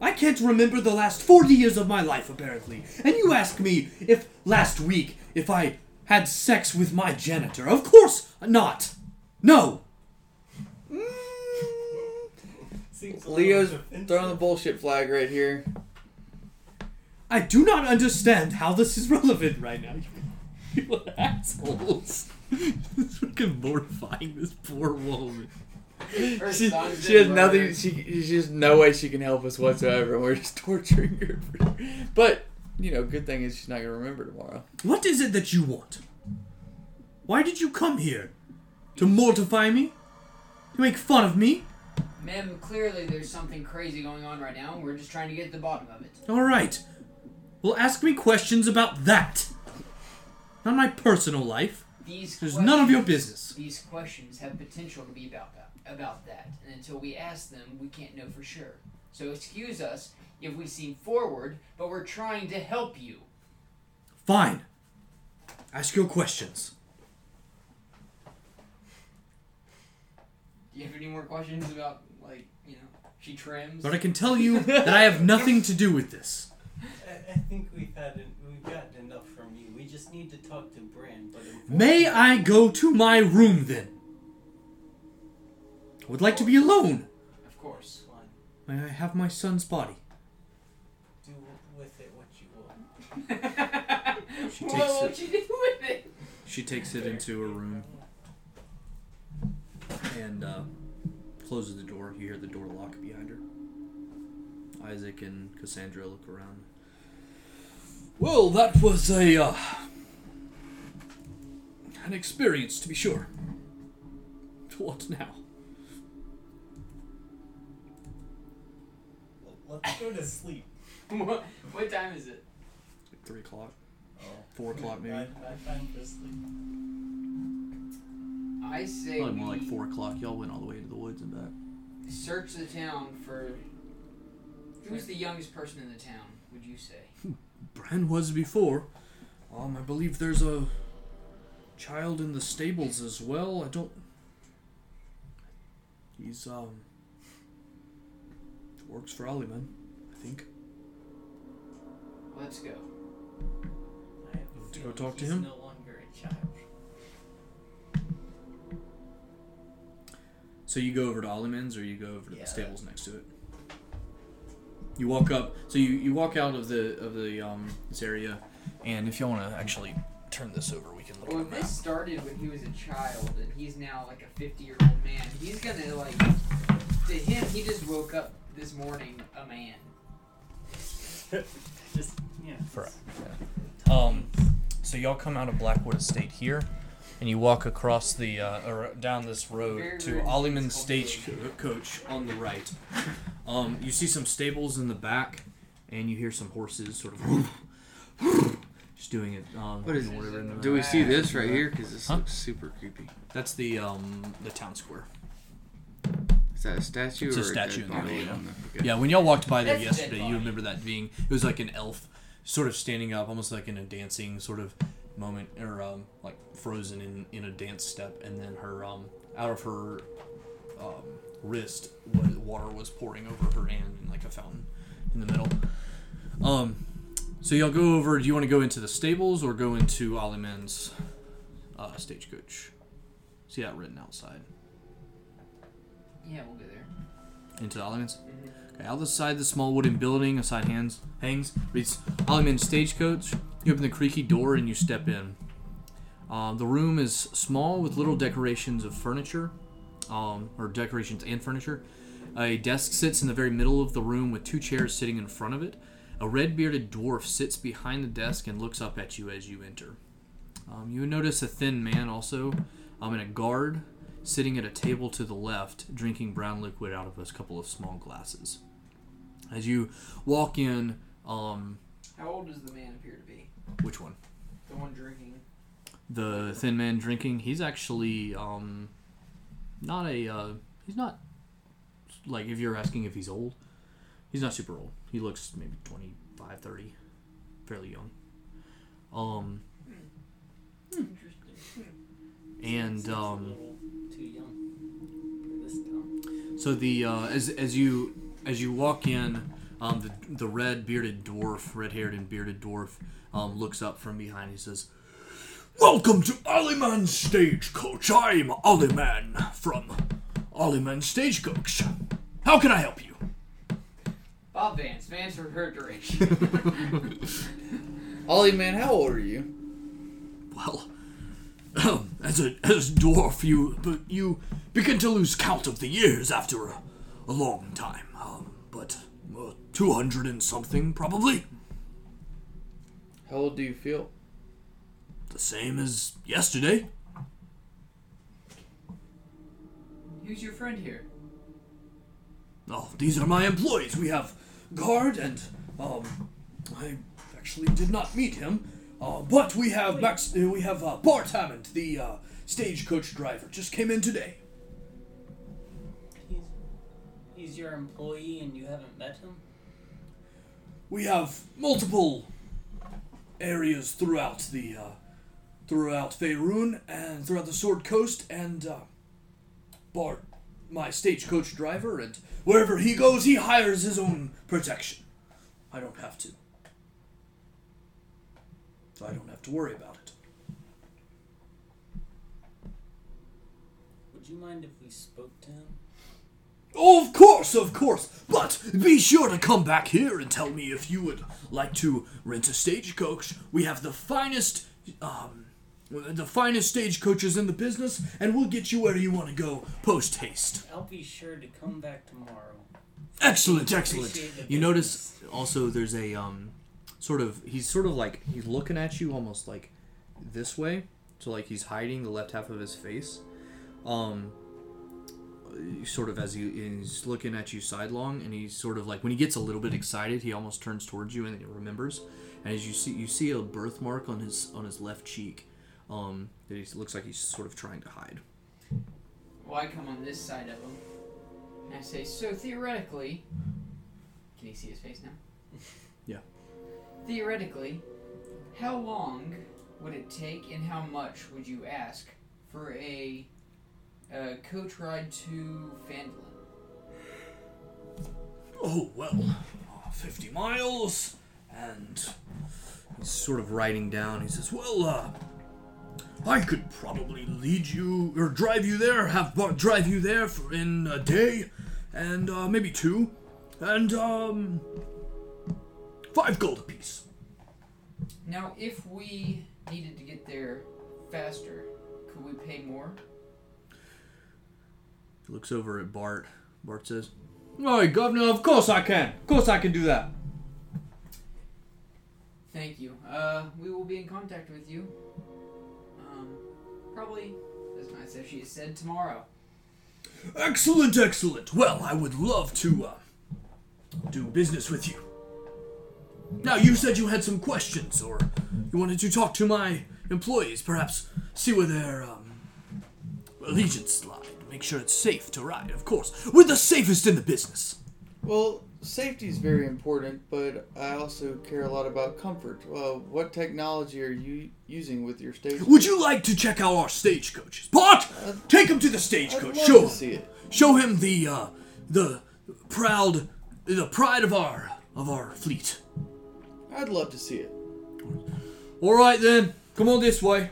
I can't remember the last 40 years of my life, apparently. And you ask me if last week, if I had sex with my janitor. Of course not. No. Mm. Seems Leo's throwing the bullshit flag right here. I do not understand how this is relevant right now. You assholes. it's freaking mortifying, this poor woman. She, she has been nothing. murdered. She, she has no way she can help us whatsoever, and we're just torturing her. But you know, good thing is she's not gonna remember tomorrow. What is it that you want? Why did you come here? To mortify me? To make fun of me? Ma'am, clearly there's something crazy going on right now, and we're just trying to get to the bottom of it. Alright. Well, ask me questions about that. Not my personal life. These There's none of your business. These questions have potential to be about that, about that, and until we ask them, we can't know for sure. So excuse us if we seem forward, but we're trying to help you. Fine. Ask your questions. Do you have any more questions about, like, you know, she trims? But I can tell you that I have nothing to do with this. I, I think we've had en- we've gotten enough from you. We just need to talk to Bran. But May I go to my room then? I would like to be alone. Of course. Fine. May I have my son's body? Do with it what you will. She what takes will it. she do with it? She takes it into her room and uh, closes the door. You hear the door lock behind her. Isaac and Cassandra look around. Well, that was a uh, an experience, to be sure. What now? Let's go to sleep. what, what time is it? Three o'clock, Oh. four o'clock, maybe. Night, nighttime for sleep. I say Probably more like four o'clock. Y'all went all the way to the woods and back. search the town for. Who's the youngest person in the town? Would you say? Bran was before. Um, I believe there's a child in the stables as well. I don't. He's um works for Aliman, I think. Let's go. I have to go talk to he's him? No longer a child. So you go over to Aliman's, or you go over to Yeah. the stables next to it. You walk up. So you, you walk out of the of the um this area, and if y'all want to actually turn this over. We can look Well, at if the this started when he was a child and he's now like a 50 year old man, he's gonna like. To him, he just woke up this morning a man. Just yeah. Correct. Um, so y'all come out of Blackwood Estate here, and you walk across the uh, or down this road to rare Olliman things called Stagecoach on the right. Um, you see some stables in the back, and you hear some horses sort of just doing it. Um, What is you know, whatever in the Do we see this right here? Because this Huh? looks super creepy. That's the um the town square. Is that a statue It's a or statue dead in the body middle, on the- okay. Yeah, when y'all walked by there That's a dead yesterday, you body. remember that being it was like an elf, sort of standing up, almost like in a dancing sort of moment, or um, like frozen in in a dance step, and then her um out of her um, wrist, wa- water was pouring over her hand in like a fountain in the middle. Um, so y'all go over. Do you want to go into the stables or go into Aliman's uh, stagecoach? See that written outside. Yeah, we'll go there. Into Aliman's. Okay, outside the small wooden building, a sign hangs, reads Aliman Stagecoach. You open the creaky door and you step in. Um, the room is small with little decorations of furniture, um, or decorations and furniture. A desk sits in the very middle of the room with two chairs sitting in front of it. A red bearded dwarf sits behind the desk and looks up at you as you enter. Um, you notice a thin man also, um, and a guard sitting at a table to the left, drinking brown liquid out of a couple of small glasses. As you walk in, um, How old does the man appear to be? Which one? The one drinking. The thin man drinking. He's actually um, not a. Uh, he's not like if you're asking if he's old. He's not super old. He looks maybe 25, 30, fairly young. Um, Interesting. and um, too young this. So the uh, as as you as you walk in, um, the the red bearded dwarf, red haired and bearded dwarf, um, looks up from behind. He says, "Welcome to Olliman Stagecoach. I'm Olliman from Olliman Stagecoach. How can I help you?" Bob Vance, Vance Refrigeration. Ollie, man, how old are you? Well, as a as a dwarf, you but you begin to lose count of the years after a, a long time. Um, but uh, two hundred and something probably. How old do you feel? The same as yesterday. Who's your friend here? Oh, these are my employees. We have guard and um, I actually did not meet him. Uh, but we have Max. Uh, we have uh, Bart Hammond, the uh, stagecoach driver, just came in today. He's he's your employee and you haven't met him. We have multiple areas throughout the uh, throughout Faerun and throughout the Sword Coast, and uh, Bart, my stagecoach driver, and wherever he goes, he hires his own protection. I don't have to. I don't have to worry about it. Would you mind if we spoke to him? Oh, of course, of course. But be sure to come back here and tell me if you would like to rent a stagecoach. We have the finest, um, the finest stagecoaches in the business, and we'll get you where you want to go post haste. I'll be sure to come back tomorrow. Excellent, excellent. You notice also there's a um, sort of he's sort of like he's looking at you almost like this way, so like he's hiding the left half of his face, um, sort of as he he's looking at you sidelong, and he's sort of like when he gets a little bit excited, he almost turns towards you and he remembers, and as you see you see a birthmark on his on his left cheek, um, that he looks like he's sort of trying to hide. Well, I come on this side of him. And I say, so theoretically. Can you see his face now? Yeah. Theoretically, how long would it take and how much would you ask for a, uh coach ride to Phandalin? Oh, well, uh, 50 miles, and he's sort of writing down. He says, Well, uh, I could probably lead you, or drive you there, have Bart drive you there for in a day, and uh, maybe two, and, um, five gold apiece. Now, if we needed to get there faster, could we pay more? He looks over at Bart. Bart says, "Oh, Governor, of course I can. Of course I can do that." Thank you. Uh, we will be in contact with you. Um, probably, as my associate said, tomorrow. Excellent, excellent. Well, I would love to uh, do business with you. Now, you said you had some questions, or you wanted to talk to my employees, perhaps see where their um, allegiance lie. Make sure it's safe to ride, of course. We're the safest in the business. Well, safety is very important, but I also care a lot about comfort. Well, what technology are you using with your stage? Would you like to check out our stagecoaches? Bart, take him to the I'd stagecoach. love Show to him. see it. Show him the uh, the proud, the pride of our of our fleet. I'd love to see it. All right then, come on this way.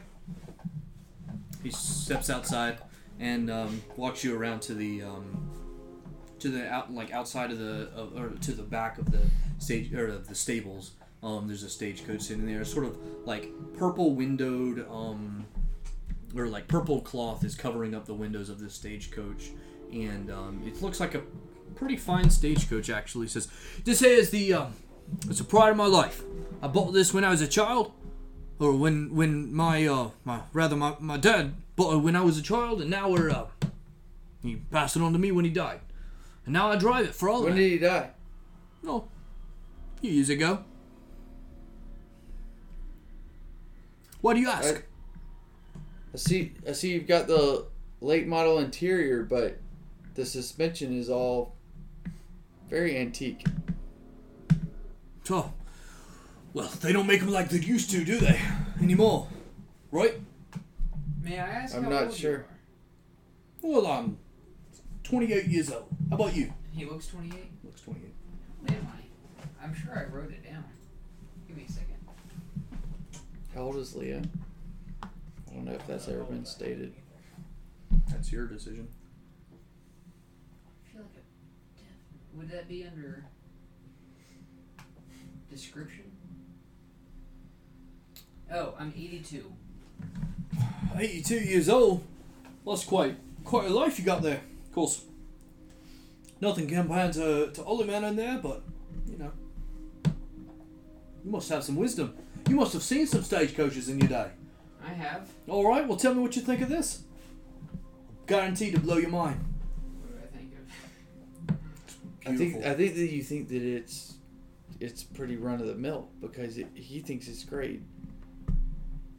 He steps outside and um, walks you around to the um, to the out like outside of the of, or to the back of the stage or of the stables. Um, there's a stagecoach sitting there, sort of like purple windowed um, or like purple cloth is covering up the windows of this stagecoach, and um, it looks like a pretty fine stagecoach actually. It says this here is the um, it's a pride of my life. I bought this when I was a child, or when when my uh my rather my, my dad bought it when I was a child, and now we're uh he passed it on to me when he died, and now I drive it for all When of did he die? No, a few years ago. Why do you ask? I- I see. I see you've got the late model interior, but the suspension is all very antique. Oh, well, they don't make them like they used to, do they? Anymore, right? May I ask I'm how not old sure. you are? Well, I'm 28 years old. How about you? He looks 28. Looks 28. Am I? I'm sure I wrote it down. Give me a second. How old is Leah? I don't know if that's ever been stated. That's your decision. I feel like a death. Would that be under description? Oh, I'm 82. 82 years old. Well, that's quite quite a life you got there. Of course, nothing compared to to Ollie Man in there, but you know, you must have some wisdom. You must have seen some stagecoaches in your day. I have. All right, well, tell me what you think of this. Guaranteed to blow your mind. What do I think of? I think. I think that you think that it's it's pretty run of the mill because it, he thinks it's great,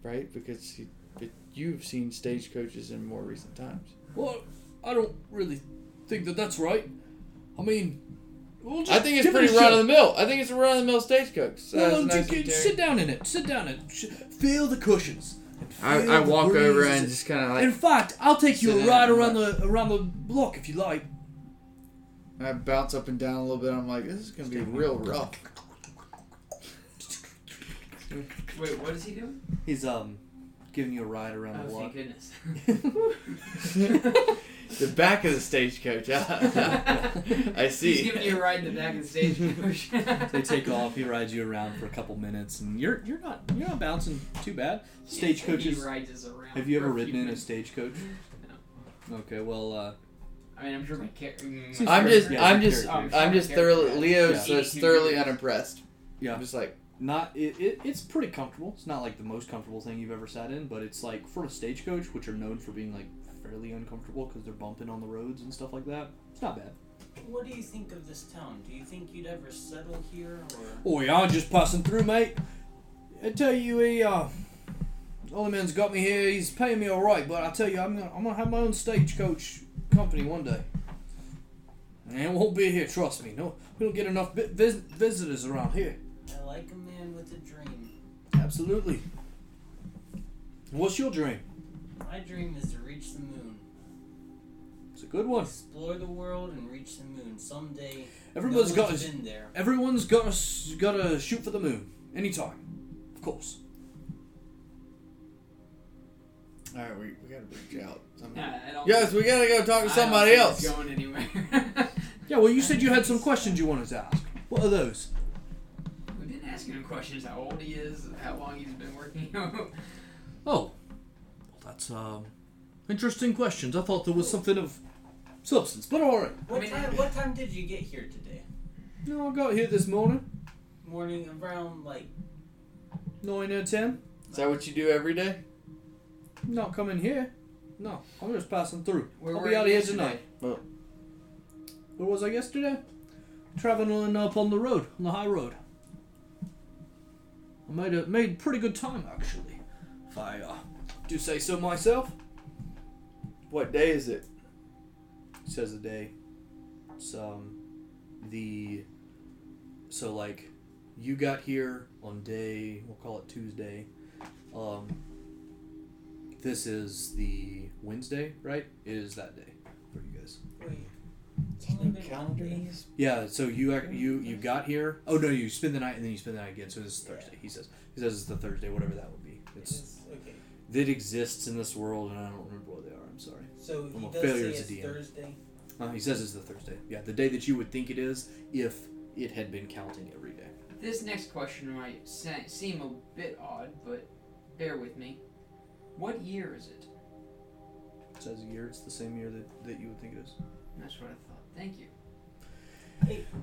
right? Because he, but you've seen stagecoaches in more recent times. Well, I don't really think that that's right. I mean, we'll I think it's give it pretty run of the mill. I think it's a run of the mill stagecoach. So uh, Well, don't nice you and get- Terry. sit down in it. Sit down in it. Feel the cushions. I, I the walk over and just kind of like In fact, I'll take you a ride around the around the block if you like. I bounce up and down a little bit. I'm like, this is gonna be real rough. Wait, what is he doing? He's um giving you a ride around Oh, the block. thank goodness. The back of the stagecoach. I see. He's giving you a ride in the back of the stagecoach. they take off. He rides you around for a couple minutes, and you're you're not you're not bouncing too bad. Stagecoaches. He rides us around. Have you for ever a few ridden in a minutes. stagecoach? No. Okay, well, uh, I mean, I'm sure my character. I'm just, Yeah, I'm just, character. I'm just thoroughly. Leo Yeah. says thoroughly unimpressed. yeah, I'm just like, not it, it, It's pretty comfortable. It's not like the most comfortable thing you've ever sat in, but it's like for a stagecoach, which are known for being like fairly uncomfortable because they're bumping on the roads and stuff like that. It's not bad. What do you think of this town? Do you think you'd ever settle here, or Oh yeah, I'm just passing through, mate. I tell you, he uh, Man's got me here. He's paying me all right, but I tell you, I'm gonna I'm gonna have my own stagecoach company one day. And it won't be here, trust me. No, we don't get enough vi- vis- visitors around here. I like a man with a dream. Absolutely. What's your dream? My dream is to reach the moon, It's a good one. explore the world, and reach the moon someday. Everyone's no got one's his, been there. everyone's got to got to shoot for the moon anytime, of course. all right, we, we gotta reach out. Yeah, Yes, we gotta go talk to I don't somebody think else. it's Going anywhere. Yeah, well, you said you had some uh, questions you wanted to ask. What are those? We didn't asking him questions how old he is, how long he's been working. Oh, well, that's um, interesting questions. I thought there was something of substance, but all right. What I mean- time? What time did you get here today? No, I got here this morning, Morning around like. nine or ten. Is that what you do every day? Not coming here. No, I'm just passing through. Where I'll were be out you here yesterday? tonight. Where was I yesterday? Traveling up on the road, on the high road. I made a made pretty good time actually. If I uh, do say so myself. What day is it? says the day. It's um the so like you got here on day we'll call it Tuesday. Um this is the Wednesday, right? It is that day Calendar days? Yeah, so you ac- you you got here. Oh no, you spend the night and then you spend the night again. So it's is Thursday. He says he says it's the Thursday, whatever that would be. It's It's, okay. that exists in this world, and I don't remember what they are. I'm sorry. So I'm he a does failure say as a it's DM. Thursday. Uh, he says it's the Thursday. Yeah, the day that you would think it is if it had been counting every day. This next question might se- seem a bit odd, but bear with me. What year is it? It says a year. It's the same year that, that you would think it is. That's what I thought. Thank you.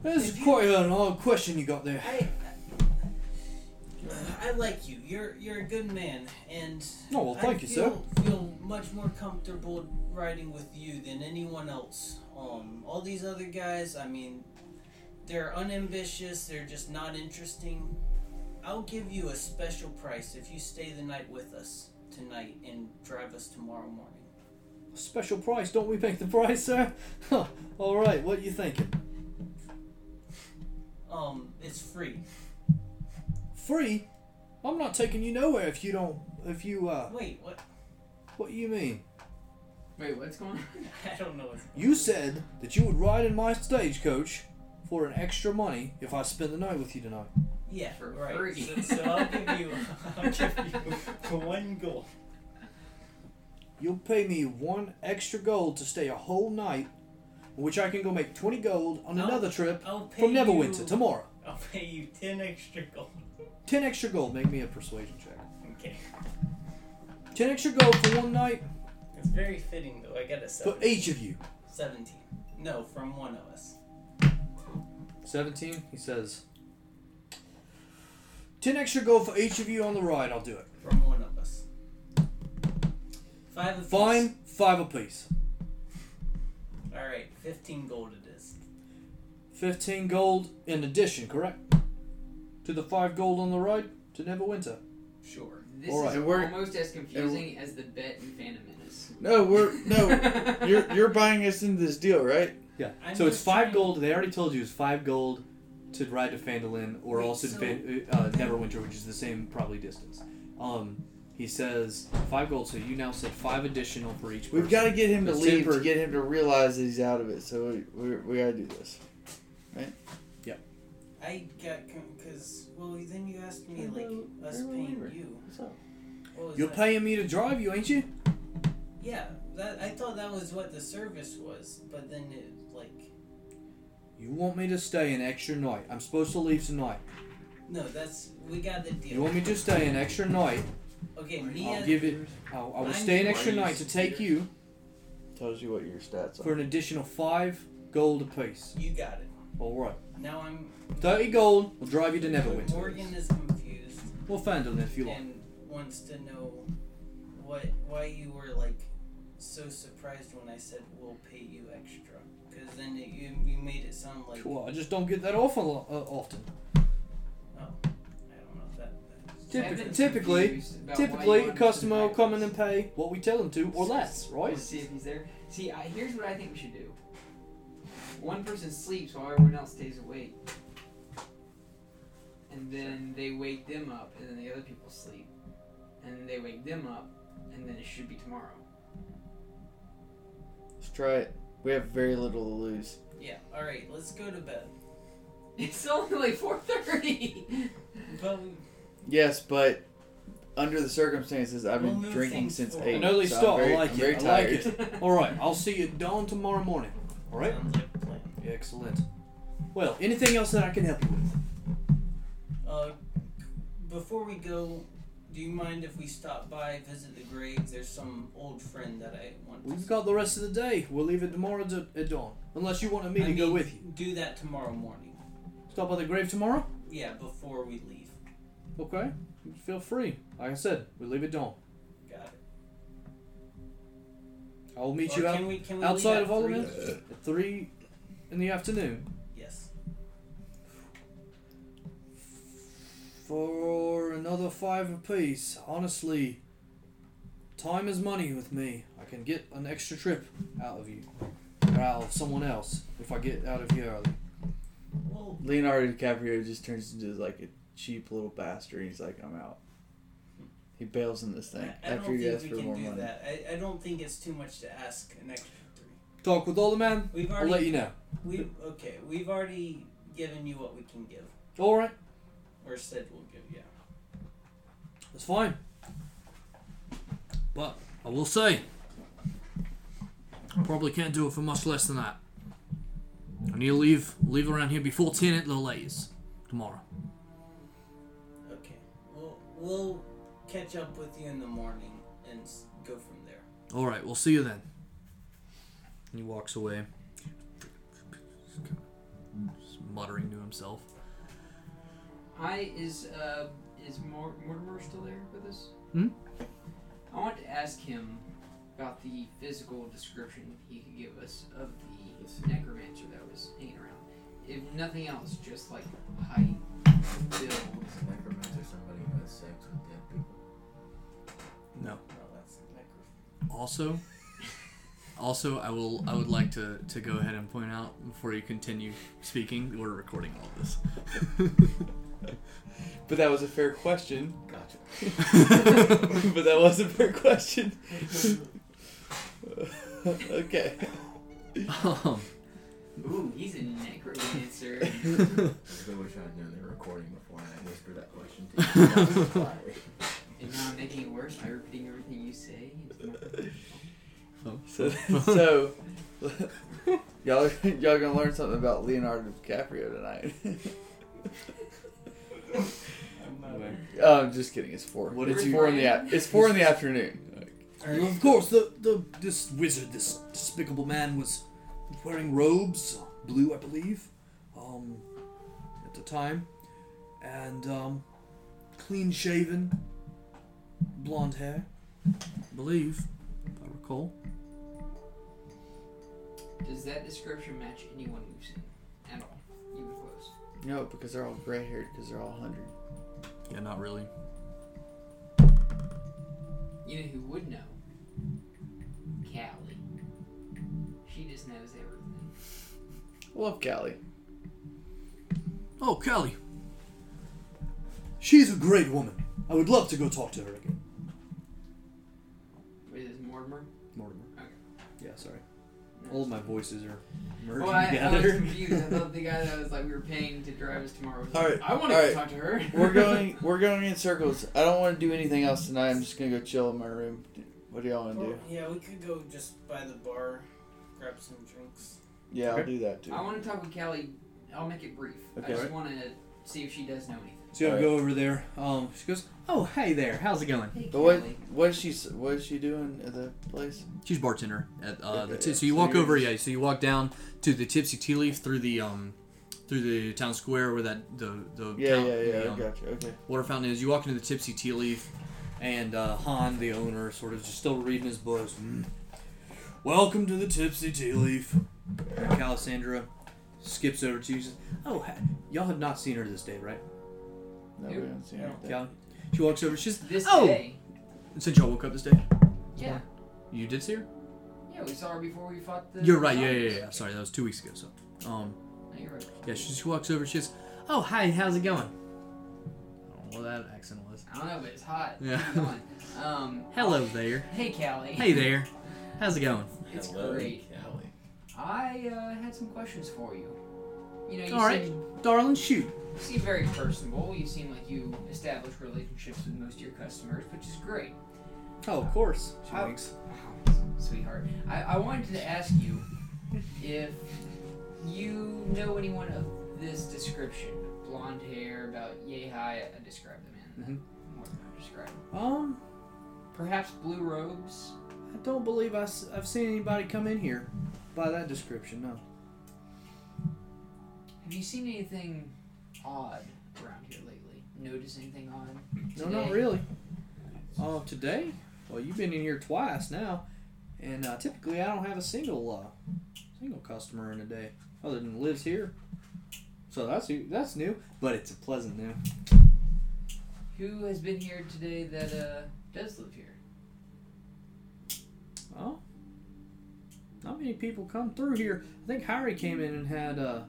That's If you- quite an odd question you got there. I. I like you. You're you're a good man, and Oh, well, thank I you, feel, feel much more comfortable riding with you than anyone else. Um, all these other guys, I mean, they're unambitious. They're just not interesting. I'll give you a special price if you stay the night with us tonight and drive us tomorrow morning. Special price, don't we make the price, sir? Huh. All right, what you thinking? Um, it's free. Free? I'm not taking you nowhere if you don't. If you uh, Wait, what? what you mean? Wait, what's going on? I don't know. What's You said that you would ride in my stagecoach for an extra money if I spend the night with you tonight. Yeah, For right. free. So, so I'll give you, I'll give you one gold. You'll pay me one extra gold to stay a whole night, which I can go make 20 gold on I'll- another trip from Neverwinter tomorrow. I'll pay you ten extra gold. 10 extra gold, make me a persuasion check. Okay. 10 extra gold for one night It's very fitting though. I got a for seven. each of you. Seventeen. No, from one of us. 17, he says. 10 extra gold for each of you on the ride, I'll do it. From one of us. Five. apiece. Fine, five apiece. All right, fifteen gold it is. 15 gold in addition, correct? To the 5 gold on the ride to Neverwinter. Sure. This All right. is And we're- almost as confusing as the bet in Phantom Menace. No, we're no. you're you're buying us into this deal, right? Yeah. I'm so it's just 5 trying- gold, they already told you it's 5 gold to ride to Phandalin or Wait, also so- to Fan- uh, Neverwinter, which is the same probably distance. Um, he says 5 gold, so you now said 5 additional for each person. We've got to get him to That's leave to get him to realize that he's out of it. So we we, we got to do this. Right? Yep. I got because well then you asked me like us paying neighbor. you. What's up? What You're that? paying me to drive you, ain't you? Yeah, that I thought that was what the service was, but then it like You want me to stay an extra night. I'm supposed to leave tonight. no, that's we got the deal. You want me to stay an extra night? Okay, me I'll and give it. I'll, I will stay an extra night to take you Tells you what your stats are. for are. an additional five gold apiece. you got it. All right, Now I'm thirty gold will drive you to Neverwinter. Morgan is confused Or Phandalin if you want. and wants to know what why you were like so surprised when I said we'll pay you extra because then it, you you made it sound like Cool. I just don't get that often. Uh, often. Typically- typically- confused about why Typically, a customer will come in and pay what we tell them to, or less, right? Let's see if he's there. See, I, here's what I think we should do. One person sleeps while everyone else stays awake. And then they wake them up, and then the other people sleep. And they wake them up, and then it should be tomorrow. Let's try it. We have very little to lose. Yeah. All right. Let's go to bed. It's only like 4.30! But we, Yes, but under the circumstances, I've been move drinking things since forward. eight. An early so I'm start. very- I like I'm it. very I tired. like it. All right. I'll see you at dawn tomorrow morning. All right. sounds like a plan. Excellent. Well, anything else that I can help you with? Uh, before we go, do you mind if we stop by, visit the graves? There's some old friend that I want to We've see. got the rest of the day. We'll leave it tomorrow at, at dawn. Unless you wanted me I to go mean, with you. Do that tomorrow morning. Stop by the grave tomorrow? Yeah, before we leave. Okay. Feel free. Like I said, we'll leave it dawn. Got it. I'll meet Or you out can we, can we outside leave of at Alderman three? at 3 in the afternoon. Yes. For another five apiece. Honestly, time is money with me. I can get an extra trip out of you. Or out of someone else if I get out of here early. Well, Leonardo DiCaprio just turns into like a cheap little bastard. He's like, I'm out. He bails in this thing I, I after don't think we for can more do money. that. I, I don't think it's too much to ask an extra three. Talk with Alderman. We've I'll already let you know. we okay. We've already given you what we can give, Alright, or said we'll give. Yeah. that's fine. But I will say, I probably can't do it for much less than that. I need to leave leave around here before ten at the latest tomorrow. Okay. We'll we'll catch up with you in the morning and go from there. All right, we'll see you then. He walks away, Just muttering to himself. I is uh is Mor- Mortimer still there with us? Hmm? I want to ask him about the physical description he could give us of the necromancer that was hanging around. If nothing else, just like height, build. Is necromancer somebody who has sex with dead people? No. Well, that's necro. Also, also, I will. I would like to to go ahead and point out before you continue speaking, we're recording all this. But that was a fair question. Gotcha. but that was a fair question. okay. um, Ooh, he's a necromancer. I wish I had known they were recording before I whispered that question to you. And now I'm making it worse by repeating everything you say. So, so y'all, y'all gonna learn something about Leonardo DiCaprio tonight. Oh, I'm just kidding. It's four. What it's four in the a- it's four in the afternoon. of course, the the this wizard, this despicable man, was wearing robes, blue, I believe, um, at the time, and um, clean shaven, blonde hair, I believe, if I recall. Does that description match anyone you've seen at all, even close? No, because they're all gray haired. Because they're all hundred. Yeah, not really. You know who would know? Callie. She just knows everything. Love Callie. Oh, Callie. She's a great woman. I would love to go talk to her again. Wait, is Mortimer? Mortimer. Okay. Yeah, sorry. All of my voices are merging Well, I, I was confused. I thought the guy that was like we were paying to drive us tomorrow. Was All like, right, I want to go right. talk to her. We're going. We're going in circles. I don't want to do anything else tonight. I'm just gonna go chill in my room. What do y'all want to Well, do? yeah, we could go just by the bar, grab some drinks. Yeah, I'll do that too. I want to talk with Callie. I'll make it brief. Okay. I just want to see if she does know anything. So I Alright. go over there. Um, she goes, "Oh, hey there. How's it going?" Hey, But what? What is she? s- What is she doing at the place? She's bartender at uh, the. Okay, T- yeah. so you So walk you're over, just- yeah. So you walk down to the Tipsy Tea Leaf through the um, through the town square where that the the Yeah, town- yeah, yeah. the, I um, gotcha. Okay. water fountain is. You walk into the Tipsy Tea Leaf, and uh, Han, the owner, sort of just still reading his books. "Mm. Welcome to the Tipsy Tea Leaf. And Calisandra skips over to you. and Says, "Oh, ha- y'all have not seen her this day, right?" No, we haven't seen No. anything. Callie. She walks over. She's This oh. day. Since y'all woke up this day, Yeah. you did see her. Yeah, we saw her before we fought the. You're right. Yeah, yeah, yeah. yeah. Sorry, that was two weeks ago. So, um, No, you're right. yeah. She, she walks over. She says, "Oh, hi. How's it going?" I don't know what that accent was. I don't know, but it's hot. Yeah. Keep going. Um. Hello there. Hey, Callie. Hey there. How's it going? It's Hello, great. Callie. I uh, had some questions for you. You know, you All right. seem, Darling, shoot. You seem very personable. You seem like you establish relationships with most of your customers, which is great. Oh, of course. She How- winks. Wow, sweetheart. I, I wanted to ask you if you know anyone of this description, blonde hair, about yay high, I described the man. Mhm. More than I describe. Um, Perhaps blue robes. I don't believe I, have seen anybody come in here by that description. No. Have you seen anything odd around here lately? Notice anything odd? No, not really. Oh, today? Well, you've been in here twice now, and uh, typically I don't have a single uh, single customer in a day other than lives here. So that's that's new, but it's a pleasant new. Who has been here today that uh, does live here? Oh, not many people come through here. I think Harry came in and had uh,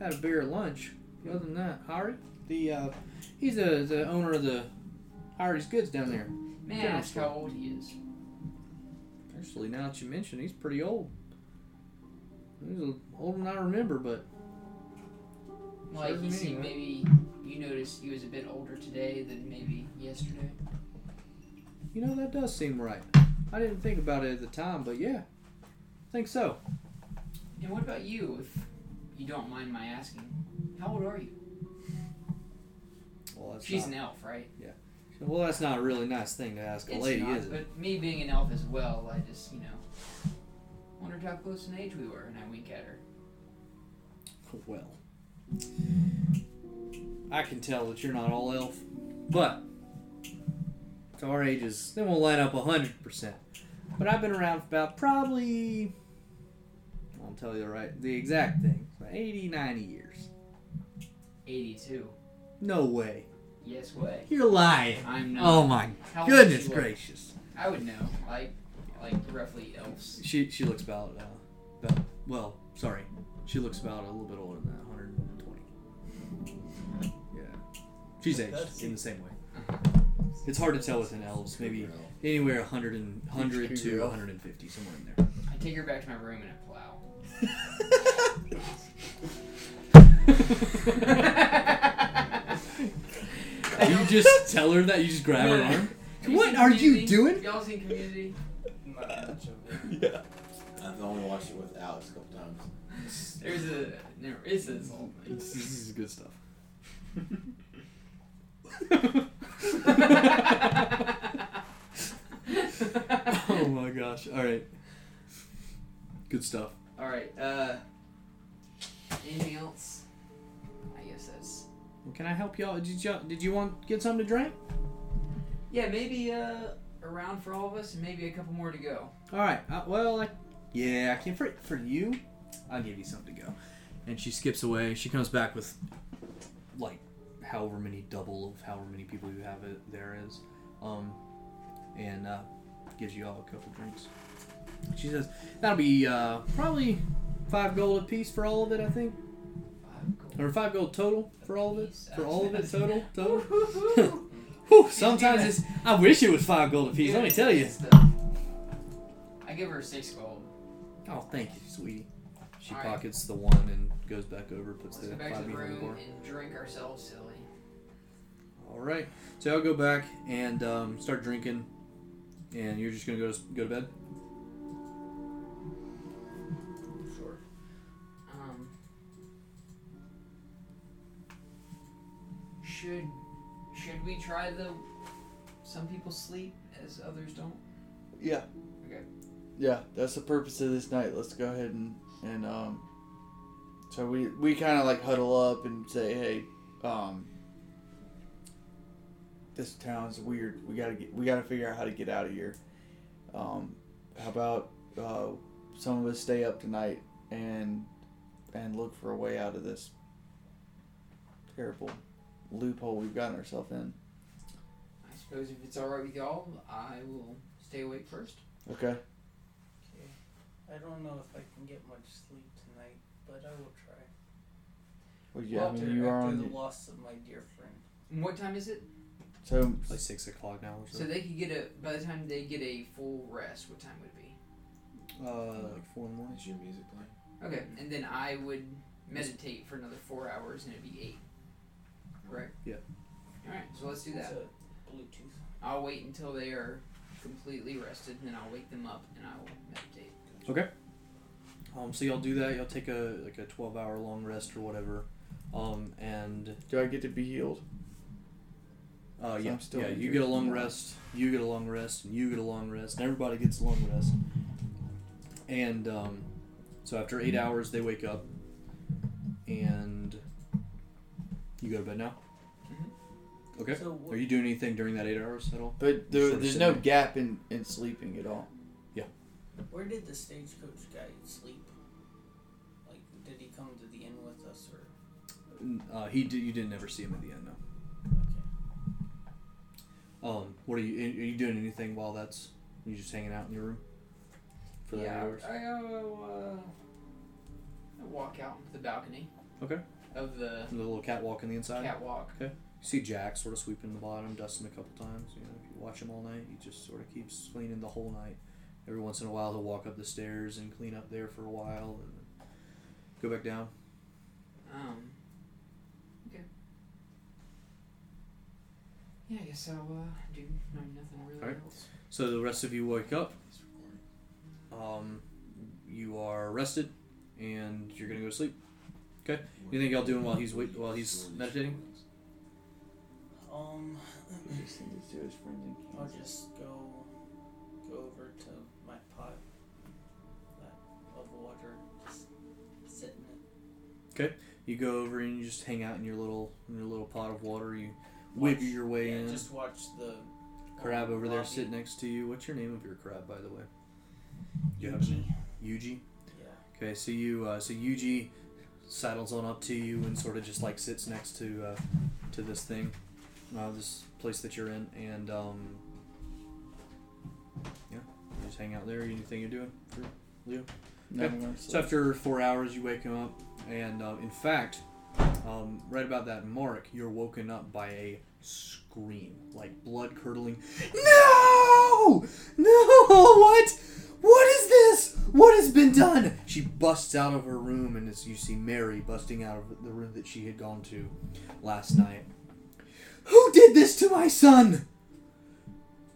had a beer lunch. Other than that, Harry, the uh, he's the the owner of the Harry's Goods down there. May I General ask how old he is? Actually, now that you mention, he's pretty old. He's a- older than I remember, but Like Sure to he me, seemed right? maybe you noticed he was a bit older today than maybe yesterday. you know that does seem right. I didn't think about it at the time, but yeah, I think so. And what about you, if you don't mind my asking? How old are you? Well, that's She's not, an elf, right? Yeah. Well, that's not a really nice thing to ask a It's lady, not, is it? But me being an elf as well, I just, you know, wondered how close in age we were, and I wink at her. Well, I can tell that you're not all elf, but to our ages, they won't line up hundred percent. But I've been around for about probably, I'll tell you the right, the exact thing, so 80, 90 years. 82. No way. Yes way. You're lying. I'm not. Oh my How goodness gracious. I would know, like, like roughly elves. She she looks about uh, about well, sorry, she looks about a little bit older than that, 120. Yeah, she's aged That's- in the same way. It's hard to tell with an elves, maybe anywhere 100 and 100 to 150, somewhere in there. I take her back to my room and I plow. you just tell her that you just grab her arm. You What seen are you Community? doing? Y'all seen Community? Not much of it. Yeah. I've only watched it with Alex a couple times. There's a there is this whole thing. This, this is good stuff. oh my gosh! All right, good stuff. All right. Uh, anything else? I guess that's Can I help y'all? Did you did you want get something to drink? yeah. Maybe uh around for all of us, and maybe a couple more to go. All right. Uh, well, I, yeah, I can for for you. I'll give you something to go. And she skips away. She comes back with like however many double of however many people you have it there is, um, and uh, gives you all a couple drinks. She says that'll be uh, probably five gold a piece for all of it. I think. Or five gold total for all of it. For all of it total. Total. Whew, sometimes it's. I wish it was five gold a piece. Let me tell you. I give her six gold. Oh, thank you, sweetie. She All right. pockets the one and goes back over, puts Let's the go back to five the behind the room bar. and drink ourselves silly. All right. So I'll go back and um, start drinking, and you're just gonna go to go to bed. Should should we try the? Some people sleep as others don't. Yeah. Okay. Yeah, that's the purpose of this night. Let's go ahead and and um. So we we kind of like huddle up and say, hey, um. This town's weird. We gotta get. We gotta figure out how to get out of here. Um, how about uh, some of us stay up tonight and and look for a way out of this terrible loophole we've gotten ourselves in. I suppose if it's all right with y'all, I will stay awake first. Okay. Okay. I don't know if I can get much sleep tonight, but I will try. Well, yeah, I after, mean, you are after on. the The, loss of my dear friend. And what time is it? so It's like six o'clock now or so. So they could get a. By the time they get a full rest, what time would it be? uh, like four in the morning. Is your music playing? Okay, and then I would meditate for another four hours, and it'd be eight. Correct. Yeah. All right, so let's do that. Bluetooth. I'll wait until they are completely rested, and then I'll wake them up, and I will meditate. Okay. Um, so y'all do that. Y'all take a like a twelve hour long rest or whatever. Um, and Do I get to be healed? uh, yeah, I'm still yeah, you injured. get a long rest. You get a long rest, and you get a long rest, and everybody gets a long rest. And um, so after eight hours, they wake up, and you go to bed now. Okay. So Are you doing anything during that eight hours at all? But there, Sort of there's no sitting. gap in, in sleeping at all. Yeah. Where did the stagecoach guy sleep? Like, did he come to the inn with us, or Uh, he did, you didn't ever see him at the end, no. okay? Um, what are you? Are you doing anything while that's? You just hanging out in your room for that yeah, hours? I go. Uh, I walk out onto the balcony. Okay. Of the The little catwalk on the inside. catwalk. You see Jack sort of sweeping the bottom, dusting a couple times. You know, if you watch him all night, he just sort of keeps cleaning the whole night. Every once in a while, he'll walk up the stairs and clean up there for a while, and then go back down. Um. Okay. Yeah, I guess I'll uh, do no, nothing really Alright. else. So the rest of you wake up. Um, you are rested, and you're gonna go to sleep. You think y'all doing while he's wait while he's meditating? Um, Just send it to his friends in I'll just go go over to my pot, that of water, just sit in it. Okay. You go over and you just hang out in your little in your little pot of water. You wiggle your way yeah, in. Just watch the crab over there lobby. sit next to you. What's your name of your crab, by the way? Do you have a name? Yuji. Yeah. Okay, so you uh, so Yuji saddles on up to you and sort of just like sits next to uh, to this thing, uh, this place that you're in, and um, yeah, you just hang out there. Anything you're doing for Leo? No, Okay. So after four hours, you wake him up, and uh, in fact, um, right about that mark, you're woken up by a scream, like blood curdling. No! No! What? What is this? What has been done? She busts out of her room, and as you see Mary busting out of the room that she had gone to last night. Who did this to my son?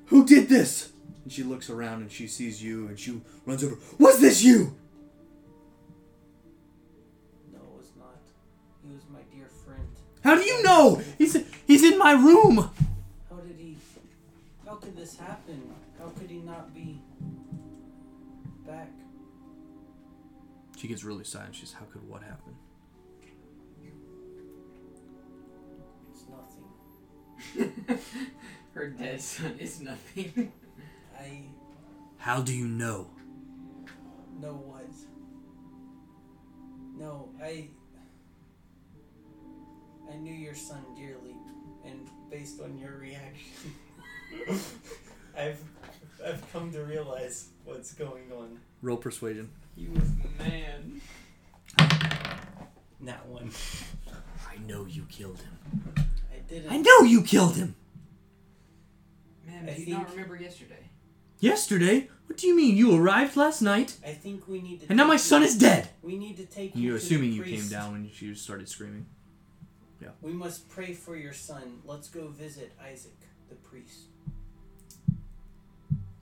Who did this? And she looks around and she sees you, and she runs over. Was this you? No, it was not. He was my dear friend. How do you know? He's he's in my room. How did he? How could this happen? She gets really silent. She's, how could what happen? It's nothing. Her dead son is nothing. I How do you know? know what. No, I. I knew your son dearly, and based on your reaction, I've I've come to realize what's going on. Roll persuasion. He was man. That one. I know you killed him. I didn't. I know you killed him. Man, I do you not remember yesterday? Yesterday? What do you mean? You arrived last night, I think we need to. and now take my you- son is dead. We need to take you. You're to the assuming you came down when you started screaming. Yeah. We must pray for your son. Let's go visit Isaac, the priest.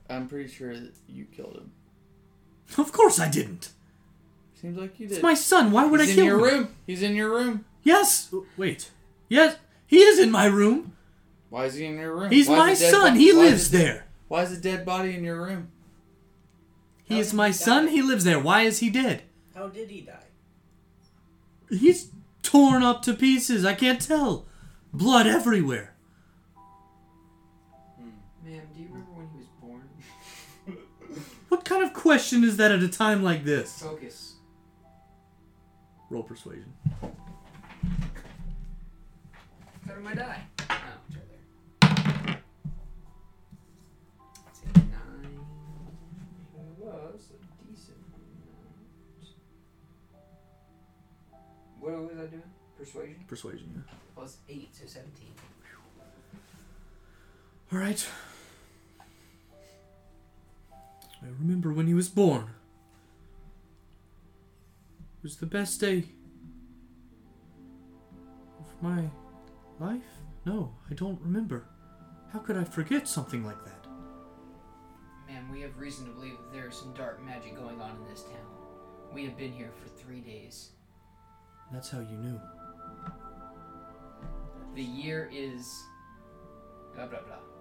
I'm pretty sure that you killed him. Of course I didn't. Seems like you did. It's my son. Why would He's I kill him? He's in your room. He's in your room. Yes. Wait. Yes. He is in my room. Why is he in your room? He's Why my is a dead son. bo- He why lives a- there. Why is a dead body in your room? He How is my he son. die? He lives there. Why is he dead? How did he die? He's torn up to pieces. I can't tell. Blood everywhere. Kind of question is that at a time like this? Focus. Roll persuasion. Go my die. Oh, it's right there. It's a nine. It was a decent amount. What was I doing? Persuasion? Persuasion, yeah. Plus eight, so seventeen. All right. I remember when he was born. It was the best day of my life? No, I don't remember. How could I forget something like that? Ma'am, we have reason to believe that there is some dark magic going on in this town. We have been here for three days. That's how you knew. The year is blah blah blah.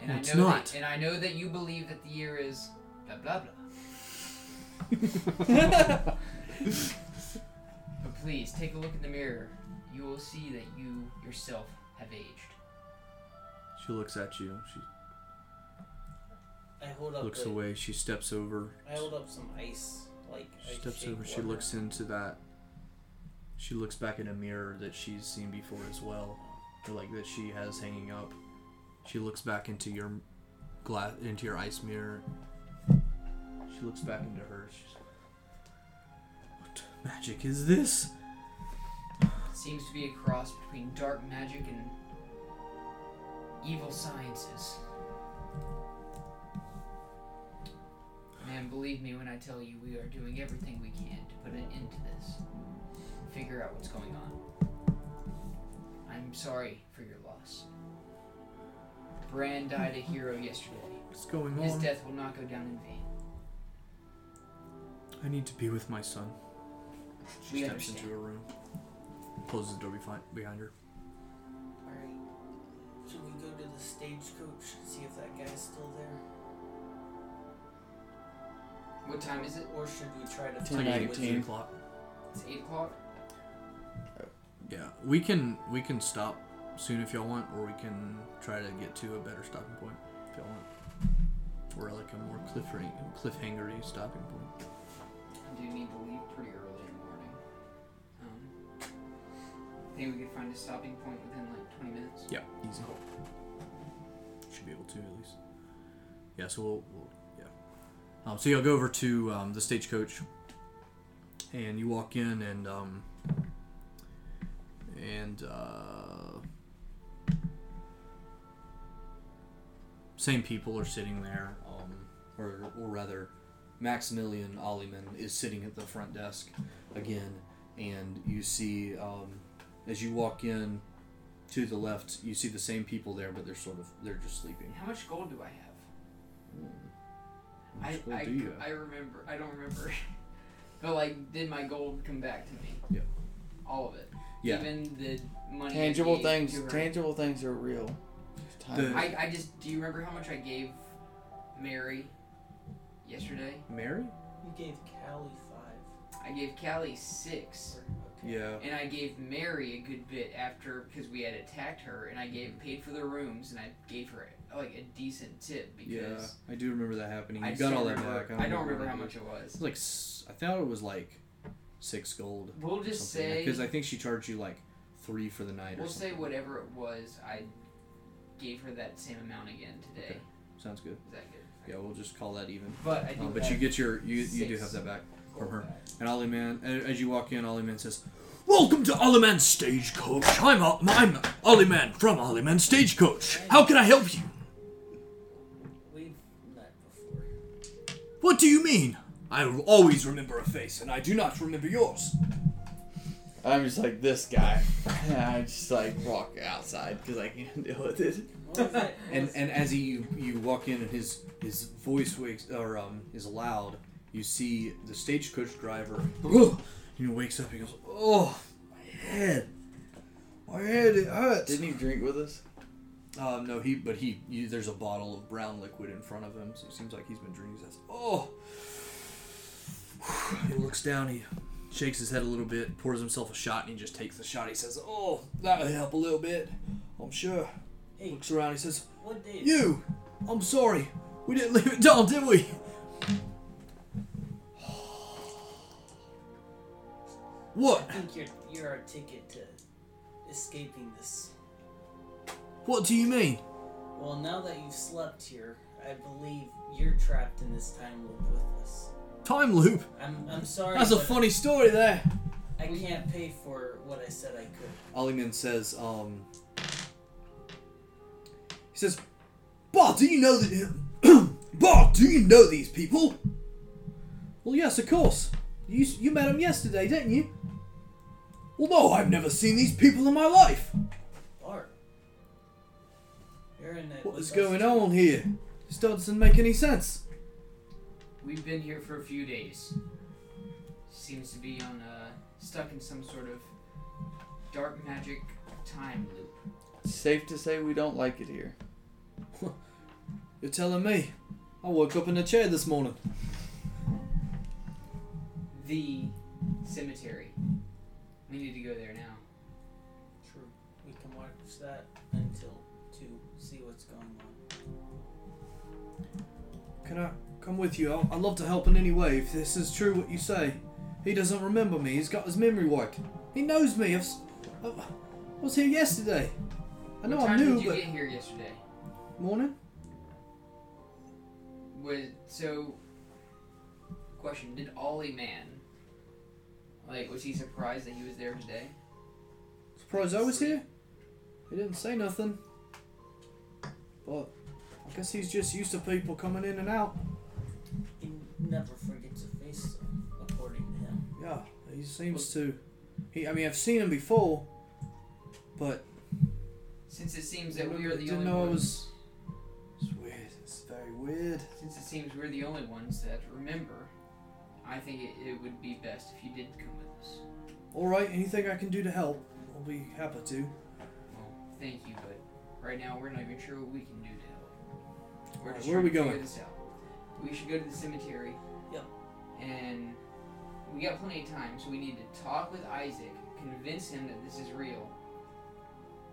And No, I it's know not. That, and I know that you believe that the year is blah blah blah. But please take a look in the mirror. You will see that you yourself have aged. She looks at you. She I hold up. looks the- away. She steps over. I hold up some ice, like She ice steps shaped over. She looks into that. She looks back in a mirror that she's seen before as well, or like that she has hanging up. She looks back into your glass, into your ice mirror. She looks back into hers. She's, what magic is this? Seems to be a cross between dark magic and evil sciences. Man, believe me when I tell you we are doing everything we can to put an end to this. Figure out what's going on. I'm sorry for your loss. Bran died a hero yesterday. What's going on? His death will not go down in vain. I need to be with my son. She We steps understand. into a room, closes the door behind behind her. Alright. Should we go to the stagecoach and see if that guy's still there? What time is it? Or should we try to Ten find Like it eight, with eight o'clock. It's 8 o'clock? Yeah, we can we can stop soon if y'all want, or we can try to get to a better stopping point if y'all want, or like a more cliffhanger cliffhangery stopping point. I do need to leave pretty early in the morning. Um, think we could find a stopping point within like 20 minutes? Yeah, easy. Should be able to at least. Yeah, so we'll, we'll yeah. Um, so y'all go over to um, the stagecoach, and you walk in, and um, and uh, same people are sitting there, um, or or rather, Maximilian Olliman is sitting at the front desk again, and you see um, as you walk in to the left, you see the same people there, but they're sort of they're just sleeping. How much gold do I have? How I, gold I, do you? I remember. I don't remember. but like, did my gold come back to me? Yeah. All of it. Yeah. Even the money. Tangible things. Tangible things are real. Time. The- I, I just. Do you remember how much I gave Mary yesterday? Mary? You gave Callie five. I gave Callie six. Okay. Yeah. And I gave Mary a good bit after because we had attacked her, and I gave mm-hmm. paid for the rooms, and I gave her like a decent tip Yeah, because I do remember that happening. I You just got don't all that remember, back. I don't remember what how much it was. was. It's like s- I thought it was like six gold. We'll just say because I think she charged you like three for the night. we'll or say something. whatever it was. I gave her that same amount again today. Okay. Sounds good. Is that good? Yeah, we'll just call that even. But I do. Um, but you get your you you do have that back. from her. back. And Ollie Man, as you walk in, Ollie Man says, "Welcome to Ollie Man Stagecoach. I'm I'm Ollie Man from Ollie Man Stagecoach. How can I help you? We've met before. What do you mean? I always remember a face, and I do not remember yours. I'm just like this guy. I just like walk outside because I can't deal with it. What was that? And and as he you, you walk in and his his voice wakes or um is loud, you see the stagecoach driver. He wakes up. He goes, "Oh, my head, my head, it hurts." Didn't he drink with us? Um, no, he but he you, there's a bottle of brown liquid in front of him, so it seems like he's been drinking. He says, "Oh." He looks down. He shakes his head a little bit, pours himself a shot, and he just takes the shot. He says, "Oh, that'll help a little bit, I'm sure." Hey, Looks around. He says, what day? "You, I'm sorry, we didn't leave it down, did we?" What? I think you're you're our ticket to escaping this. What do you mean? Well, now that you've slept here, I believe you're trapped in this time loop with us. Time loop. I'm I'm sorry. That's a but funny story there. I can't pay for what I said I could. Ollieman says, um, he says, Bob, do you know that, Bob, do you know these people? Well, yes, of course. You, you met them yesterday, didn't you? Well, no, I've never seen these people in my life. Bart, you're in it. What with is us going on here? This doesn't make any sense. We've been here for a few days. Seems to be on uh, stuck in some sort of dark magic time loop. Safe to say we don't like it here. You're telling me? I woke up in a chair this morning. The cemetery. We need to go there now. True. We can watch that until to see what's going on. Can I come with you? I'll, I'd love to help in any way if this is true what you say. He doesn't remember me. He's got his memory wiped. He knows me. I've, s- I I was here yesterday. I know what I'm time new, did you but get here yesterday? morning. Was so. Question: Did Ollie man, like, was he surprised that he was there today? Surprised I was here. He didn't say nothing. But I guess he's just used to people coming in and out. He never forgets a face, though, according to him. Yeah, he seems to. He, I mean, I've seen him before, but Since it seems that we are the didn't only know it ones. was. It's weird. It's very weird. Since it seems we're the only ones that remember, I think it, it would be best if you did come with us. All right, anything I can do to help, I'll be happy to. Well, thank you, but right now we're not even sure what we can do to help. We're Alright, just where are we trying to going? This out. We should go to the cemetery. Yep. And we got plenty of time, so we need to talk with Isaac, convince him that this is real,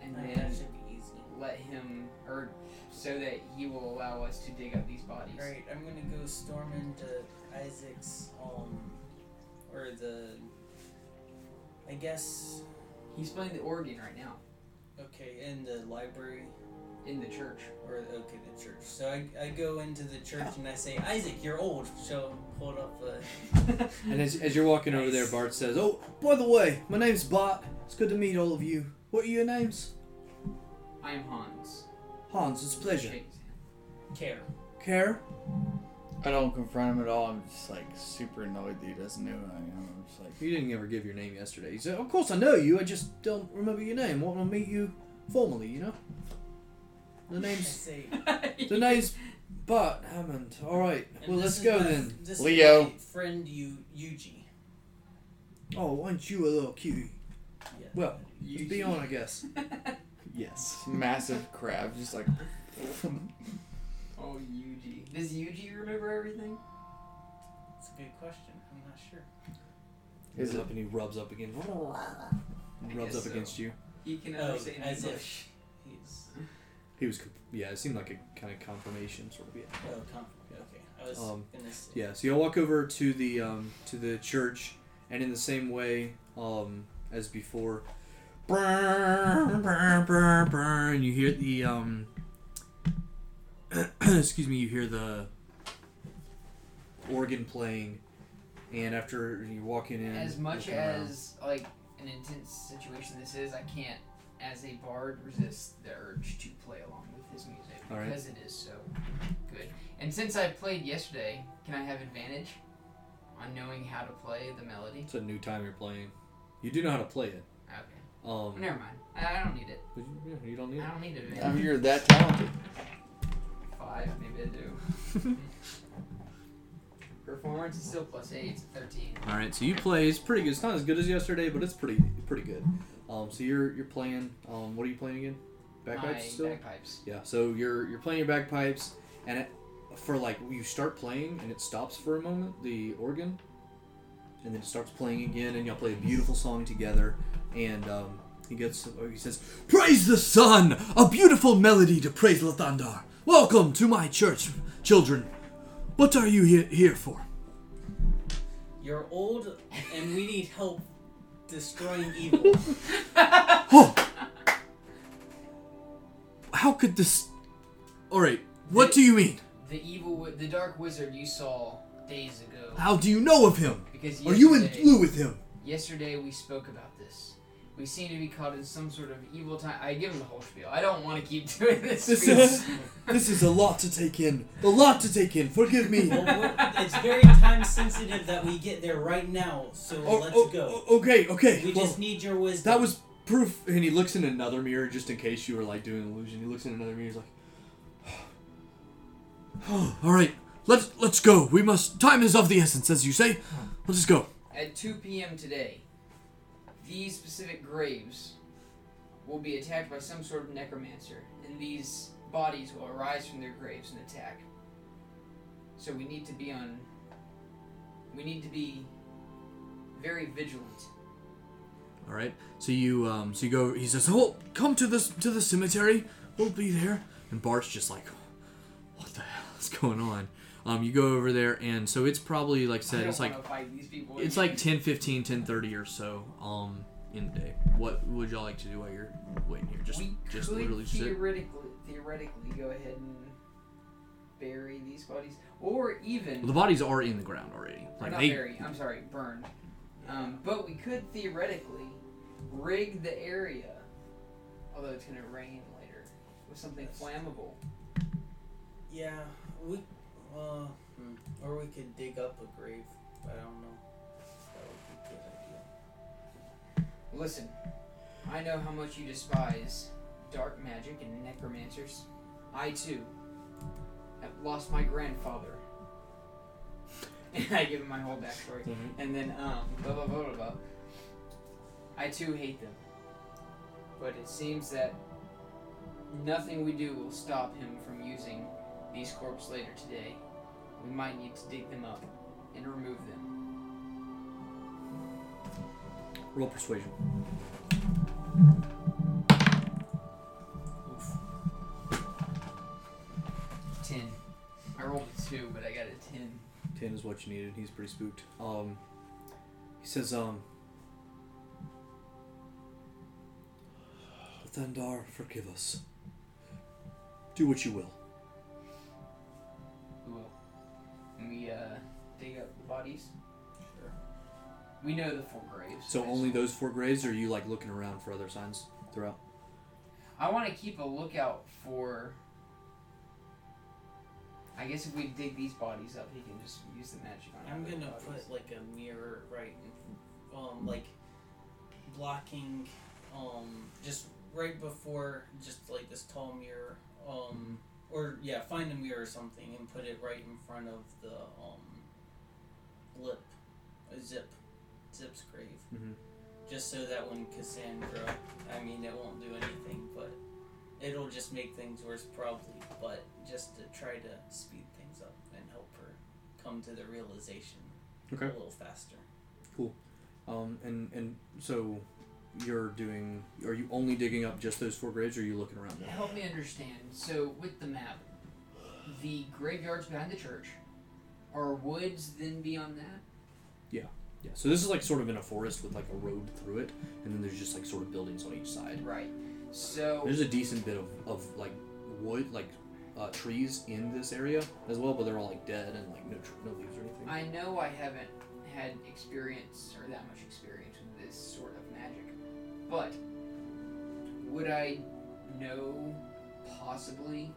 and then that should be easy. let him, or so that he will allow us to dig up these bodies. Alright, I'm gonna go storm into Isaac's, um, or the. I guess. He's playing the organ right now Okay, in the library, in the church. or okay, the church. So I, I go into the church and I say, Isaac, you're old. So hold up a. And as, as you're walking over there, Bart says, "Oh, by the way, my name's Bart. It's good to meet all of you. What are your names?" I am Hans. Hans, it's a pleasure. Shake his hand. Care. Care? I don't confront him at all. I'm just like super annoyed that he doesn't know who I am. I'm just like, You didn't ever give your name yesterday. He said, "Of course I know you. I just don't remember your name. Want to meet you formally, you know." The name's the name's Bart Hammond. All right. and Well, let's go my- then. This Leo. Is my friend you Yuji. Oh, aren't you a little cutie? Yeah. Well, let's be on, I guess. yes, massive crab, just like. Oh, Yuji. Does Yuji remember everything? It's a good question. I'm not sure. Is Is it it? up and he rubs up again. I Rubs up so. against you. He can Oh, understand as English. If. He was, yeah. It seemed like a kind of confirmation, sort of. Yeah. Oh, com- okay. I was Um, gonna. Yeah, so you'll walk over to the um, to the church, and in the same way um, as before, brr, brr, brr, brr, and you hear the um, excuse me, you hear the organ playing, and after you're walking in, As much looking around- as like an intense situation this is, I can't, as a bard, resist the urge to play along with his music All right. because it is so good. And since I played yesterday, can I have advantage on knowing how to play the melody? it's a new time you're playing. You do know how to play it. Okay, Um, never mind. I, I don't need it. but you, yeah, you don't need it. I it. don't need I mean, advantage. you're that talented. Five, maybe I do. Performance is still plus eight, it's thirteen. All right, so you play. It's pretty good. It's not as good as yesterday, but it's pretty pretty good. Um, so you're you're playing. Um, what are you playing again? Bagpipes My still. bagpipes. Yeah. So you're you're playing your bagpipes, and it, for like you start playing and it stops for a moment, the organ, and then it starts playing again, and y'all play a beautiful song together. And um, he gets he says, "Praise the sun, a beautiful melody to praise Lathander. Welcome to my church, children. What are you here here for?" You're old, and we need help destroying evil. Oh! How could this. Alright, what do you mean? The evil, wi- the dark wizard you saw days ago. How do you know of him? Because Are you in yesterday- glue with him? Yesterday we spoke about this. We seem to be caught in some sort of evil time. I give him the whole spiel. I don't want to keep doing this. This spiel. is. This is a lot to take in. A lot to take in. Forgive me. well, it's very time sensitive that we get there right now. So Oh, let's oh, go. oh, okay, okay. we well, just need your wisdom. that was proof. And he looks in another mirror just in case you were like doing an illusion. He looks in another mirror. He's like, oh, all right. Let's let's go. We must. Time is of the essence, as you say. Let's just go. At 2 p.m. today, these specific graves will be attacked by some sort of necromancer, and these bodies will arise from their graves and attack. So we need to be on. We need to be very vigilant. All right. So you um so you go. He says, "Oh, come to this to the cemetery. We'll be there." And Bart's just like, "What the hell is going on?" Um, you go over there, and so it's probably like I I said, don't it's like wanna fight these people. it's like 10, 15, 10, 30 or so. Um, in the day. What would y'all like to do while you're waiting here? Just we just could literally sit. theoretically theoretically go ahead and bury these bodies, or even Well, the bodies are in the ground already. Like not they. bury. I'm sorry, burned. Um, but we could theoretically rig the area, although it's gonna rain later, with something flammable. Yeah, we, uh, hmm. or we could dig up a grave. But I don't know. That would be a good idea. Listen, I know how much you despise dark magic and necromancers. I too have lost my grandfather. And I give him my whole backstory. Mhm. And then, um, blah blah blah blah blah. I too hate them. But it seems that nothing we do will stop him from using these corpses later today. We might need to dig them up and remove them. Roll persuasion. Ten. I rolled a two, but I got a ten. Ten is what you needed. He's pretty spooked. Um, he says, um, Thandar, forgive us. Do what you will. And we uh, dig up the bodies. Sure. We know the four graves. So only those four graves, or are you like looking around for other signs throughout? I want to keep a lookout for. I guess if we dig these bodies up, he can just use the magic on. I'm gonna bodies. put like a mirror right, in, um, like blocking, um, just right before, just like this tall mirror, um, or yeah, find a mirror or something and put it right in front of the um, lip, a zip, zip's grave, Mm-hmm. just so that when Cassandra, I mean, it won't do anything, but it'll just make things worse probably, but just to try to speed things up and help her come to the realization Okay. a little faster. Cool. Um, and and so you're doing. Are you only digging up just those four graves, or are you looking around more? Help me understand. So with the map, the graveyards behind the church, are woods then beyond that? Yeah. Yeah. So this is like sort of in a forest with like a road through it, and then there's just like sort of buildings on each side. Right. So There's a decent bit of, of like wood, like uh, trees in this area as well, but they're all like dead and like no tr- no leaves or anything. I know I haven't had experience or that much experience with this sort of but would I know possibly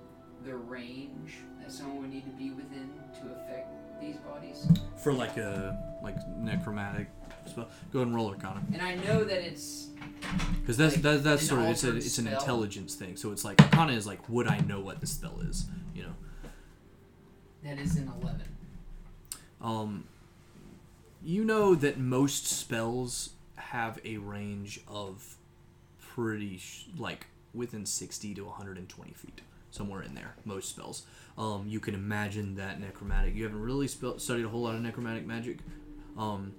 the range that someone would need to be within to affect these bodies? For like a like necromantic spell, go ahead and roll Arcana. And I know that it's Because that's Like, that, that's an sort of it's a, it's an spell? intelligence thing. So it's like Arcana is like, would I know what the spell is? You know. that is an eleven. Um, you know that most spells have a range of pretty sh- like within 60 to 120 feet, somewhere in there. Most spells. Um, you can imagine that necromantic. You haven't really spell- studied a whole lot of necromantic magic, um,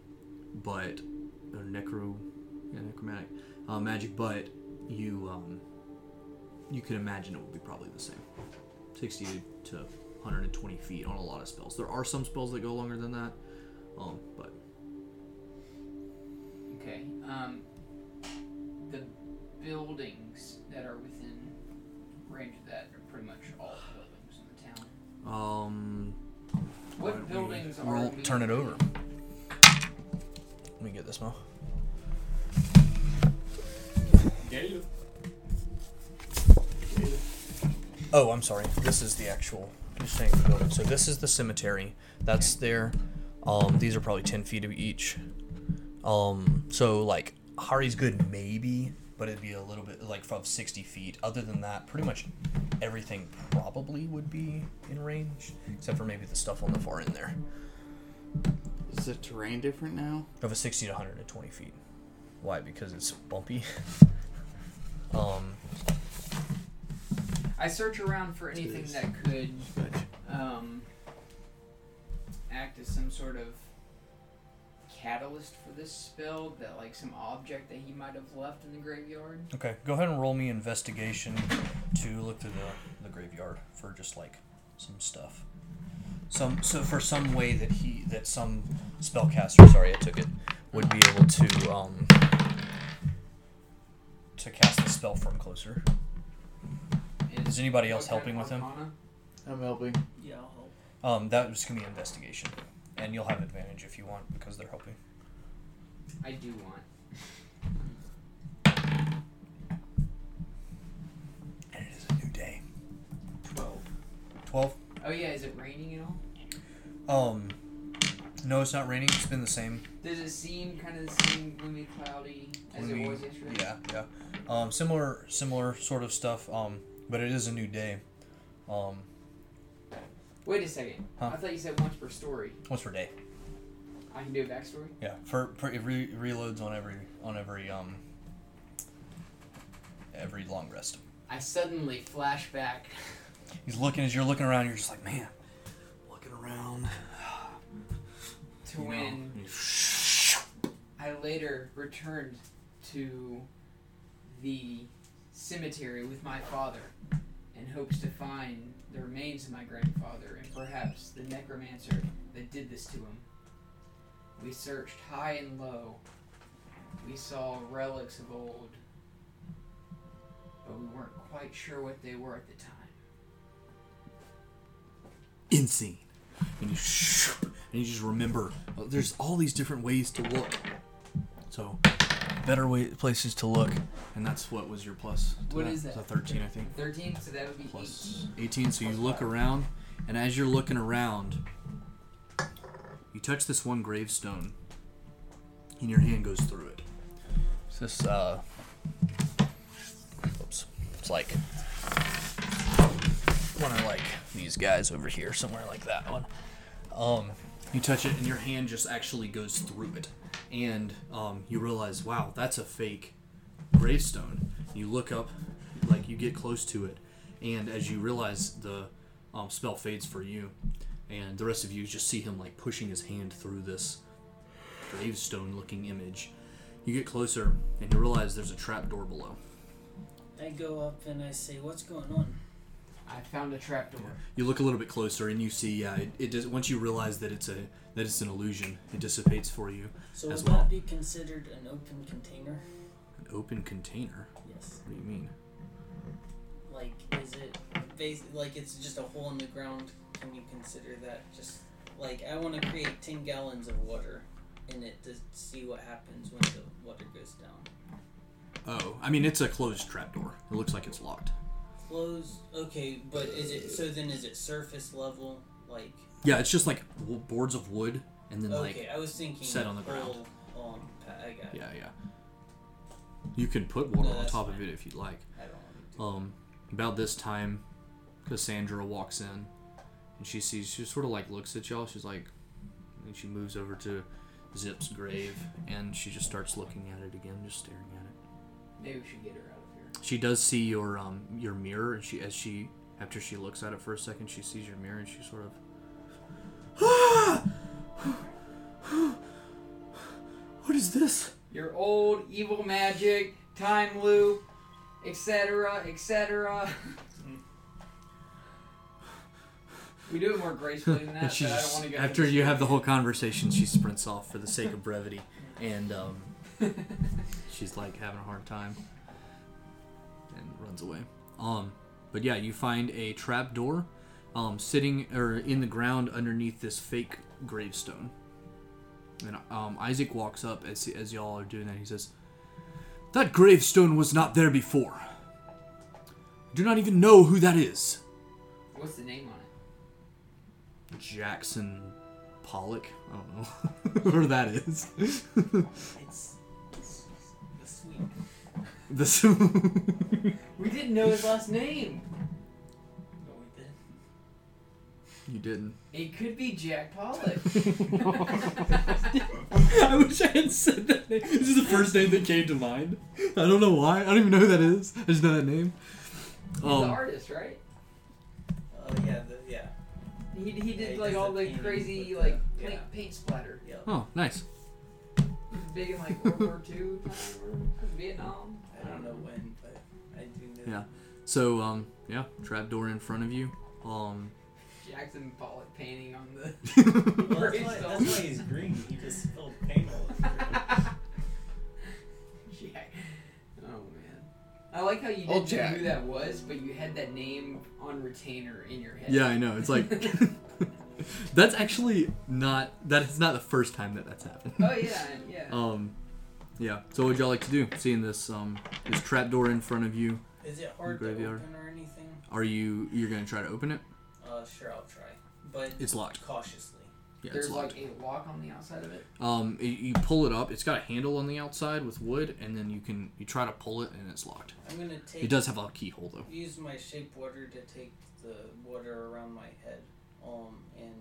but or necro, yeah, necromantic uh, magic. But you um, you can imagine it would be probably the same, 60 to 120 feet on a lot of spells. There are some spells that go longer than that, um, but Okay. Um, the buildings that are within range of that are pretty much all the buildings in the town. um, What Why don't we buildings are? roll- turn it over. let me get this mo. Oh, I'm sorry. This is the actual. You're saying the building. So this is the cemetery. That's there. Um, these are probably ten feet of each. Um, so like Hari's good maybe, but it'd be a little bit like from sixty feet. Other than that, pretty much everything probably would be in range, except for maybe the stuff on the far end there Is the terrain different now? of a sixty to hundred and twenty feet. Why? Because it's bumpy. um, I search around for anything that could um, act as some sort of catalyst for this spell. That like some object that he might have left in the graveyard. okay, go ahead and roll me investigation to look through the, the graveyard for just like some stuff. Some so for some way that he that some spellcaster, sorry, I took it, would be able to um to cast the spell from closer. Is anybody else helping with him? arcana? I'm helping. Yeah, I'll help. Um, that was gonna be investigation, and you'll have advantage if you want because they're helping. I do want. And it is a new day. Twelve. Twelve. Oh yeah, is it raining at all? Um, no, it's not raining. It's been the same. Does it seem kind of the same gloomy, cloudy as it was yesterday? Yeah, yeah. Um, similar, similar sort of stuff. Um, but it is a new day. Um, Wait a second. Huh? I thought you said once per story. Once per day? I can do a backstory. Yeah, for, for it re- reloads on every on every um every long rest. I suddenly flash back. He's looking as you're looking around. You're just like, man, looking around. to you when I later returned to the cemetery with my father in hopes to find the remains of my grandfather and perhaps the necromancer that did this to him. We searched high and low. We saw relics of old, but we weren't quite sure what they were at the time. insane. And you and you just remember uh, there's all these different ways to look. So better way places to look, and that's what was your plus. to What that. is It's that? a 13, I think. 13, so that would be Plus 18. 18. So you look around, and as you're looking around, you touch this one gravestone, and your hand goes through it. It's this uh, oops, it's like one of like these guys over here, somewhere like that one. Um, you touch it, and your hand just actually goes through it, and um, you realize, wow, that's a fake gravestone. You look up, like you get close to it, and as you realize the um, spell fades for you, and the rest of you just see him like pushing his hand through this gravestone-looking image. You get closer, and you realize there's a trap door below. I go up and I say, "What's going on?" I found a trapdoor. You look a little bit closer, and you see, yeah, it, it does. Once you realize that it's a that it's an illusion, it dissipates for you. So As would well. that be considered an open container? An open container. Yes. What do you mean? Like, is it bas- like it's just a hole in the ground? Can you consider that just like I want to create ten gallons of water in it to see what happens when the water goes down? Oh, I mean, it's a closed trapdoor. It looks like it's locked. Close. Okay, but is it so? Then is it surface level? Like Yeah, it's just like w- boards of wood, and then like I was thinking set on the ground. Pa- I got. it. yeah, yeah. You can put water No, on that's top of it if you'd like. I don't want to. Um, about this time, Cassandra walks in, and she sees. She sort of like looks at y'all. She's like, and she moves over to Zip's grave, and she just starts looking at it again, just staring at it. Maybe we should get her out of here. She does see your um your mirror, and she as she after she looks at it for a second, she sees your mirror, and she sort of. what is this? Your old evil magic, time loop, etc., etc. we do it more gracefully than that, And but I don't want to go. after you have the whole conversation, she sprints off for the sake of brevity, and um, she's like having a hard time and runs away. Um, but yeah, you find a trap door, um, sitting or in the ground underneath this fake gravestone. And um, Isaac walks up as as y'all are doing that. He says, "That gravestone was not there before. I do not even know who that is." What's the name on it? Jackson Pollock. I don't know who that is. It's, it's the sweet. This. We didn't know his last name. No, we did. you didn't. It could be Jack Pollock. I wish I had said that name. This is the first name that came to mind. I don't know why. I don't even know who that is. I just know that name. He's the Um, artist, right? Oh yeah, the, yeah. He, he Yeah, did he like all the the crazy with the- like yeah. paint, paint splatter. Yep. oh, nice. Big in like World War II time Vietnam. I don't know when, but I do know. Yeah. So, um, yeah, trapdoor in front of you. Um, Jackson Pollock painting on the. Well, that's, why, that's why he's green. He just spilled paint all over. Jack. Oh man. I like how you Oh, didn't know Jack. who that was, but you had that name on retainer in your head. yeah, I know. It's like that's actually not that is not the first time that that's happened. Oh yeah, yeah. Um, yeah. So, what would y'all like to do? Seeing this um this trapdoor in front of you, Is it hard to Graveyard. open or anything? are you you're gonna try to open it? Uh, sure, I'll try, but It's locked. cautiously. Yeah, There's it's locked. like a lock on the outside of it. Um, you, you pull it up. It's got a handle on the outside with wood, and then you can you try to pull it, and it's locked. I'm gonna take. It does have a keyhole though. use my shape water to take the water around my head, um, and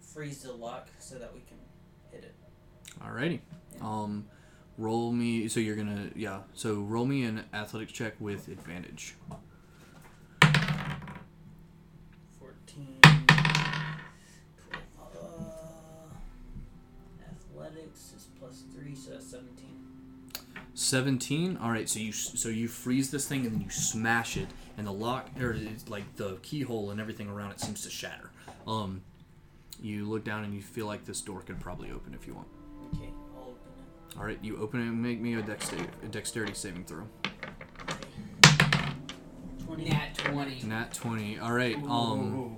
freeze the lock so that we can hit it. Alrighty. Um, roll me. So you're gonna yeah. So roll me an athletics check with advantage. Fourteen. Uh, athletics is plus three, so that's seventeen. 17 all right so you so you freeze this thing and then you smash it and the lock or like the keyhole and everything around it seems to shatter um you look down and you feel like this door could probably open if you want Okay, I'll open it. All right you open it and make me a dexterity, a dexterity saving throw Twenty. Nat twenty. nat 20 all right um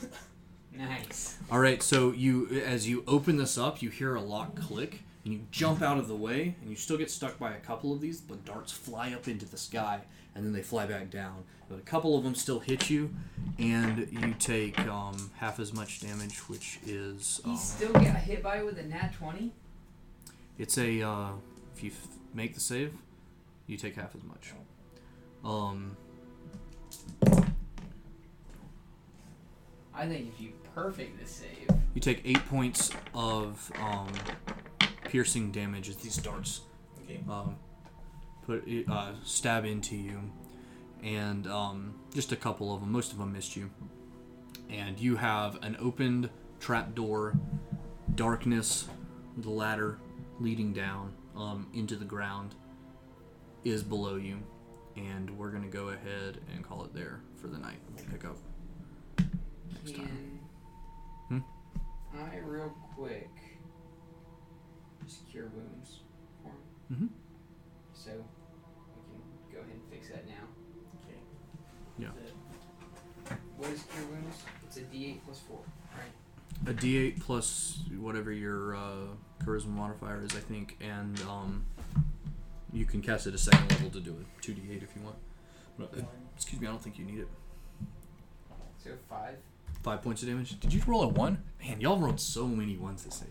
Nice. all right so you as you open this up you hear a lock click and you jump out of the way and you still get stuck by a couple of these but darts fly up into the sky and then they fly back down but a couple of them still hit you and you take um, half as much damage which is He um, still got hit by with a nat twenty. It's a uh, if you f- make the save you take half as much um I think if you perfect the save, you take eight points of um, piercing damage as these darts Okay. um, put uh, stab into you, and um, just a couple of them. Most of them missed you, and you have an opened trap door, darkness, the ladder leading down um, into the ground is below you, and we're gonna go ahead and call it there for the night. We'll pick up next time. can I real quick just cure wounds for him? Mhm. So we can go ahead and fix that now. Okay. Yeah. What is cure wounds? It's a D8 plus four, right? a D8 plus whatever your uh, charisma modifier is, I think, and um, you can cast it a second level to do it. Two D8 if you want. But, uh, excuse me, I don't think you need it. So five. Five points of damage. Did you roll a one? Man, y'all rolled so many ones this day.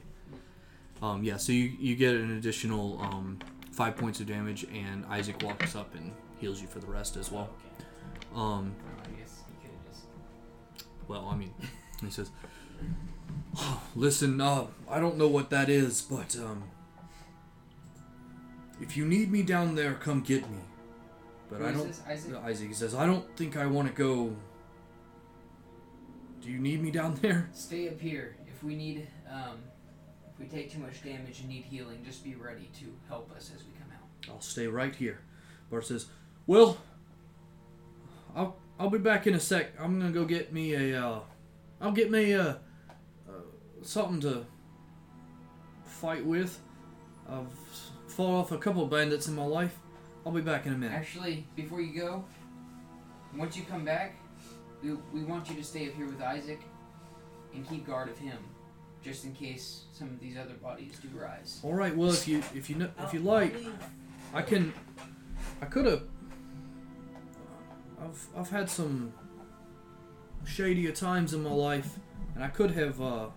Um, yeah, so you, you get an additional um, five points of damage, and Isaac walks up and heals you for the rest as well. Um, Oh, I guess you could have just. Well, I mean, he says, oh, "Listen, uh, I don't know what that is, but um, if you need me down there, come get me. But Who I don't." this, Isaac? Isaac he says, "I don't think I want to go. Do you need me down there?" Stay up here. If we need, um, if we take too much damage and need healing, just be ready to help us as we come out. I'll stay right here. Bart says, "Well, I'll I'll be back in a sec. I'm gonna go get me a uh, I'll get me a, uh, something to fight with. I've fought off a couple of bandits in my life. I'll be back in a minute." Actually, before you go, once you come back, we, we want you to stay up here with Isaac and keep guard of him, just in case some of these other bodies do rise. All right. Well, if you if you kn- if you like. I can. I could have. I've I've had some shadier times in my life, and I could have uh,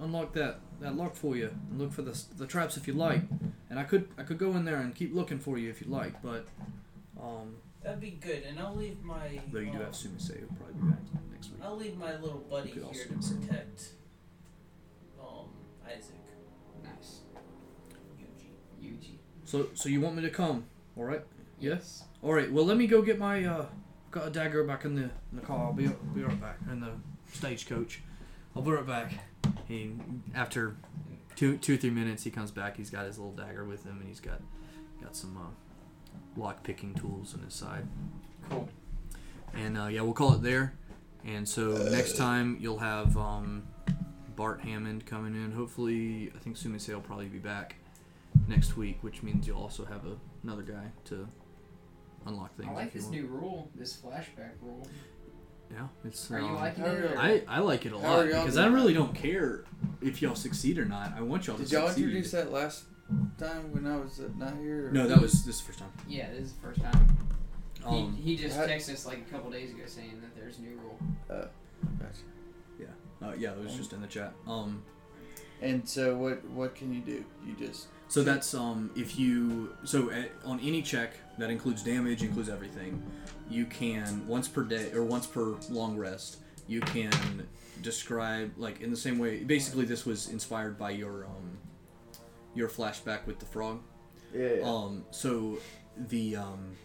unlocked that that lock for you and look for the s- the traps if you like, and I could I could go in there and keep looking for you if you like, but um, That'd be good, and I'll leave my. though you do um, have Sumisei, who'll probably be back next week. I'll leave my little buddy here also to protect um, Isaac. Nice. Yuji. Yuji. So so you want me to come? All right. Yes. All right. Well, let me go get my uh, got a dagger back in the in the car. I'll be be right back in the stagecoach. I'll be right back. He after two two three minutes he comes back. He's got his little dagger with him and he's got got some uh, lock picking tools on his side. Cool. And uh, yeah, we'll call it there. And so next time you'll have um, Bart Hammond coming in. Hopefully, I think Sumisei will probably be back next week, which means you'll also have a, another guy to unlock things. I like this want. new rule, this flashback rule. Yeah, it's. Are you um, liking it? or- I, I like it a lot because I really don't care if y'all succeed or not. I want y'all Did to y'all succeed. introduce that last time when I was uh, not here? No, that was this is the first time. Yeah, this is the first time. Um, he, he just how- texted us like a couple days ago saying that there's a new rule. Gotcha. uh, yeah, it was just in the chat. Um, And so what? What can you do? You just So that's um if you so at, on any check that includes damage includes everything, you can once per day or once per long rest you can describe like in the same way. Basically, this was inspired by your um your flashback with the frog. yeah. Um, so the um,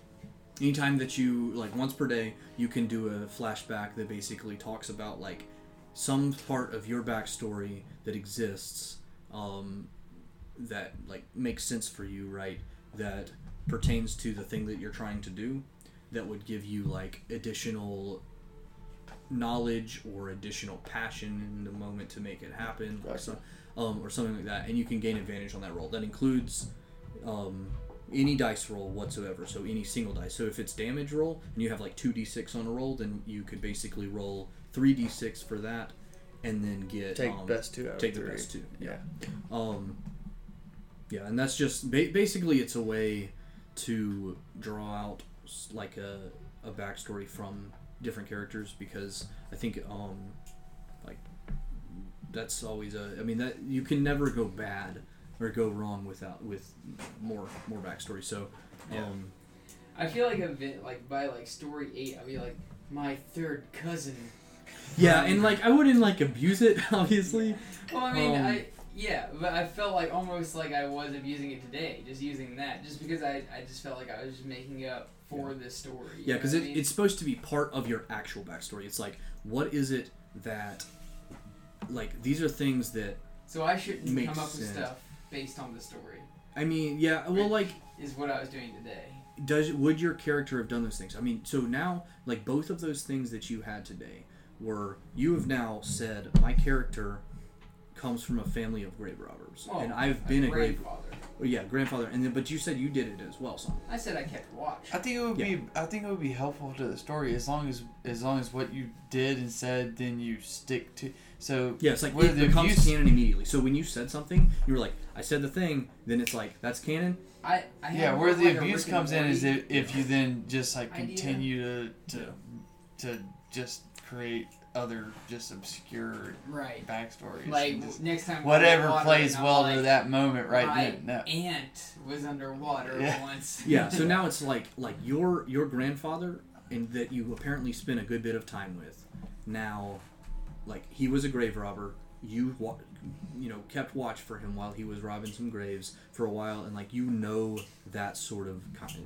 anytime that you like once per day, you can do a flashback that basically talks about like some part of your backstory that exists um, that like makes sense for you, right? That pertains to the thing that you're trying to do. That would give you like additional knowledge or additional passion in the moment to make it happen, or, Gotcha. so, um, or something like that, and you can gain advantage on that roll. That includes um, any dice roll whatsoever. So any single dice. So if it's damage roll and you have like two d6 on a roll, then you could basically roll three d6 for that, and then get take um, best two out take the three. best two. Yeah. Um, yeah, and that's just ba- basically it's a way to draw out like a, a backstory from different characters because I think um, like that's always a I mean that you can never go bad or go wrong without with more more backstory. So um, I feel like a bit like by like story eight, I'd be like my third cousin. yeah, and like I wouldn't like abuse it obviously. Well, I mean, Um, I yeah, but I felt like almost like I was abusing it today, just using that, just because I, I just felt like I was just making it up for this story. you Yeah, know because what it, I mean? it's supposed to be part of your actual backstory. It's like, what is it that, like, these are things that, so I shouldn't makes come up with sense. stuff based on the story. I mean, yeah, well, like, Is what I was doing today. does would your character have done those things? I mean, so now, like, both of those things that you had today were, you have now said, my character comes from a family of grave robbers, Well, and I've been a grave, grandfather. oh, yeah, grandfather, and then, but you said you did it as well, son. I said I kept watch. I think it would Yeah. be. I think it would be helpful to the story as long as as long as what you did and said, then you stick to. So Yeah, it's like Where it the becomes abuse- canon immediately. So when you said something, you were like, "I said the thing," then it's like that's canon. I, I yeah, where the a abuse comes in is if, if you then just like Idea. continue to to to just create other just obscure right. backstories. Like just next time, whatever plays and I'm well like, to that moment right my then. No. aunt was underwater Yeah. once. Yeah. So now it's like like your your grandfather, and that you apparently spent a good bit of time with. Now, like he was a grave robber. You wa- you know kept watch for him while he was robbing some graves for a while, and like you know that sort of kind of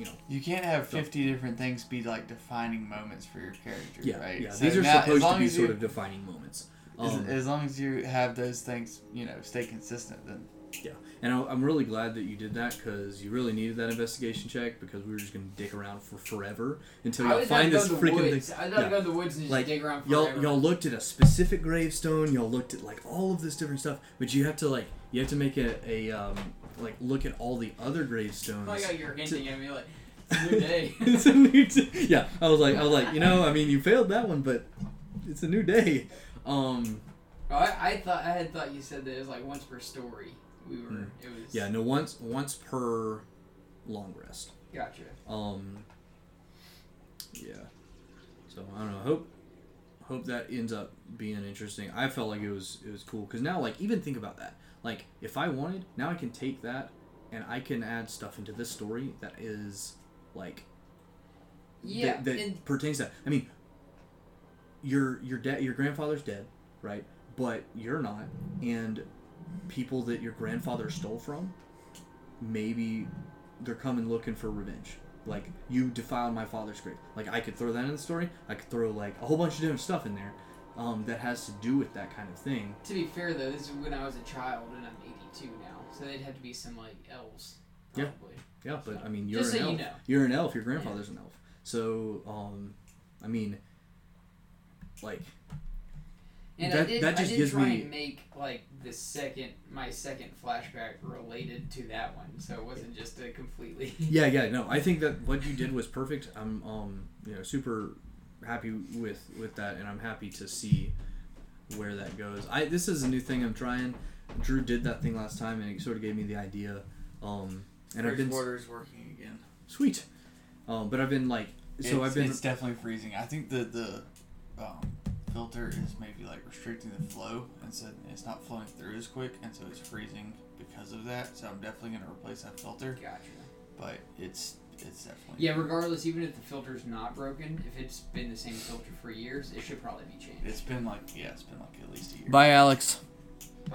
you know You can't have fifty different things be like defining moments for your character, yeah right? yeah. So These are now, supposed to be sort you- of defining moments. As, Um, as long as you have those things, you know, stay consistent, then Yeah, and I, I'm really glad that you did that because you really needed that investigation check because we were just gonna dick around for forever until y'all find this to go to the freaking woods. thing. I was about Yeah. go to the woods and just Like, dig around Y'all forever. y'all looked at a specific gravestone. Y'all looked at like all of this different stuff, but you have to like you have to make a, a um like look at all the other gravestones. I like how you're hinting at me like it's a new day. it's a new day. Yeah, I was like I was like you know I mean you failed that one, but it's a new day. Um, Oh, I, I thought I had thought you said that it was like once per story. We were. Hmm. It was. yeah, no once once per long rest. Gotcha. Um. Yeah. So I don't know. Hope hope that ends up being interesting. I felt like it was it was cool because now like even think about that. Like if I wanted, now I can take that and I can add stuff into this story that is like Yeah. that, that and pertains to that. I mean, your your dad, your grandfather's dead, right? but you're not, and people that your grandfather stole from, maybe they're coming looking for revenge. Like you defiled my father's grave. Like I could throw that in the story. I could throw like a whole bunch of different stuff in there um, that has to do with that kind of thing. To be fair though, this is when I was a child and I'm 82 now, so they'd have to be some like elves. Yeah. Probably. Yeah, but I mean, you're Just an so you elf. know. You're an elf. Your grandfather's an elf. So, um, I mean, like, And I That- did, that just I did gives try me- and make like the second, my second flashback related to that one, so it wasn't just a completely. yeah, yeah, no, I think that what you did was perfect. I'm, um, you know, super happy with with that, and I'm happy to see where that goes. I this is a new thing I'm trying. Drew did that thing last time, and it sort of gave me the idea. Um, and I've been Bridgewater's working again. sweet. Um, but I've been like, so it's, I've been It's definitely freezing. I think the the um, filter is maybe like restricting the flow, and so it's not flowing through as quick, and so it's freezing because of that. So I'm definitely gonna replace that filter, Gotcha. but it's it's definitely Yeah, regardless, even if the filter's not broken, if it's been the same filter for years, it should probably be changed. It's been like yeah, it's been like at least a year. Bye, Alex.